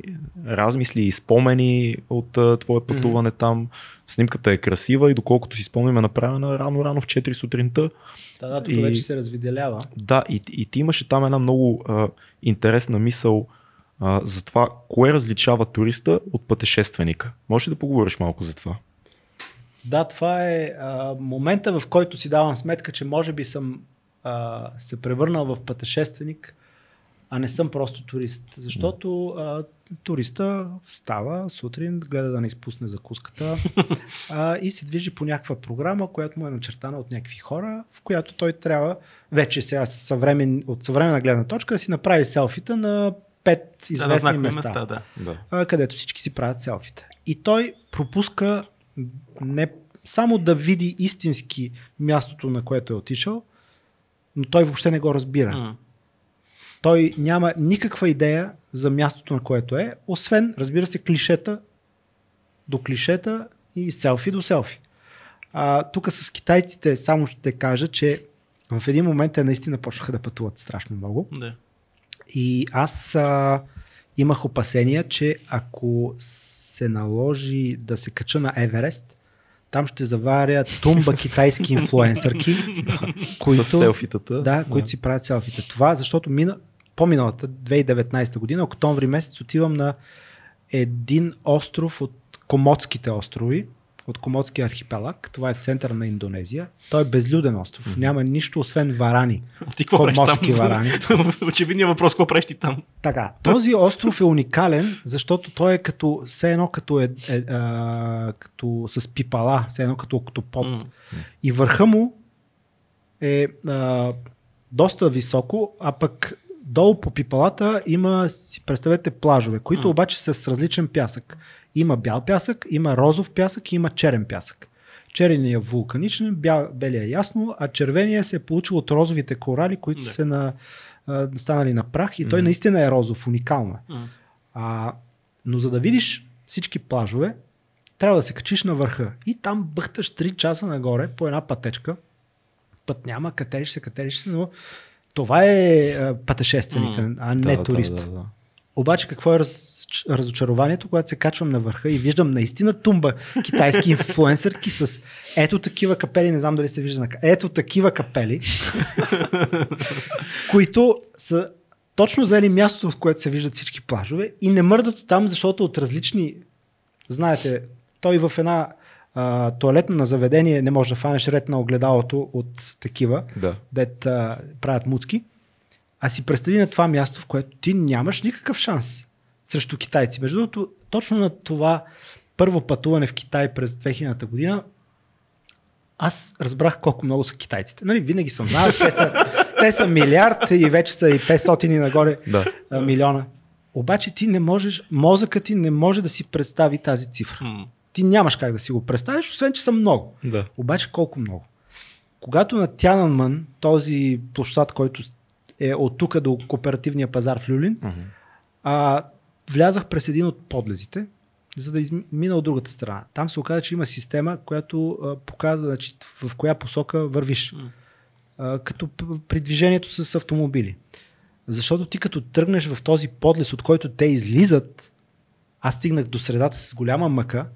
размисли и спомени от а, твое пътуване mm-hmm. там. Снимката е красива и доколкото си спомням е направена рано-рано в 4 сутринта. Да, да, тук И- вече се развиделява. Да, и, и ти имаше там една много а, интересна мисъл а, за това, кое различава туриста от пътешественика. Може ли да поговориш малко за това? Да, това е а, момента, в който си давам сметка, че може би съм а, се превърнал в пътешественик, а не съм просто турист. Защото а, туриста става сутрин, гледа да не изпусне закуската а, и се движи по някаква програма, която му е начертана от някакви хора, в която той трябва вече сега съвремен, от съвременна гледна точка да си направи селфита на пет Да, известни знакови места места, да. Да. а, където всички си правят селфита. И той пропуска не само да види истински мястото, на което е отишъл, но той въобще не го разбира. М. Той няма никаква идея за мястото, на което е, освен, разбира се, клишета до клишета и селфи до селфи. А, тук с китайците само ще кажа, че в един момент те наистина почнаха да пътуват страшно много. Да. И аз а, имах опасения, че ако се наложи да се кача на Еверест, там ще заваря тумба китайски инфлуенсърки, които, селфитата. да, които си правят селфите. Това, защото мина, по-миналата 2019 година, октомври месец, отивам на един остров от Комодските острови, от Комодския архипелаг. Това е център на Индонезия. Той е безлюден остров. Mm-hmm. Няма нищо, освен варани. Ти какво Комодски там? варани. Очевидният въпрос, какво ти там? Така, този остров е уникален, защото той е като, все едно като, е, е, а, като с пипала, все едно като октопод. М. И върха му е а, доста високо, а пък долу по пипалата има, си представете, плажове, които обаче са с различен пясък. Има бял пясък, има розов пясък и има черен пясък. Черният е вулканичен, бял, белия е ясно, а червения се е получил от розовите корали, които Да. са се на, а, станали на прах и той Мгм. наистина е розов, уникално. е. А, но за да видиш всички плажове, трябва да се качиш на върха. И там бъхташ 3 часа нагоре по една пътечка. Път няма, катериш се, катериш се, но това е пътешественика, М. а не Да, турист. Да, да, да. Обаче какво е раз, разочарованието, когато се качвам на върха и виждам наистина тумба китайски инфлуенсърки с ето такива капели, не знам дали се вижда на ето такива капели, които са точно заели мястото, в което се виждат всички плажове и не мърдат там, защото от различни, знаете, той в една а, туалетна на заведение не може да фанеш ред на огледалото от такива, Да. дет а, правят муцки. А си представи на това място, в което ти нямаш никакъв шанс срещу китайци. Между другото, точно на това първо пътуване в Китай през 2000 година, аз разбрах колко много са китайците. Нали, винаги съм знал, те са, те са милиард и вече са и 500 и нагоре Да. а, милиона. Обаче ти не можеш, мозъкът ти не може да си представи тази цифра. Ти нямаш как да си го представиш, освен че са много. Да. Обаче колко много. Когато на Тянанмън, този площад, който е от тук до кооперативния пазар в Люлин, а, влязах през един от подлезите, за да измина от другата страна. Там се оказа, че има система, която а, показва значи, в коя посока вървиш. А, като при движението с автомобили. Защото ти като тръгнеш в този подлез, от който те излизат, аз стигнах до средата с голяма мъка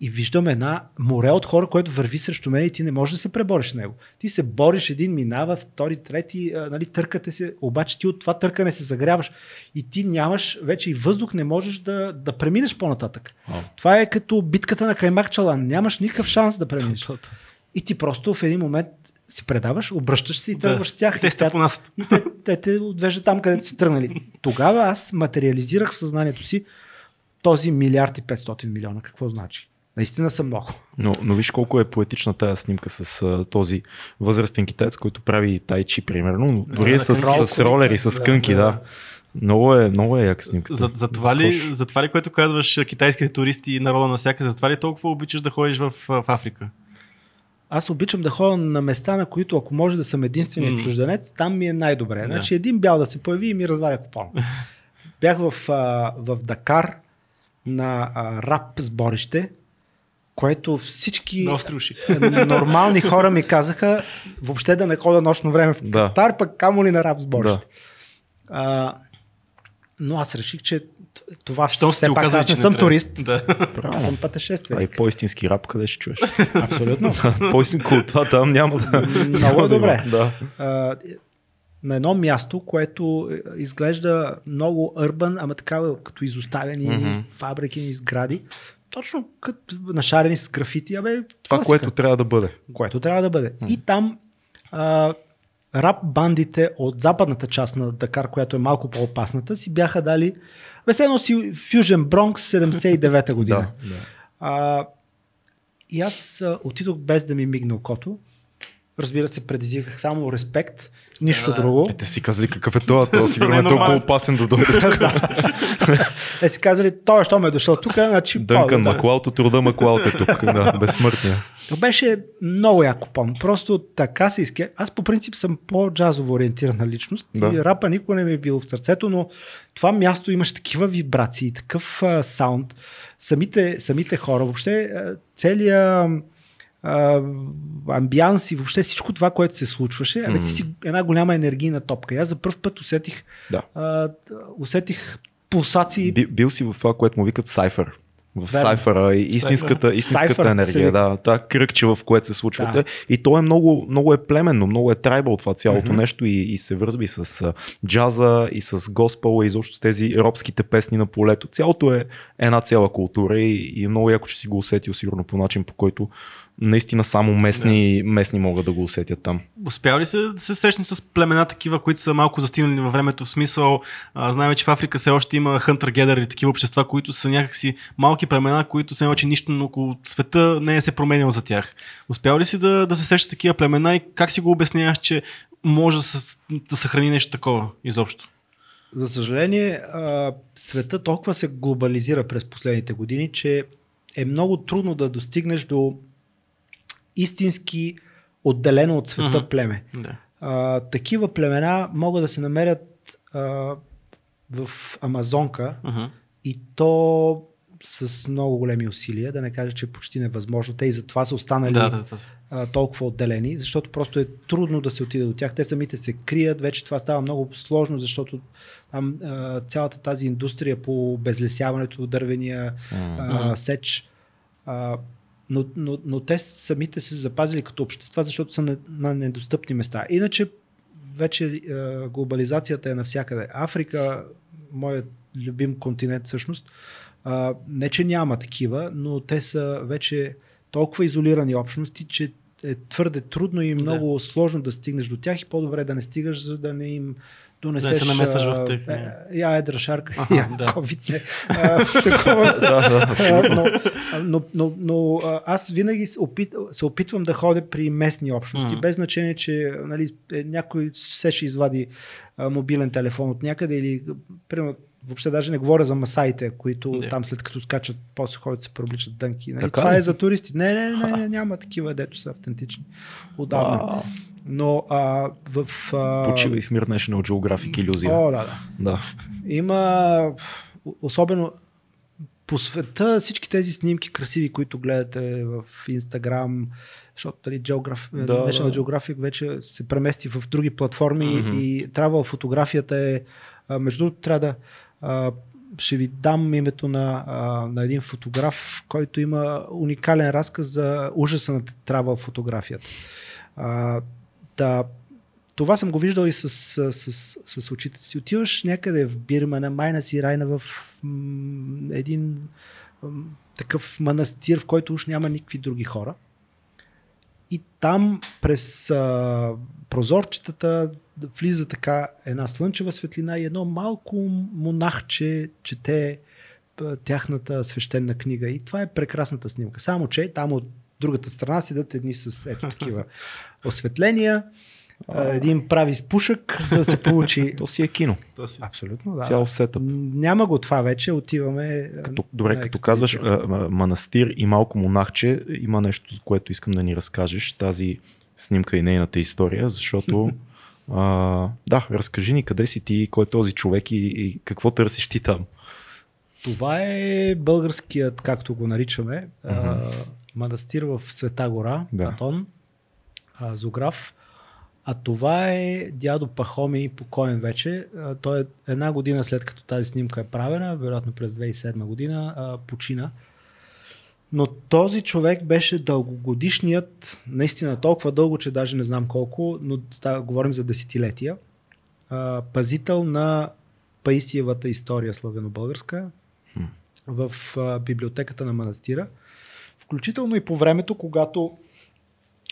и виждам една море от хора, което върви срещу мен и ти не можеш да се пребориш с него. Ти се бориш, един минава, втори, трети, а, нали, търкате се, обаче ти от това търкане се загряваш и ти нямаш, вече и въздух не можеш да, да преминеш по-нататък. Ау. Това е като битката на Каймак Чалан. Нямаш никакъв шанс да преминеш. И ти просто в един момент се предаваш, обръщаш се и тръгваш с тях. Те сте по нас. и те, те те отвеждат там, където са тръгнали. Тогава аз материализирах в съзнанието си този милиард и 500 милиона. Какво значи? Наистина са много. Но, но виж колко е поетична тази снимка с а, този възрастен китаец, който прави тайчи, примерно. но Дори да, с, кънки. с ролери, с Да, кънки, да. да. Много е, много е як снимката. За, за, това ли, за това ли, което казваш китайските туристи и народа навсякъде, за това ли толкова обичаш да ходиш в, в Африка? Аз обичам да ходя на места, на които ако може да съм единственият М. чужденец, там ми е най-добре. Да. Значи един бял да се появи и ми разваля купона. Бях в, а, в Дакар на а, рап сборище, което всички уши. нормални хора ми казаха въобще да не хода нощно време в Да. Катар, пък камо ли на рап сборище. Да. А, но аз реших, че това Щом все пак оказали, аз не съм турист. Да. Аз съм А и пътешественик. по-истински рап, къде ще чуеш? Абсолютно. По-истинко от това там няма да. Много няма е да добре. Да. А, на едно място, което е, изглежда много урбан, ама такава като изоставени Мгм. фабрики и сгради. Точно като нашарени с графити. Абе, Това, класика. което трябва да бъде. което трябва да бъде. И там а, рап бандите от западната част на Дакар, която е малко по-опасната, си бяха дали бе, едно си Fusion Bronx 79-та година. Да, да. А, и аз отидох без да ми мигне окото. Разбира се, предизвиках само респект, нищо Да. друго. Е, те си казали какъв е това, това сигурно е толкова опасен да дойде тук. Те си казали, той, що ме е дошъл тук, значи Дънкан Маклауд от рода Маклауд е тук. Да, безсмъртния. То беше много як купон. Просто така се изке. Аз по принцип съм по-джазово ориентирана личност Да. и рапа никога не ми е бил в сърцето, но това място имаше такива вибрации, такъв а, саунд. Самите, самите хора, въобще целият а, амбианс и въобще всичко това, което се случваше, абе, ти си една голяма енергийна топка. И аз за първ път усетих, Да. а, усетих пулсации. Би, бил си в това, което му викат сайфър. В сайфъра и истинската, истинската се енергия, да, това кръгче, в което се случва. Да. И то е много, много е племенно, много е трайбъл това цялото Мгм. нещо и, и се вързби с джаза и с госпела и изобщо с тези робските песни на полето. Цялото е една цяла култура и, и много яко, че си го усетил сигурно по начин, по който наистина само местни, местни могат да го усетят там. Успял ли се да се срещне с племена такива, които са малко застинали във времето? В смисъл, а, знаем, че в Африка все още има hunter gatherer и такива общества, които са някакси малки племена, които все още нищо около света не е се променило за тях. Успял ли си да, да се срещаш с такива племена и как си го обясняваш, че може да, се, да съхрани нещо такова изобщо? За съжаление, света толкова се глобализира през последните години, че е много трудно да достигнеш до истински отделено от света Мгм. племе. Да. А, такива племена могат да се намерят а, в Амазонка Uh-huh. и то с много големи усилия, да не кажа, че е почти невъзможно. Те и затова са останали Да, да, това са. а, толкова отделени, защото просто е трудно да се отиде до тях. Те самите се крият, вече това става много сложно, защото там цялата тази индустрия по безлесяването, дървения а, сеч, но, но, но те самите се запазили като общества, защото са на, на недостъпни места. Иначе вече глобализацията е навсякъде. Африка, моят любим континент всъщност, а, не че няма такива, но те са вече толкова изолирани общности, че е твърде трудно и много сложно да стигнеш до тях и по-добре да не стигаш, за да не им донесеш... Да се намесваш в техния. е, Я едра шарка, Аха, я да. COVID не. А, шегувам се. Но, но, но, но аз винаги се, опит, се опитвам да ходя при местни общности, Мгм. без значение, че нали, е, някой се ще извади мобилен телефон от някъде или примерно, въобще даже не говоря за масаите, които Да. там след като скачат, после ходят се пробличат дънки. Нали? Така Това ли? е за туристи. Не, не, не, не, няма такива, дето са автентични. Отдавна. Но а, в... А... Почивай в мир National Geographic иллюзия. О, да, да. Да. Има особено по света всички тези снимки красиви, които гледате в Инстаграм, защото нали, Geograph, Да, National да. Geographic вече се премести в други платформи Мгм. и travel фотографията е, между другото трябва да ще ви дам името на, на един фотограф, който има уникален разказ за ужаса на travel фотографията. А, да, това съм го виждал и с, с, с, с очите си. Отиваш някъде в Бирма, на майна си райна в м, един м, такъв манастир, в който уж няма никакви други хора. И там през а, прозорчетата влиза така една слънчева светлина и едно малко монахче чете тяхната свещена книга. И това е прекрасната снимка. Само, че там от другата страна седат едни с ето такива осветления. Един прави спушък, за да се получи. То си е кино. Това си. Абсолютно, да. Цял сетъп. Няма го това вече, отиваме. Като, добре, на като експедиция. казваш манастир и малко монахче, има нещо, което искам да ни разкажеш, тази снимка и нейната история, защото а, да, разкажи ни къде си ти, кой е този човек и, и какво търсиш ти там. Това е българският, както го наричаме, а, Мгм. манастир в Света гора, Да. А, Зограф. А това е дядо Пахоми, покоен вече. Той е една година след като тази снимка е правена, вероятно през 2007 година, а, почина. Но този човек беше дългогодишният, наистина толкова дълго, че даже не знам колко, но става, говорим за десетилетия, а, пазител на Паисиевата история славяно-българска в а, библиотеката на манастира. Включително и по времето, когато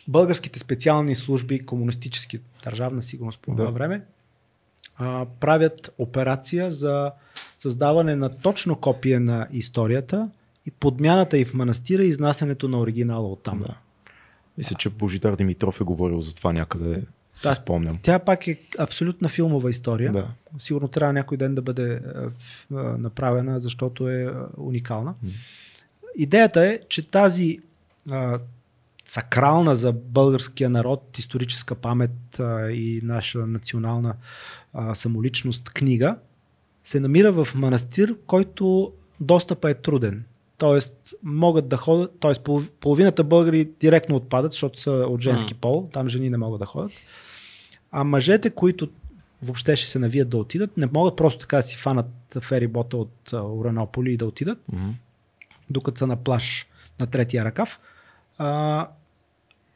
българските специални служби, комунистически, държавна сигурност по това Да. време, а, правят операция за създаване на точно копие на историята и подмяната и в манастира и изнасянето на оригинала оттам. Да. Мисля, че Божидар Димитров е говорил за това някъде, Да. спомням. Тя пак е абсолютна филмова история. Да. Сигурно трябва някой ден да бъде а, в- а, направена, защото е а, уникална. Идеята е, че тази а, сакрална за българския народ историческа памет а, и наша национална а, самоличност книга се намира в манастир, който достъпа е труден. Тоест, могат да ходят, т.е. половината българи директно отпадат, защото са от женски М. пол, там жени не могат да ходят. А мъжете, които въобще ще се навият да отидат, не могат просто така да си фанат ферибота от Уранополи и да отидат, Мгм. докато са на плаж на третия ръкав. А,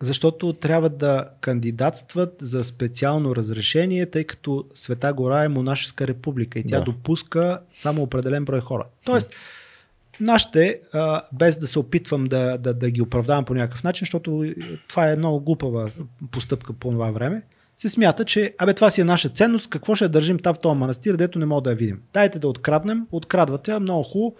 защото трябва да кандидатстват за специално разрешение, тъй като Света гора е монашеска република и тя Да. допуска само определен брой хора. Тоест, нашите, без да се опитвам да, да, да ги оправдавам по някакъв начин, защото това е много глупава постъпка по това време, се смята, че абе това си е наша ценност, какво ще държим там в този манастир, дето не мога да я видим. Дайте да откраднем, открадвате, много хубаво,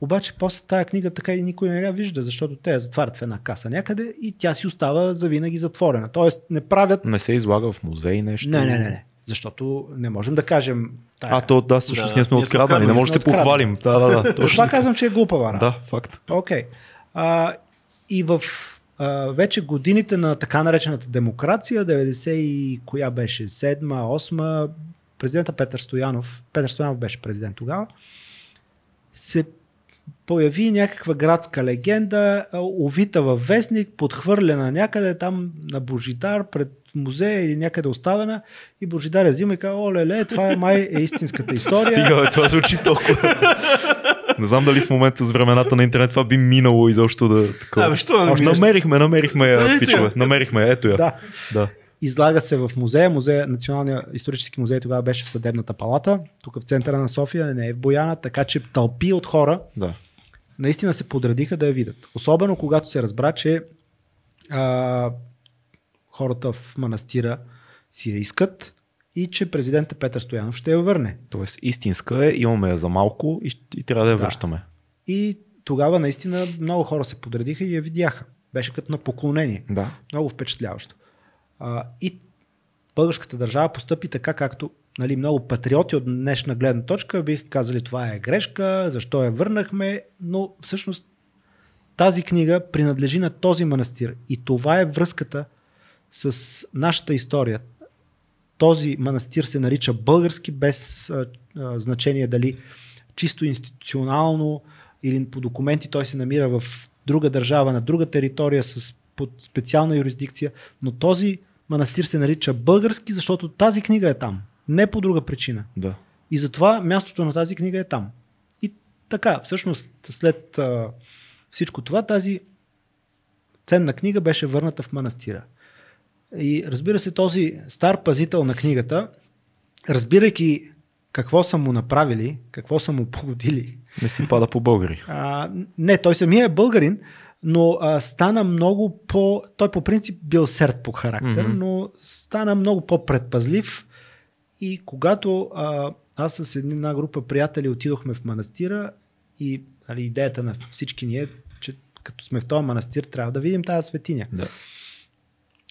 обаче после тая книга така и никой не я вижда, защото те я затварят в една каса някъде и тя си остава завинаги затворена. Тоест не правят... Не се излага в музей нещо. Не, не, не, не. Защото не можем да кажем... Тая... А, то да, всъщност Да, ние сме откраднали, не може да се похвалим. Да, да, да. Точно Това казвам, че е глупава работа. Да, факт. Окей. А, и в а, вече годините на така наречената демокрация, 90 и коя беше? 7, 8, президента Петър Стоянов, Петър Стоянов беше президент тогава, се появи някаква градска легенда, а, увита във вестник, подхвърлена някъде там на Божидар пред музея или някъде оставена и Божидар я взима и казва, о, леле, това е май е истинската история. Стига, бе, това звучи толкова. Не знам дали в момента с времената на интернет това би минало изобщо да такова. Абе, що намерихме, намерихме Ето я, я. пичове. Намерихме я, ето я. Да. да. Излага се в музея. музея Националния исторически музей тогава беше в съдебната палата, тук в центъра на София, не е в Бояна, така че тълпи от хора да. наистина се подредиха да я видят. Особено когато се разбра, че а, хората в манастира си я искат и че президента Петър Стоянов ще я върне. Тоест истинска е, имаме я за малко и, и трябва да я Да. връщаме. И тогава наистина много хора се подредиха и я видяха. Беше като на поклонение. Да. Много впечатляващо. И българската държава постъпи така, както нали, много патриоти от днешна гледна точка бих казали това е грешка, защо я върнахме, но всъщност тази книга принадлежи на този манастир. И това е връзката с нашата история. Този манастир се нарича български без а, а, значение дали чисто институционално или по документи. Той се намира в друга държава, на друга територия с под специална юрисдикция, но този манастир се нарича български, защото тази книга е там. Не по друга причина. Да. И затова мястото на тази книга е там. И така, всъщност, след а, всичко това, тази ценна книга беше върната в манастира. И разбира се, този стар пазител на книгата, разбирайки какво са му направили, какво са му погодили, Не си пада по българи. а, не, той самия е българин, но а, стана много по... Той по принцип бил серд по характер, Мгм. но стана много по-предпазлив и когато а, аз с една група приятели отидохме в манастира и нали, идеята на всички ни е, че като сме в този манастир, трябва да видим тази светиня. Да.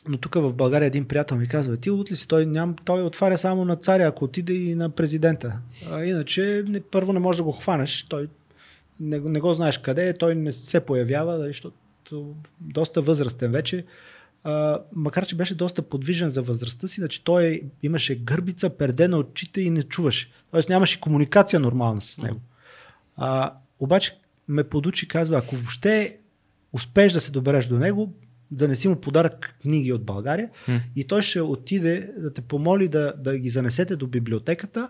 Но тук в България един приятел ми казва, ти лут ли си, той, ням, той отваря само на царя, ако отиде и на президента. А, иначе не, първо не можеш да го хванеш, той не, не го знаеш къде е, той не се появява, нали, защото доста възрастен вече. А, макар, че беше доста подвижен за възрастта си, значи той имаше гърбица, перде на очите и не чуваше. Тоест нямаше комуникация нормална с него. А, обаче ме подучи, казва, ако въобще успееш да се добереш до него, занеси му подарък книги от България Хм. и той ще отиде да те помоли да, да ги занесете до библиотеката,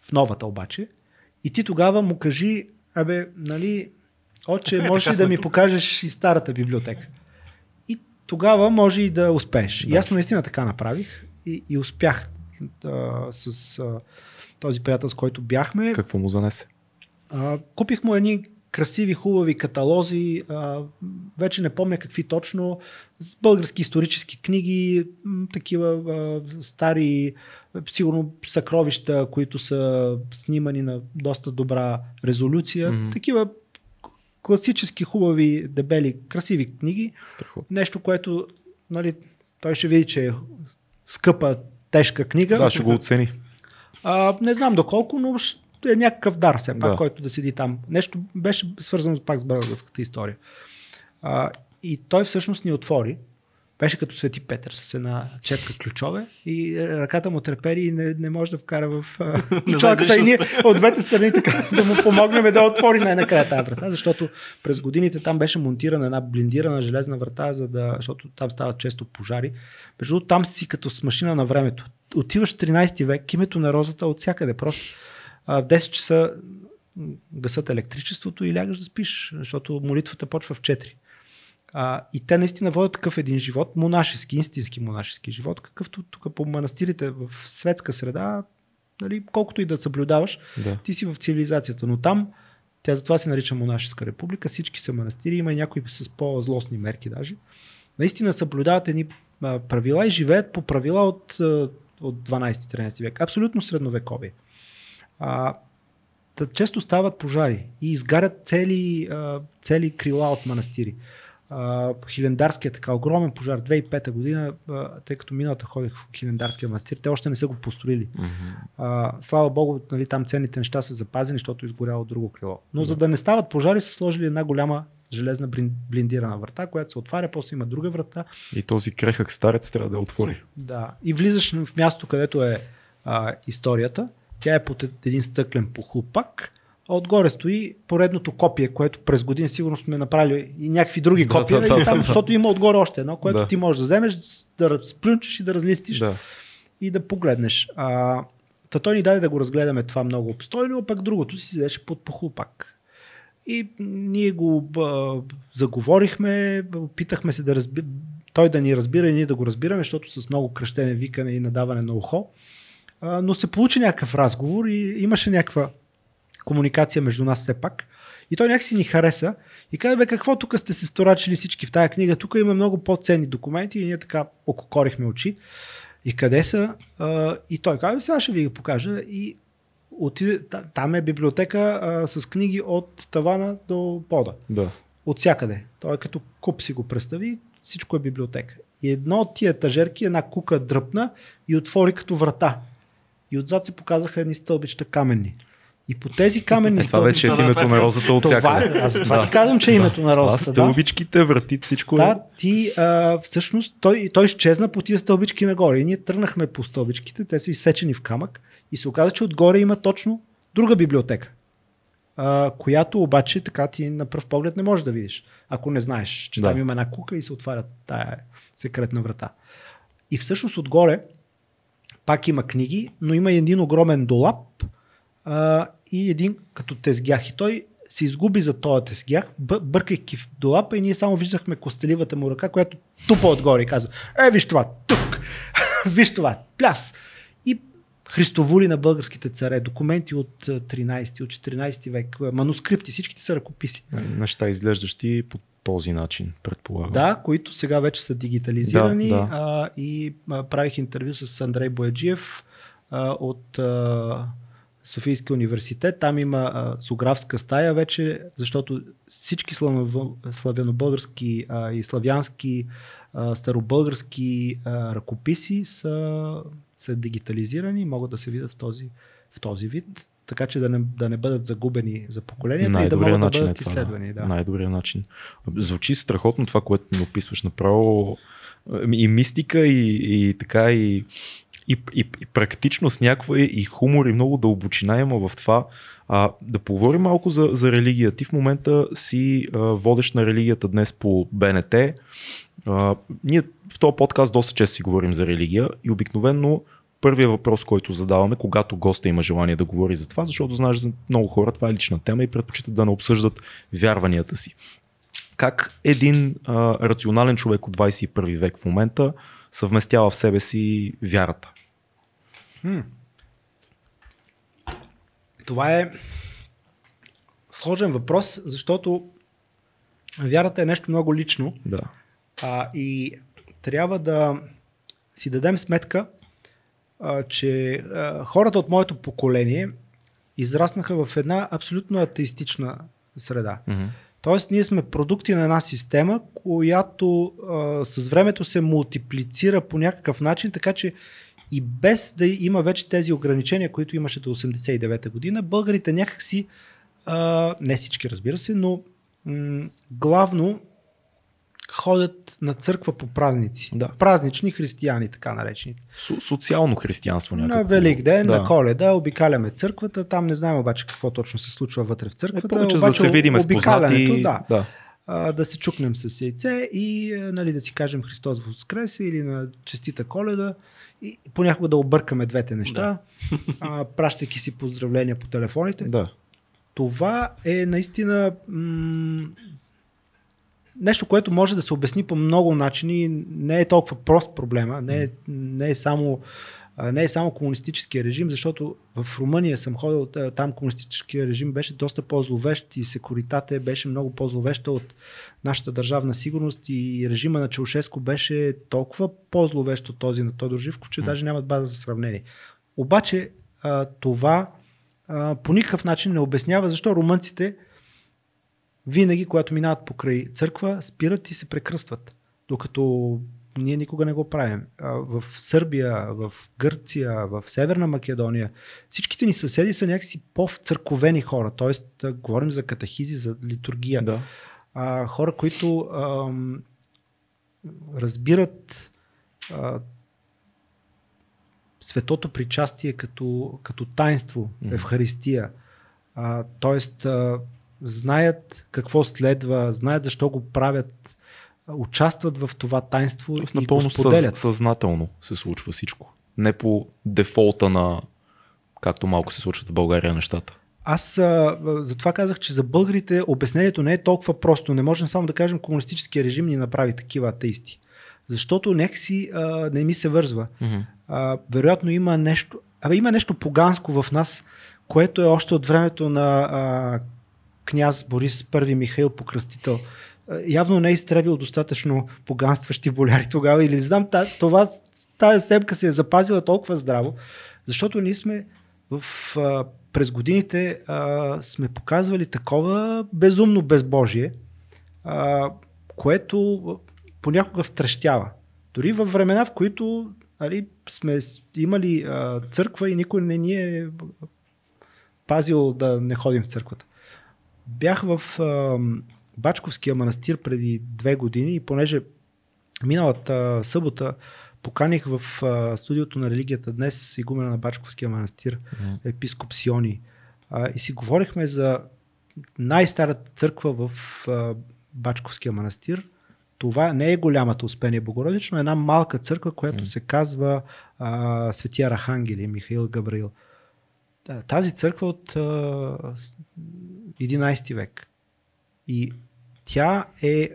в новата обаче, и ти тогава му кажи, абе, нали, отче, е, можеш ли да ми тук. покажеш и старата библиотека? И тогава може и да успееш. И Да. аз наистина така направих и, и успях а, с а, този приятел, с който бяхме. Какво му занесе? А, купих му едни красиви, хубави каталози, а, вече не помня какви точно, с български исторически книги, такива а, стари, сигурно съкровища, които са снимани на доста добра резолюция, Мгм. такива класически, хубави, дебели, красиви книги. Страхотно. Нещо, което нали, той ще види, че е скъпа, тежка книга. Да, ще го оцени. А, не знам доколко, но е някакъв дар все пак, Да. който да седи там. Нещо беше свързано пак с българската история. А, и той всъщност ни отвори. Беше като Свети Петър с една четка ключове и ръката му трепери и не, не може да вкара в ключовката. и ние от двете страни така да му помогнем да отвори най-накрая тази врата, защото през годините там беше монтирана една блиндирана железна врата, за да, защото там стават често пожари. Между там си като с машина на времето. Отиваш в 13 век, името на розата от всякъде. Просто 10 часа гасат електричеството и лягаш да спиш, защото молитвата почва в 4. А, и те наистина водят такъв един живот, монашески, истински монашески живот, какъвто тук по манастирите в светска среда, нали, колкото и да съблюдаваш, Да. ти си в цивилизацията. Но там, тя затова се нарича монашеска република, всички са манастири, има и някои с по-злостни мерки даже. Наистина съблюдават едни правила и живеят по правила от, от 12-13 век. Абсолютно средновековие. А, често стават пожари и изгарят цели, а, цели крила от манастири. А, Хилендарския така огромен пожар 2005 година, а, тъй като миналата ходих в Хилендарския манастир, те още не са го построили. Мгм. А, слава богу, нали, там ценните неща са запазени, защото изгоряло друго крило. Но за да не стават пожари, са сложили една голяма железна блин- блиндирана врата, която се отваря, после има друга врата. И този крехък старец трябва да отвори. Да. И влизаш в място, където е а, историята. Тя е под един стъклен похлупак, а отгоре стои поредното копие, което през години сигурно сме направили и някакви други Да, копия, да, и да, там, да. защото има отгоре още едно, което Да. ти можеш да вземеш, да сплюнчеш и да разлистиш Да. и да погледнеш. А, та той ни даде да го разгледаме това много обстойно, а пък другото си седеше под похлупак. И ние го а, заговорихме, опитахме се да разби... той да ни разбира и ние да го разбираме, защото с много кръщене, викане и надаване на ухо. А, но се получи някакъв разговор и имаше някаква комуникация между нас все пак. И той някакси ни хареса и каза, бе, какво тук сте се сторачили всички в тая книга? Тук има много по-ценни документи и ние така ококорихме очи. И къде са? А, и той каза, сега ще ви ги покажа. И отиде, та- там е библиотека а, с книги от тавана до пода. Да. От всякъде. Той като куп си го представи, всичко е библиотека. И едно от тия етажерки, една кука дръпна и отвори като врата. И отзад се показаха едни стълбичета каменни. И по тези каменни Е, това вече е в Да, да, името това на е- розата от това всякъде. е, аз това ти казвам, че е името на Това розата. Да. стълбичките, вратите, всичко е. Да, ти а, всъщност той, той изчезна по тия стълбички нагоре и ние тръгнахме по стълбичките, те са изсечени в камък и се оказа, че отгоре има точно друга библиотека, а, която обаче така ти на пръв поглед не можеш да видиш, ако не знаеш, че Да. там има една кука и се отваря тая секретна врата. И всъщност отгоре пак има книги, но има един огромен долап а, и един като тезгях. И той се изгуби за този тезгях, бъ- бъркайки в долапа и ние само виждахме костеливата му ръка, която тупа отгоре и казва, е, виж това, тук, виж това, пляс. И Христовули на българските царе, документи от а, 13, от 14 век, а, манускрипти, всичките са ръкописи. Неща изглеждащи по този начин, предполагам. Да, които сега вече са дигитализирани Да, да. А, и а, правих интервю с Андрей Бояджиев а, от а, Софийския университет. Там има а, сографска стая вече, защото всички славяно- славянобългарски а, и славянски а, старобългарски а, ръкописи са, са дигитализирани и могат да се видят в този, в този вид, така че да не, да не бъдат загубени за поколенията и да могат да начин е бъдат това. изследвани. Да. Най-добрият начин. Звучи страхотно това, което ми описваш направо. Ами, И мистика, и, и така, и, и, и, и практичност някаква, и хумор, и много дълбочина има в това. А, да поговорим малко за, за религия. Ти в момента си а, водещ на религията днес по БНТ. А, ние в този подкаст доста често си говорим за религия и обикновенно първият въпрос, който задаваме, когато госта има желание да говори за това, защото знаеш за много хора това е лична тема и предпочитат да не обсъждат вярванията си. Как един а, рационален човек от 21 век в момента съвместява в себе си вярата? Това е сложен въпрос, защото вярата е нещо много лично Да. а, и трябва да си дадем сметка, а, че а, хората от моето поколение израснаха в една абсолютно атеистична среда. Тоест, ние сме продукти на една система, която а, с времето се мултиплицира по някакъв начин, така че и без да има вече тези ограничения, които имаше до 89-та година, българите някакси, а, не всички разбира се, но м- главно ходят на църква по празници. Да. Празнични християни, така наречени. Со- социално християнство някакво. На Велик ден, да. на Коледа, обикаляме църквата. Там не знаем обаче какво точно се случва вътре в Е, църквата. повече за да обаче се видиме с познати. Да, да. а, да се чукнем с яйце и а, нали, да си кажем Христос Воскресе или на честита коледа и понякога да объркаме двете неща, а, пращайки си поздравления по телефоните. да. Това е наистина м- нещо, което може да се обясни по много начини. Не е толкова прост проблема. Не е, не е само не е само комунистическия режим, защото в Румъния съм ходил, та- там комунистическия режим беше доста по-зловещ и секуритате беше много по-зловеща от нашата държавна сигурност и режима на Чаушеско беше толкова по-зловещ от този на Тодор Живко, че даже нямат база за сравнение. Обаче това по никакъв начин не обяснява защо румънците винаги, когато минават покрай църква, спират и се прекръстват. Докато ние никога не го правим. В Сърбия, в Гърция, в Северна Македония, всичките ни съседи са някакси по-църковени хора. Тоест, говорим за катахизи, за литургия. да. А, хора, които ам, разбират а, светото причастие като, като таинство, Мгм. Евхаристия. А, тоест, а, знаят какво следва, знаят защо го правят, участват в това тайнство Тоест, и напълно го споделят. съз, съзнателно се случва всичко. Не по дефолта на както малко се случват в България нещата. Аз а, затова казах, че за българите обяснението не е толкова просто. Не можем само да кажем комунистическия режим ни направи такива атеисти. Защото някакси а, не ми се вързва. Mm-hmm. А, вероятно има нещо, абе, има нещо поганско в нас, което е още от времето на а, княз Борис I Михаил Покръстител. А, явно не е изтребил достатъчно поганстващи боляри тогава или не знам, това, тази семка се е запазила толкова здраво, защото ние сме в, през годините сме показвали такова безумно безбожие, което понякога втрещява. Дори във времена, в които нали, сме имали а, църква и никой не ни е пазил да не ходим в църквата. Бях в а, Бачковския манастир преди две години и понеже миналата събота поканих в а, студиото на религията днес игумена на Бачковския манастир, Мгм. епископ Сиони. А, и си говорихме за най-старата църква в а, Бачковския манастир. Това не е голямата Успение Богородично, е една малка църква, която Мгм. се казва а, Светия Архангели, Михаил Габраил. Та- Тази църква от а, 11 век. И тя е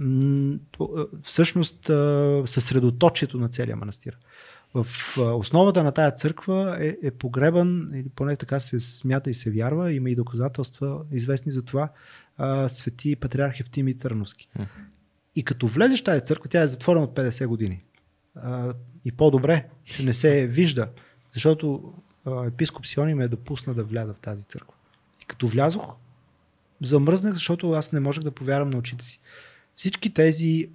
а, всъщност а, съсредоточието на целия манастир. В а, основата на тая църква е, е погребан, или поне така се смята и се вярва, има и доказателства известни за това, а, свети патриарх Евтимий Търновски. И като влезеш в тази църква, тя е затворена от 50 години. А, и по-добре, че не се вижда, защото а, епископ Сиони ме е допусна да вляза в тази църква. И като влязох, замръзнах, защото аз не можех да повярвам на очите си. Всички тези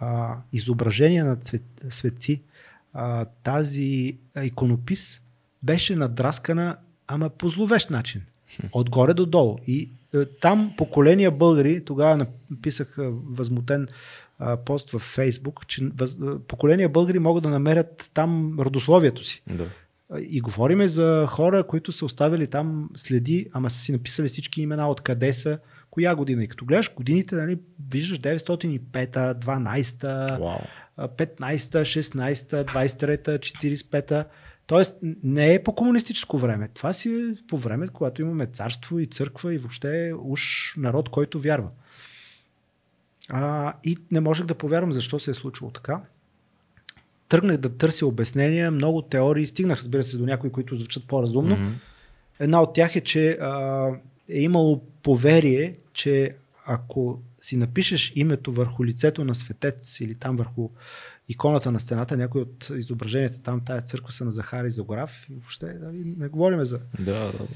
а, изображения на цвет, светци, а, тази иконопис беше надраскана, ама по зловещ начин. Отгоре до долу. И е, там поколения българи, тогава написах е, възмутен а, пост във Фейсбук, че въз, е, поколения българи могат да намерят там родословието си. Да. И говориме за хора, които са оставили там следи, ама са си написали всички имена, откъде са, коя година. И като гледаш годините, нали, виждаш 905-та, 12-та, Вау. а, 15-та, 16-та, 23-та, 45-та. Тоест не е по комунистическо време. Това си е по време, когато имаме царство и църква и въобще уж народ, който вярва. А, и не можех да повярвам защо се е случило така. Тръгнах да търся обяснения, много теории, стигнах разбира се до някои, които звучат по-разумно. Мгм. Една от тях е, че а, е имало поверие, че ако си напишеш името върху лицето на светец или там върху иконата на стената, някои от изображенията там, тая църква са на Захари Загорав и въобще нали, не говорим за Да, да, да.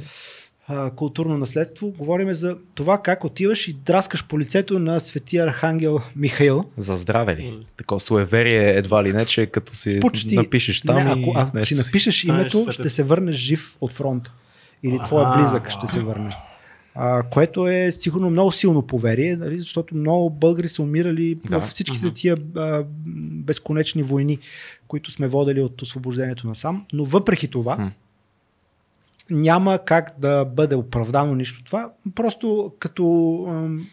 А, културно наследство, говорим за това как отиваш и драскаш по лицето на светия архангел Михаил. За здраве ли? Такова суеверие едва ли не, че като си Почти. напишеш там не, и ако, нещо си си. напишеш станеш името, ще се върнеш жив от фронта. Или А, твоя близък ще се върне. А, което е сигурно много силно поверие, нали, защото много българи са умирали Да. в всичките Мгм. тия а, безконечни войни, които сме водили от освобождението насам. Но въпреки това, Хм. Няма как да бъде оправдано нищо това. Просто като ам,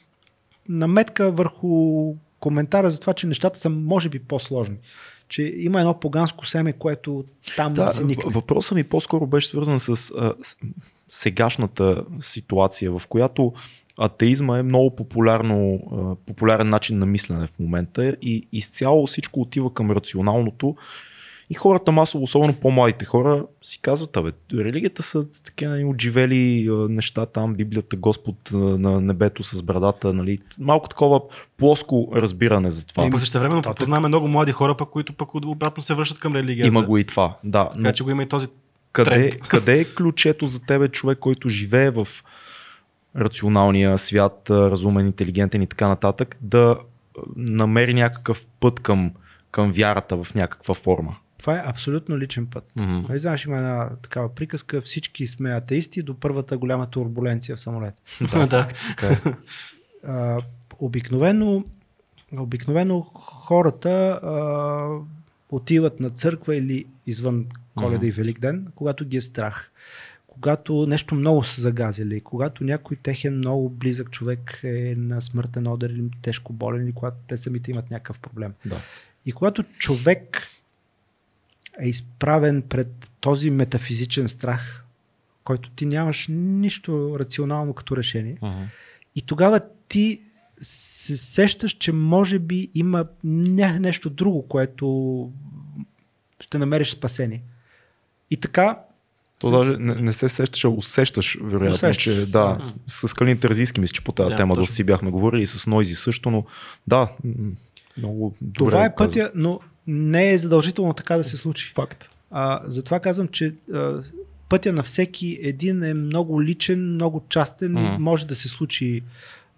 наметка върху коментара за това, че нещата са може би по-сложни. Че има едно поганско семе, което там Да, се никне. въпросът ми по-скоро беше свързан с, а, с сегашната ситуация, в която атеизма е много популярно, а, популярен начин на мислене в момента и изцяло всичко отива към рационалното и хората масово, особено по-младите хора, си казват, абе, религията са такива отживели а, неща там, Библията, Господ на небето с брадата, нали, малко такова плоско разбиране за това. И по същото време познаваме много млади хора, пък, които пък обратно се връщат към религията. Има го и това, да. Така че го има и този къде, тренд. къде е ключето за тебе, човек, който живее в рационалния свят, разумен, интелигентен и така нататък, да намери някакъв път към, към вярата в някаква форма? Това е абсолютно личен път. Мгм. Нали, знаеш, има една такава приказка, всички сме атеисти до първата голяма турбуленция в самолет. да. Така е. А, обикновено, обикновено хората а, отиват на църква или извън Коледа и Велик ден, когато ги е страх. когато нещо много са загазили, когато някой техен много близък човек е на смъртен одер или тежко болен, или когато те самите имат някакъв проблем. Да. И когато човек е изправен пред този метафизичен страх, който ти нямаш нищо рационално като решение, Uh-huh. и тогава ти се сещаш, че може би има ня- нещо друго, което ще намериш спасение. И така, То даже не, не се сещаш, а усещаш, вероятно, Усещаш. че да, с, с Калин Терзийски мисля, че по тази Да, тема точно. доста си бяхме говорили и с Нойзи също, но да, много добре това е каза. пътя, но не е задължително така да се случи. Факт. А, затова казвам, че а, пътя на всеки един е много личен, много частен Мгм. и може да се случи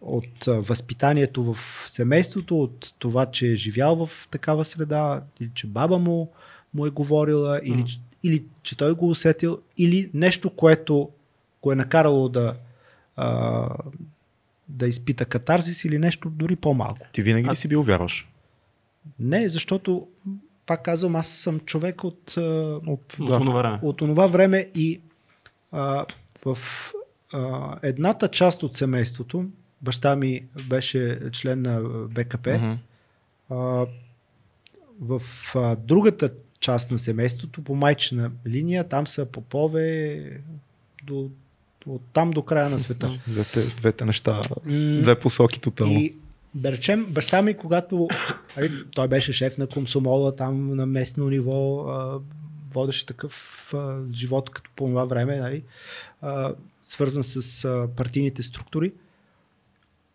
от а, възпитанието в семейството, от това, че е живял в такава среда, или че баба му му е говорила, или, че- или че той го усетил, или нещо, което го е накарало да, а, да изпита катарзис или нещо дори по-малко. Ти винаги ли си бил вярваш? Не, защото, пак казвам, аз съм човек от, От, От да. това време. от това време и а, в а, едната част от семейството, баща ми беше член на БКП, Мгм. а, в а, другата част на семейството, по майчина линия, там са попове до, от там до края на света. Двете, двете неща, две посоки тотално. И да речем, баща ми, когато нали, той беше шеф на комсомола, там на местно ниво, водеше такъв живот като по това време, нали, свързан с партийните структури.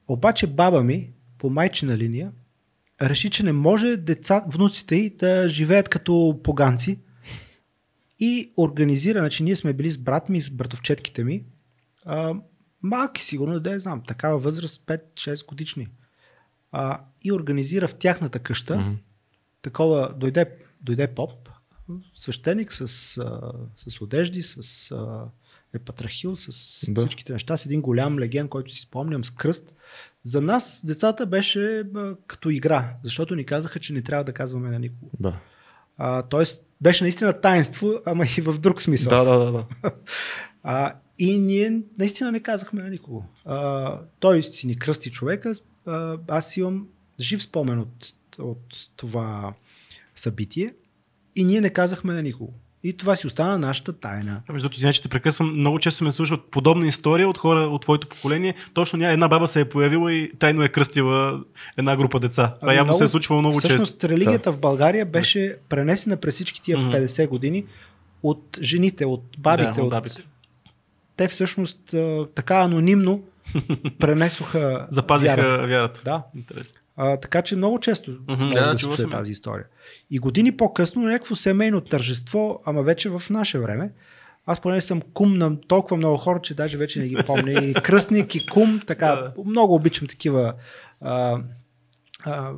Обаче баба ми, по майчина линия, реши, че не може деца, внуците й да живеят като поганци и организира, значи ние сме били с брат ми, с братовчетките ми, малки сигурно, да я знам, такава възраст, 5-6 годишни. А, и организира в тяхната къща, Мгм. такова, дойде, дойде поп, свещеник с, а, с одежди, с а, епатрахил, с Да. да. всичките неща, с един голям леген, който си спомням, с кръст. За нас децата беше а, като игра, защото ни казаха, че не трябва да казваме на никого. Да. А, тоест, беше наистина таинство, ама и в друг смисъл. Да, да, да, да. А, и ние наистина не казахме на никого. А, той си ни кръсти човека. А, аз имам жив спомен от, от това събитие и ние не казахме на никого. И това си остана нашата тайна. Между другото, извиня, че те прекъсвам. Много често ме слуша от подобна история от хора от твоето поколение. Точно ня, една баба се е появила и тайно е кръстила една група деца. Това Ами явно много- се е случвало много Всъщност, често. религията в България беше пренесена през всички тия Мгм. 50 години от жените, от бабите. Да, от... от бабите. Те всъщност а, така анонимно пренесоха Запазиха вярата. вярата. Да. Интересно. А, така че много често Мгм, може да, да, се чуе тази история. И години по-късно някакво семейно тържество, ама вече в наше време, аз поне съм кум на толкова много хора, че даже вече не ги помня. И кръстник, и кум, така. Много обичам такива, а, а,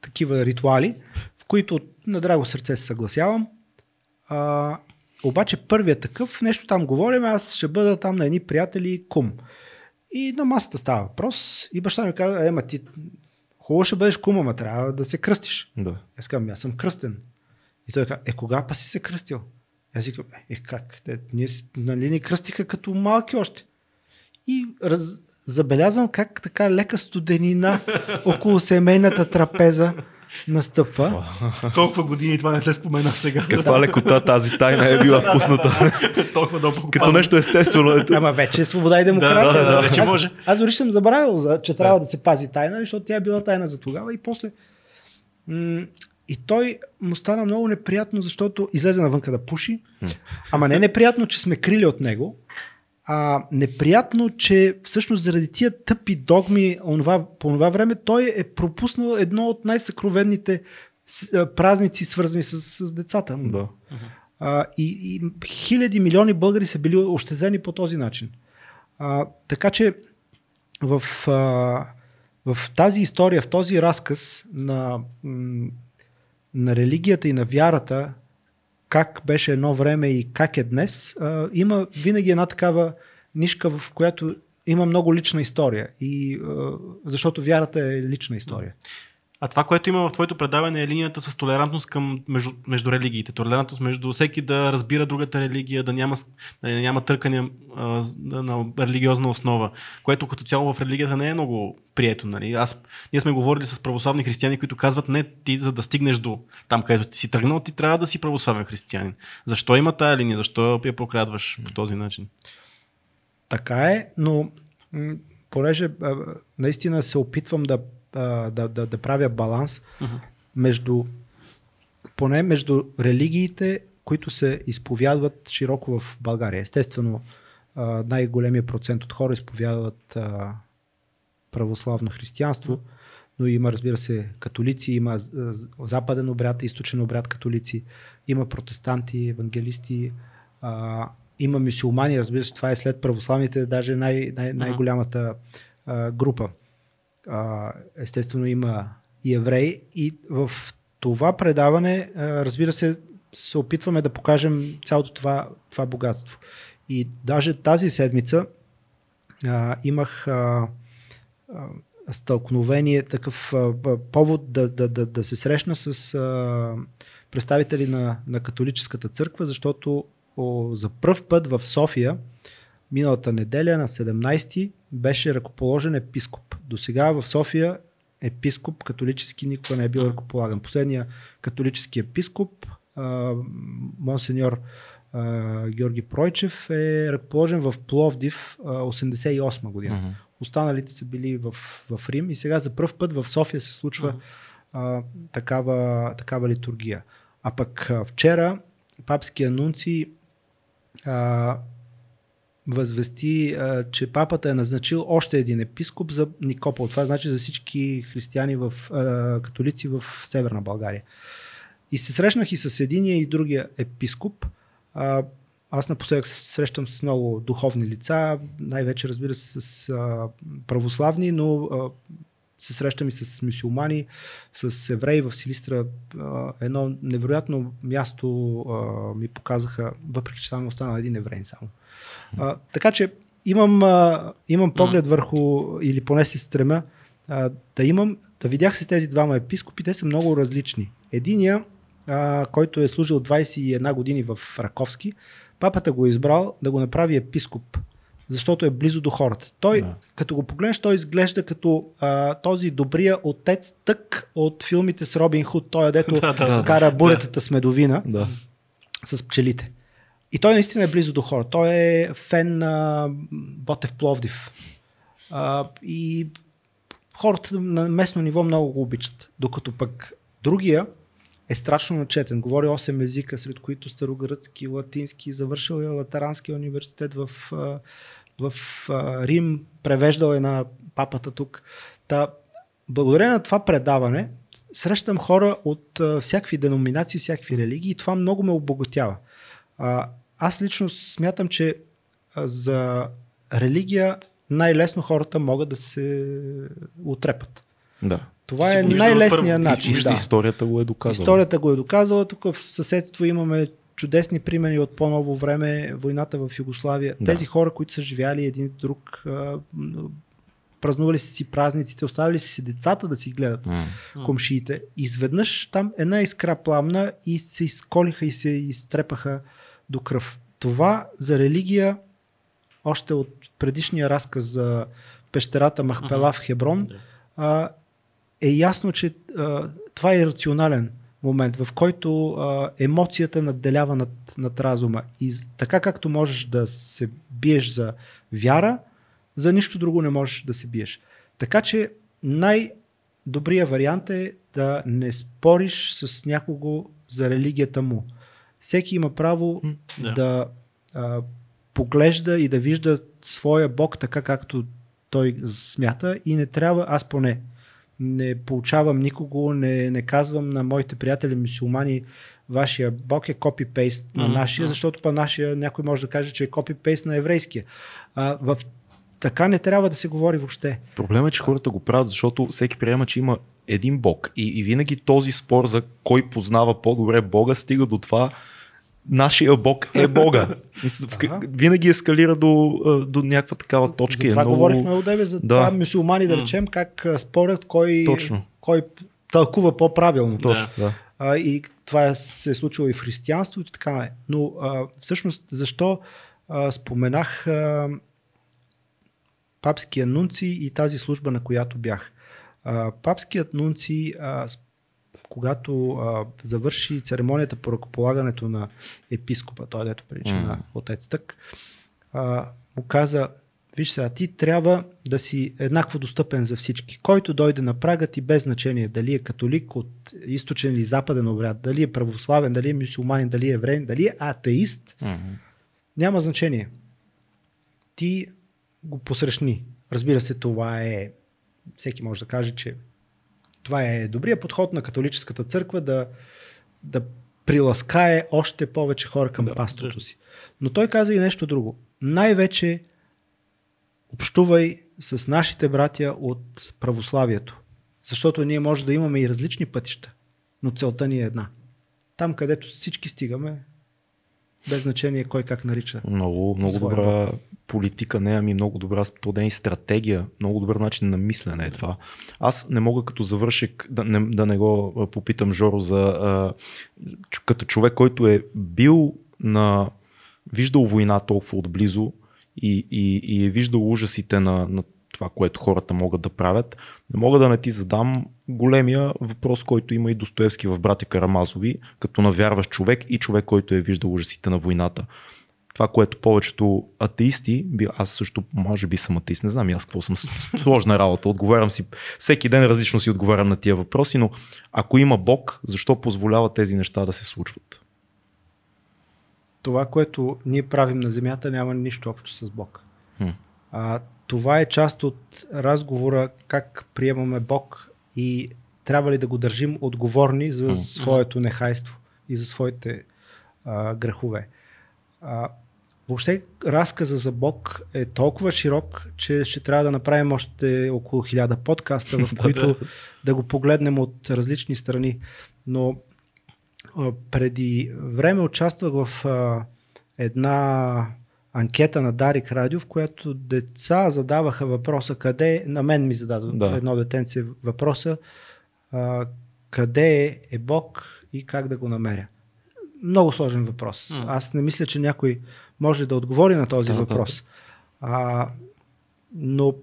такива ритуали, в които на драго сърце се съгласявам. А, обаче първият такъв, нещо там говорим, аз ще бъда там на едни приятели кум. И на масата става въпрос и баща ми каза, ема ти хубаво ще бъдеш кум, ама трябва да се кръстиш. да. Аз казвам, аз съм кръстен. И той каза, е кога па си се кръстил? Аз си казвам, е как? Те, ние нали ни кръстиха като малки още. И раз, забелязвам как така лека студенина около семейната трапеза настъпва. Толкова години това не се спомена сега. Каква лекота тази тайна е била пусната. Толкова дълго Като нещо естествено. Ето. Ама вече е свобода и демокрация. Да, да, да, вече аз, може. Аз дори съм забравил, за, че трябва да. се пази тайна, защото тя е била тайна за тогава и после. И той му стана много неприятно, защото излезе навънка да пуши. Ама не неприятно, че сме крили от него, а неприятно, че всъщност заради тия тъпи догми онова, по това време той е пропуснал едно от най-съкровенните празници, свързани с, с децата. му. Да. А, и, и хиляди милиони българи са били ощетени по този начин. А, така че в, а, в тази история, в този разказ на, на религията и на вярата, как беше едно време и как е днес, а, има винаги една такава нишка, в която има много лична история. И, а, защото вярата е лична история. А това, което има в твоето предаване е линията с толерантност към между, между религиите. Толерантност между всеки да разбира другата религия, да няма, да няма търкане а, на религиозна основа, което като цяло в религията не е много прието. Нали? Аз, ние сме говорили с православни християни, които казват, не, ти за да стигнеш до там, където ти си тръгнал, ти трябва да си православен християнин. Защо има тая линия? Защо я прокрадваш по този начин? Така е, но понеже наистина се опитвам да да, да, да правя баланс uh-huh. между поне между религиите, които се изповядват широко в България. Естествено, най-големия процент от хора изповядват православно християнство, но има, разбира се, католици, има западен обряд, източен обряд католици, има протестанти, евангелисти, има мюсюлмани, разбира се, това е след православните, даже най- най- най-голямата група естествено има евреи. И в това предаване, разбира се, се опитваме да покажем цялото това, това богатство. И даже тази седмица а, имах а, а, стълкновение, такъв а, повод да, да, да, да се срещна с а, представители на, на католическата църква, защото о, за първ път в София миналата неделя на 17 беше ръкоположен епископ. До сега в София епископ католически никога не е бил ръкополаган. Последния католически епископ, монсеньор Георги Пройчев, е ръкоположен в Пловдив 88 година. Uh-huh. Останалите са били в, в Рим и сега за първ път в София се случва uh-huh. а, такава, такава литургия. А пък а, вчера папския анунци а, възвести, че папата е назначил още един епископ за Никопол. Това значи за всички християни в католици в Северна България. И се срещнах и с единия и другия епископ. Аз напоследък се срещам с много духовни лица, най-вече разбира се с православни, но се срещам и с мюсюлмани, с евреи в Силистра. Едно невероятно място ми показаха, въпреки че там остана един еврей само. А, така че имам, а, имам поглед върху, или поне се стремя, а, да имам, да видях с тези двама епископи, те са много различни. Единия, а, който е служил 21 години в Раковски, папата го е избрал да го направи епископ, защото е близо до хората. Той, да. като го погледнеш, той изглежда като а, този добрия отец тък от филмите с Робин Худ, той е дето да, да, кара буретата да. с медовина да. с пчелите. И той наистина е близо до хора. Той е фен на Ботев Пловдив. А, и хората на местно ниво много го обичат. Докато пък другия е страшно начетен. Говори 8 езика, сред които старогръцки, латински, завършил е Латеранския университет в, в Рим, превеждал е на папата тук. Та, благодарение на това предаване, срещам хора от всякакви деноминации, всякакви религии и това много ме обогатява. А, аз лично смятам, че за религия най-лесно хората могат да се отрепат. Да. Това е най-лесният начин. И, да. Историята го е доказала. Историята го е доказала. Тук в съседство имаме чудесни примери от по-ново време, войната в Югославия. Да. Тези хора, които са живяли един друг, празнували си празниците, оставили си децата да си гледат mm. комшиите. Изведнъж там една искра пламна и се изколиха и се изтрепаха до кръв. Това за религия, още от предишния разказ за пещерата Махпела в Хеброн, а, е ясно, че а, това е рационален момент, в който а, емоцията надделява над, над разума. И така както можеш да се биеш за вяра, за нищо друго не можеш да се биеш. Така че най-добрият вариант е да не спориш с някого за религията му. Всеки има право да, да а, поглежда и да вижда своя Бог така както той смята и не трябва, аз поне, не получавам никого, не, не казвам на моите приятели мусулмани, вашия Бог е копипейст на нашия, mm-hmm. защото па нашия някой може да каже, че е копипейст на еврейския. А, в така не трябва да се говори въобще. Проблемът е, че хората го правят, защото всеки приема, че има един Бог. И, и винаги този спор за кой познава по-добре Бога стига до това, нашия Бог е Бога. Ага. Винаги ескалира до, до някаква такава точка. За това е много... говорихме от тебе, за да. това мусулмани да речем как спорят кой, Точно. кой тълкува по-правилно. Точно, да. А, и това се е случило и в християнството и така. не. Но а, всъщност защо а, споменах а, папския нунци и тази служба, на която бях. А, папският нунци, а, когато а, завърши церемонията по ръкополагането на епископа, той дето прилича М. на отец Тък, а, му каза, виж сега, ти трябва да си еднакво достъпен за всички. Който дойде на прага ти без значение дали е католик от източен или западен обряд, дали е православен, дали е мюсюлманин, дали е евреин, дали е атеист, Мгм. няма значение. Ти го посрещни. Разбира се, това е. Всеки може да каже, че това е добрия подход на католическата църква да, да приласкае още повече хора към да, пастото си. Но той каза и нещо друго. Най-вече общувай с нашите братя от православието. Защото ние може да имаме и различни пътища, но целта ни е една. Там, където всички стигаме, без значение кой как нарича. Много, много Своя добра политика, не, ами много добра то да е и стратегия, много добър начин на мислене е това. Аз не мога като завършек да не, да не го попитам Жоро за а, като човек, който е бил на виждал война толкова отблизо и, и, и е виждал ужасите на, на това, което хората могат да правят, не мога да не ти задам големия въпрос, който има и Достоевски в Братя Карамазови, като навярваш човек и човек, който е виждал ужасите на войната. Това, което повечето атеисти, аз също може би съм атеист, не знам аз какво съм, сложна работа, отговарям си, всеки ден различно си отговарям на тия въпроси, но ако има Бог, защо позволява тези неща да се случват? това, което ние правим на Земята, няма нищо общо с Бог. Хм. А, това е част от разговора как приемаме Бог и трябва ли да го държим отговорни за своето нехайство и за своите а, грехове. А, въобще разказа за Бог е толкова широк, че ще трябва да направим още около хиляда подкаста, в които да го погледнем от различни страни. Но а, преди време участвах в а, една анкета на Дарик Радио, в която деца задаваха въпроса къде, на мен ми зададе Да. едно детенце въпроса, а, къде е Бог и как да го намеря. Много сложен въпрос. М. Аз не мисля, че някой може да отговори на този Да, да. въпрос. А, но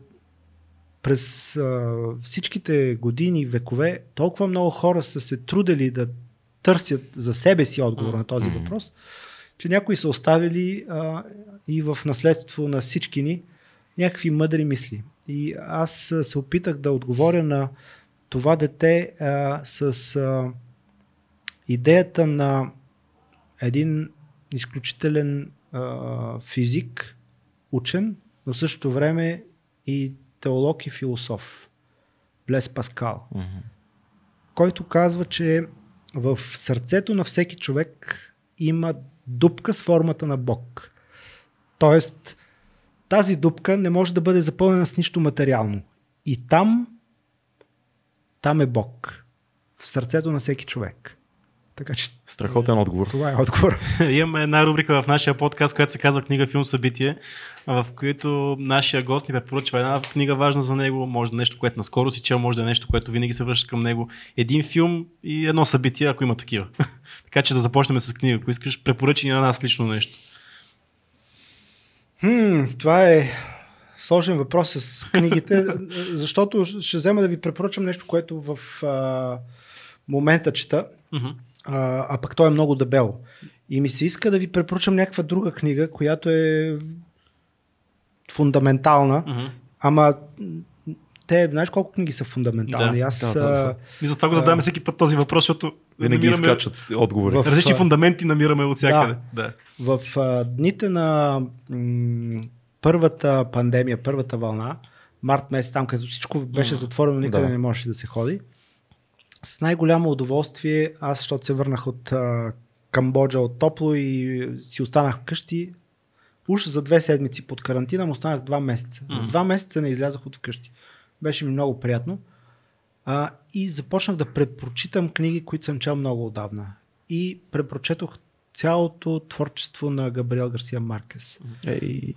през а, всичките години и векове толкова много хора са се трудели да търсят за себе си отговор на този въпрос, че някои са оставили а, и в наследство на всички ни някакви мъдри мисли. И аз се опитах да отговоря на това дете а, с а, идеята на един изключителен а, физик, учен, но в същото време и теолог и философ. Блес Паскал, Мгм. който казва, че в сърцето на всеки човек има дупка с формата на Бог. Тоест, тази дупка не може да бъде запълнена с нищо материално. И там, там е Бог. В сърцето на всеки човек. Така че Страхотен отговор. това е отговор. Имаме една рубрика в нашия подкаст, която се казва Книга, филм, събитие, в които нашия гост ни препоръчва една книга важна за него, може да е нещо, което наскоро си чел, може да е нещо, което винаги се връща към него, един филм и едно събитие, ако има такива. така че да започнем с книга. Ако искаш, препоръчи ни на нас лично нещо. Хм, това е сложен въпрос с книгите, защото ще взема да ви препоръчам нещо, което в а, момента чета, Мгм. А, а пък то е много дебело. И ми се иска да ви препоръчам някаква друга книга, която е фундаментална, Мгм. ама те, знаеш колко книги са фундаментални? Да, Аз да, да, да. И затова го задаваме всеки път този въпрос, защото Винаги намираме- изкачат отговори. В- Различни фундаменти намираме от всякъде. Да. В а, дните на м, първата пандемия, първата вълна, март месец, там където всичко беше затворено, никъде да. не можеше да се ходи, с най-голямо удоволствие, аз, защото се върнах от а, Камбоджа от топло и си останах вкъщи, уж за две седмици под карантина, му останах два месеца. М. Два месеца не излязах от вкъщи. Беше ми много приятно. А, и започнах да препрочитам книги, които съм чел много отдавна. И препрочетох цялото творчество на Габриел Гарсия Маркес. Ей,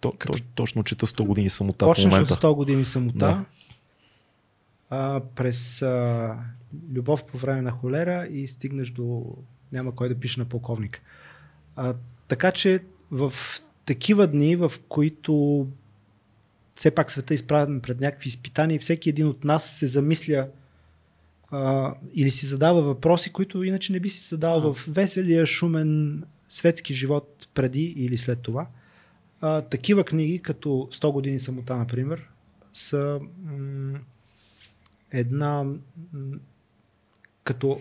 то, то, точно чета 100 години самота в Почнеш от момента. 100 години самота. Да. А, през а, любов по време на холера и стигнеш до няма кой да пише на полковник. А, така че в такива дни, в които все пак света е изправен пред някакви изпитания и всеки един от нас се замисля а, или си задава въпроси, които иначе не би си задал в веселия, шумен светски живот преди или след това. А, такива книги, като 100 години самота, например, са м- една като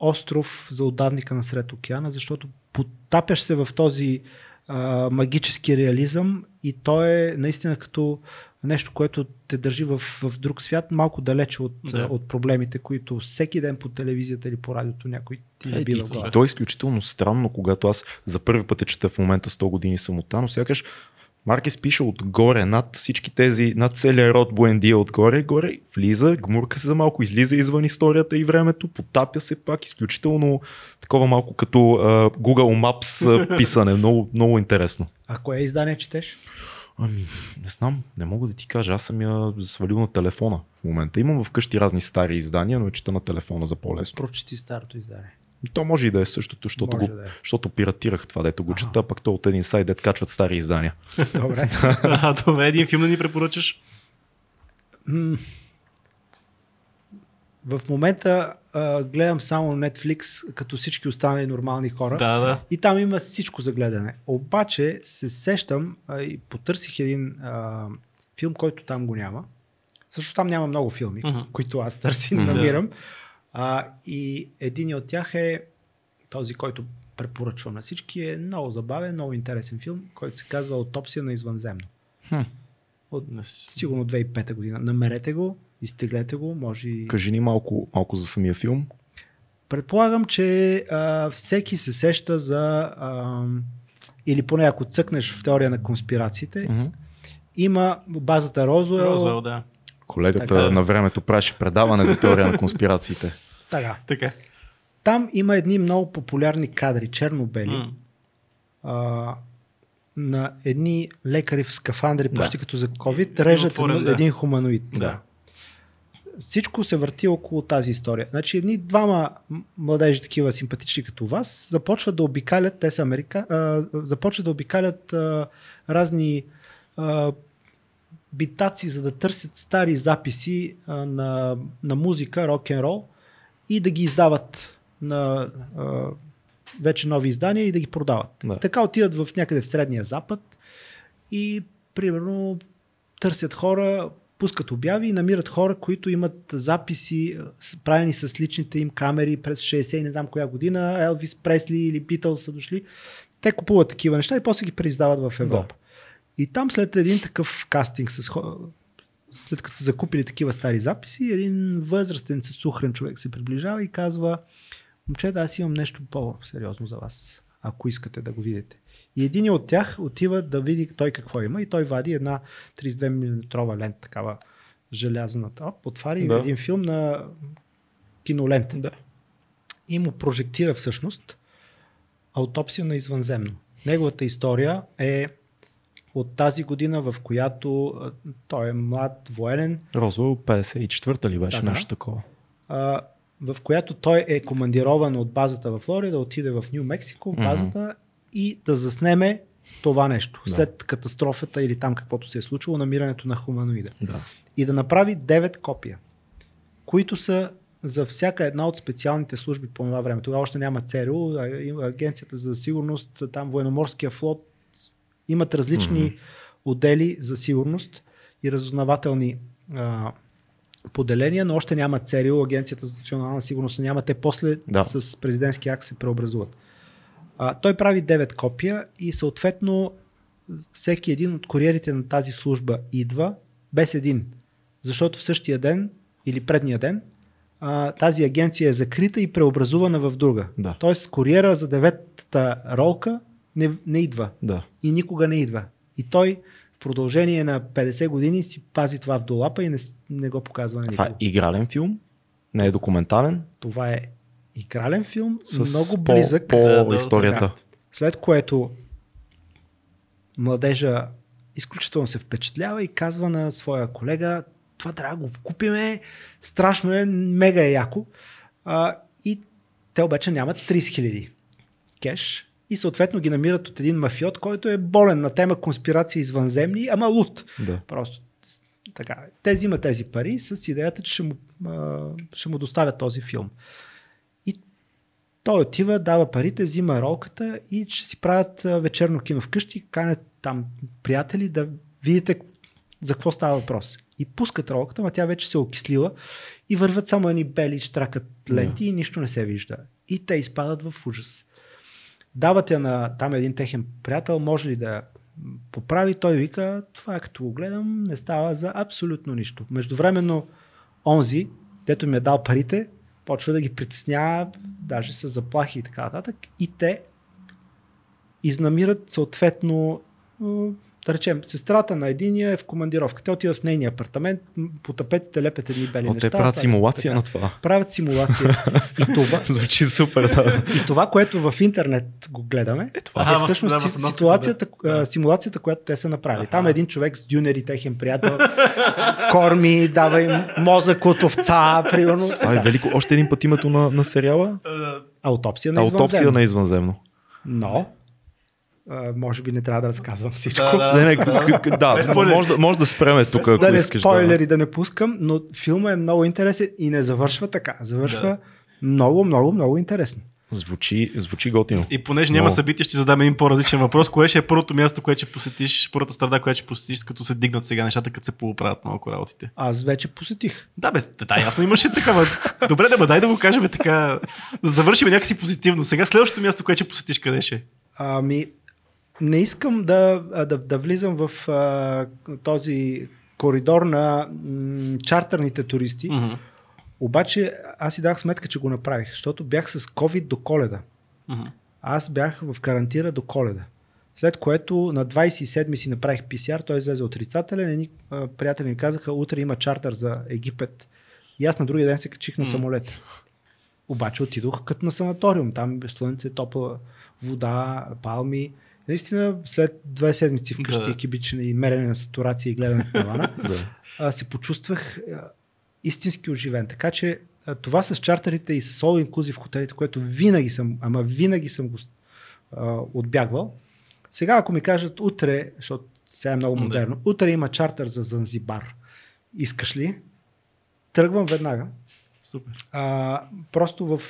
остров за отдавника на сред океана, защото потапяш се в този а, магически реализъм и то е наистина като нещо, което те държи в, в друг свят, малко далече от, Да. от проблемите, които всеки ден по телевизията или по радиото някой ти Е, набива и, и то е изключително странно, когато аз за първи път я чета в момента 100 години самота, но сякаш Маркес пише отгоре, над всички тези, над целия род Буендия отгоре, горе, влиза, гмурка се за малко, излиза извън историята и времето, потапя се пак, изключително такова малко като а, Google Maps писане, много, много интересно. А кое издание четеш? Ами, не знам, не мога да ти кажа, аз съм я свалил на телефона в момента. Имам вкъщи разни стари издания, но я чета на телефона за по-лесно. Прочети старото издание. То може и да е същото, защото, Може го, да е. защото пиратирах това, дето го чета, пък то от един сайт, дет качват стари издания. Добре. А, добре, един филм да ни препоръчаш? В момента а, гледам само Netflix, като всички останали нормални хора. Да, да. И там има всичко за гледане. Обаче се сещам а, и потърсих един а, филм, който там го няма. Също там няма много филми, Мгм. които аз търси и Мгм. А, и един от тях е този, който препоръчвам на всички. Е много забавен, много интересен филм, който се казва Autopsия на извънземно. Хм. От сигурно 2005 година. Намерете го, изтеглете го, може и... Кажи ни малко, малко за самия филм. Предполагам, че а, всеки се сеща за... А, или поне ако цъкнеш в теория на конспирациите, Мгм. има базата Розуел. Розвел, да. Колегата Така. на времето правеше предаване за теория на конспирациите. Така. Така. Там има едни много популярни кадри, черно-бели, М. а, на едни лекари в скафандри, почти Да. като за COVID, режат отворен, едно- да. един хуманоид. Да. Всичко се върти около тази история. Значи едни двама младежи, такива симпатични като вас, започват да обикалят, те са америка, а, започват да обикалят а, разни а, битаци, за да търсят стари записи а, на, на музика, рок-н-рол и да ги издават на а, вече нови издания и да ги продават. Да. Така отиват в някъде в Средния Запад и примерно търсят хора, пускат обяви и намират хора, които имат записи, правени с личните им камери през 60 и не знам коя година, Елвис Пресли или Битълс са дошли. Те купуват такива неща и после ги преиздават в Европа. И там след един такъв кастинг с след като са закупили такива стари записи, един възрастен с сухрен човек се приближава и казва момчета, аз имам нещо по-сериозно за вас, ако искате да го видите. И един от тях отива да види той какво има и той вади една 32 мм лента, такава желязна. Оп, отваря да. един филм на кинолента. Да. И му прожектира всъщност аутопсия на извънземно. Неговата история е от тази година, в която той е млад военен, Розвел 54-та ли беше да. нещо такова? а, в която той е командирован от базата в Флорида, да отиде в Нью Мексико, базата и да заснеме това нещо. Да. След катастрофата или там каквото се е случило, намирането на хуманоида. Да. И да направи 9 копия, които са за всяка една от специалните служби по това време. Тогава още няма ЦРУ, Агенцията за сигурност, там военноморския флот, имат различни Мгм. отдели за сигурност и разузнавателни а, поделения, но още няма ЦРУ, Агенцията за национална сигурност няма. Те после Да. с президентски акт се преобразуват. А, той прави 9 копия и съответно всеки един от куриерите на тази служба идва без един. Защото в същия ден или предния ден а, тази агенция е закрита и преобразувана в друга. Да. Тоест куриера за деветата ролка не, не идва Да. и никога не идва. И той в продължение на 50 години си пази това в долапа и не, не го показва на Това е игрален филм, не е документален, Това е игрален филм, с много по, близък, по Да, да, историята. след което младежа изключително се впечатлява и казва на своя колега, това трябва да го купиме, страшно е, мега е яко. А, и те обаче нямат 30 хиляди кеш и съответно ги намират от един мафиот, който е болен на тема конспирации извънземни, ама лут. Да. Просто така. Те взимат тези пари с идеята, че ще му, а, ще му доставят този филм. И той отива, дава парите, взима ролката и ще си правят вечерно кино вкъщи, канят там приятели да видите за какво става въпрос. И пускат ролката, но тя вече се е окислила и върват само едни бели, штракат ленти и нищо не се вижда. И те изпадат в ужас. Дават я на там един техен приятел, може ли да поправи, той вика, това като го гледам не става за абсолютно нищо. Междувременно онзи, дето ми е дал парите, почва да ги притеснява, даже с заплахи и така нататък. И те изнамират съответно да речем, сестрата на единия е в командировка. Те отиват в нейния апартамент, по тапетите лепят едни бели О, неща. те правят стават симулация така. на това. Правят симулация. и, това, Звучи супер, да. и това, което в интернет го гледаме, е, това. е всъщност да, си- ситуацията, да. симулацията, която те са направили. Там е един човек с дюнери, техен приятел, корми, дава им мозък от овца, примерно. А, е велико. Още един път името на, на сериала? Аутопсия на Аутопсия извънземно. на извънземно. Но, може би не трябва да разказвам всичко. Да, да. Не, не, да, спойлери. може, да, може да спреме тук, ако да не искаш. спойлери да не пускам, но филма е много интересен и не завършва така. Завършва Да. много, много, много интересно. Звучи, звучи готино. И понеже няма събитие, ще задам един по-различен въпрос. Кое ще е първото място, което ще посетиш, първата страда, която ще посетиш, като се дигнат сега нещата, като се поправят малко работите? Аз вече посетих. Да, без, да, ясно имаше такава. Добре, да, дай да го кажем така. Да завършим някакси позитивно. Сега следващото място, което ще посетиш, къде ще? е? Ами, не искам да, да, да влизам в а, този коридор на м, чартерните туристи, Мгм. обаче аз си дах сметка, че го направих, защото бях с COVID до коледа. Мгм. Аз бях в карантина до коледа. След което на 27 си направих PCR, той излезе отрицателен. Едни приятели ми казаха, утре има чартер за Египет. И аз на другия ден се качих на самолет. Обаче отидох като на санаториум. Там слънце, топла вода, палми. Наистина, след две седмици вкъщи Да. да. кибичене и мерене на сатурация и гледане в тавана, Да. се почувствах истински оживен. Така че това с чартерите и с all inclusive хотелите, което винаги съм, ама винаги съм го а, отбягвал. Сега, ако ми кажат утре, защото сега е много Да. модерно, утре има чартер за Занзибар. Искаш ли? Тръгвам веднага. Супер. А, просто в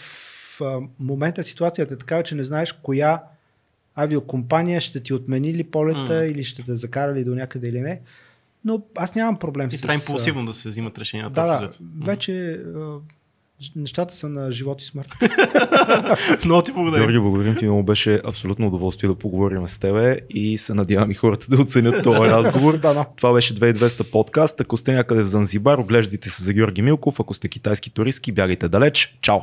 а, момента ситуацията е такава, че не знаеш коя авиокомпания ще ти отмени ли полета М. или ще те закара ли до някъде или не. Но аз нямам проблем И с... трябва а, импулсивно да се взимат решенията. Да, да. Вече нещата са на живот и смърт. Много ти благодаря. Георги, благодарим ти, много беше абсолютно удоволствие да поговорим с тебе и се надявам и хората да оценят този разговор. да, да. Това беше 2200 подкаст. Ако сте някъде в Занзибар, оглеждайте се за Георги Милков. Ако сте китайски туристки, бягайте далеч. Чао!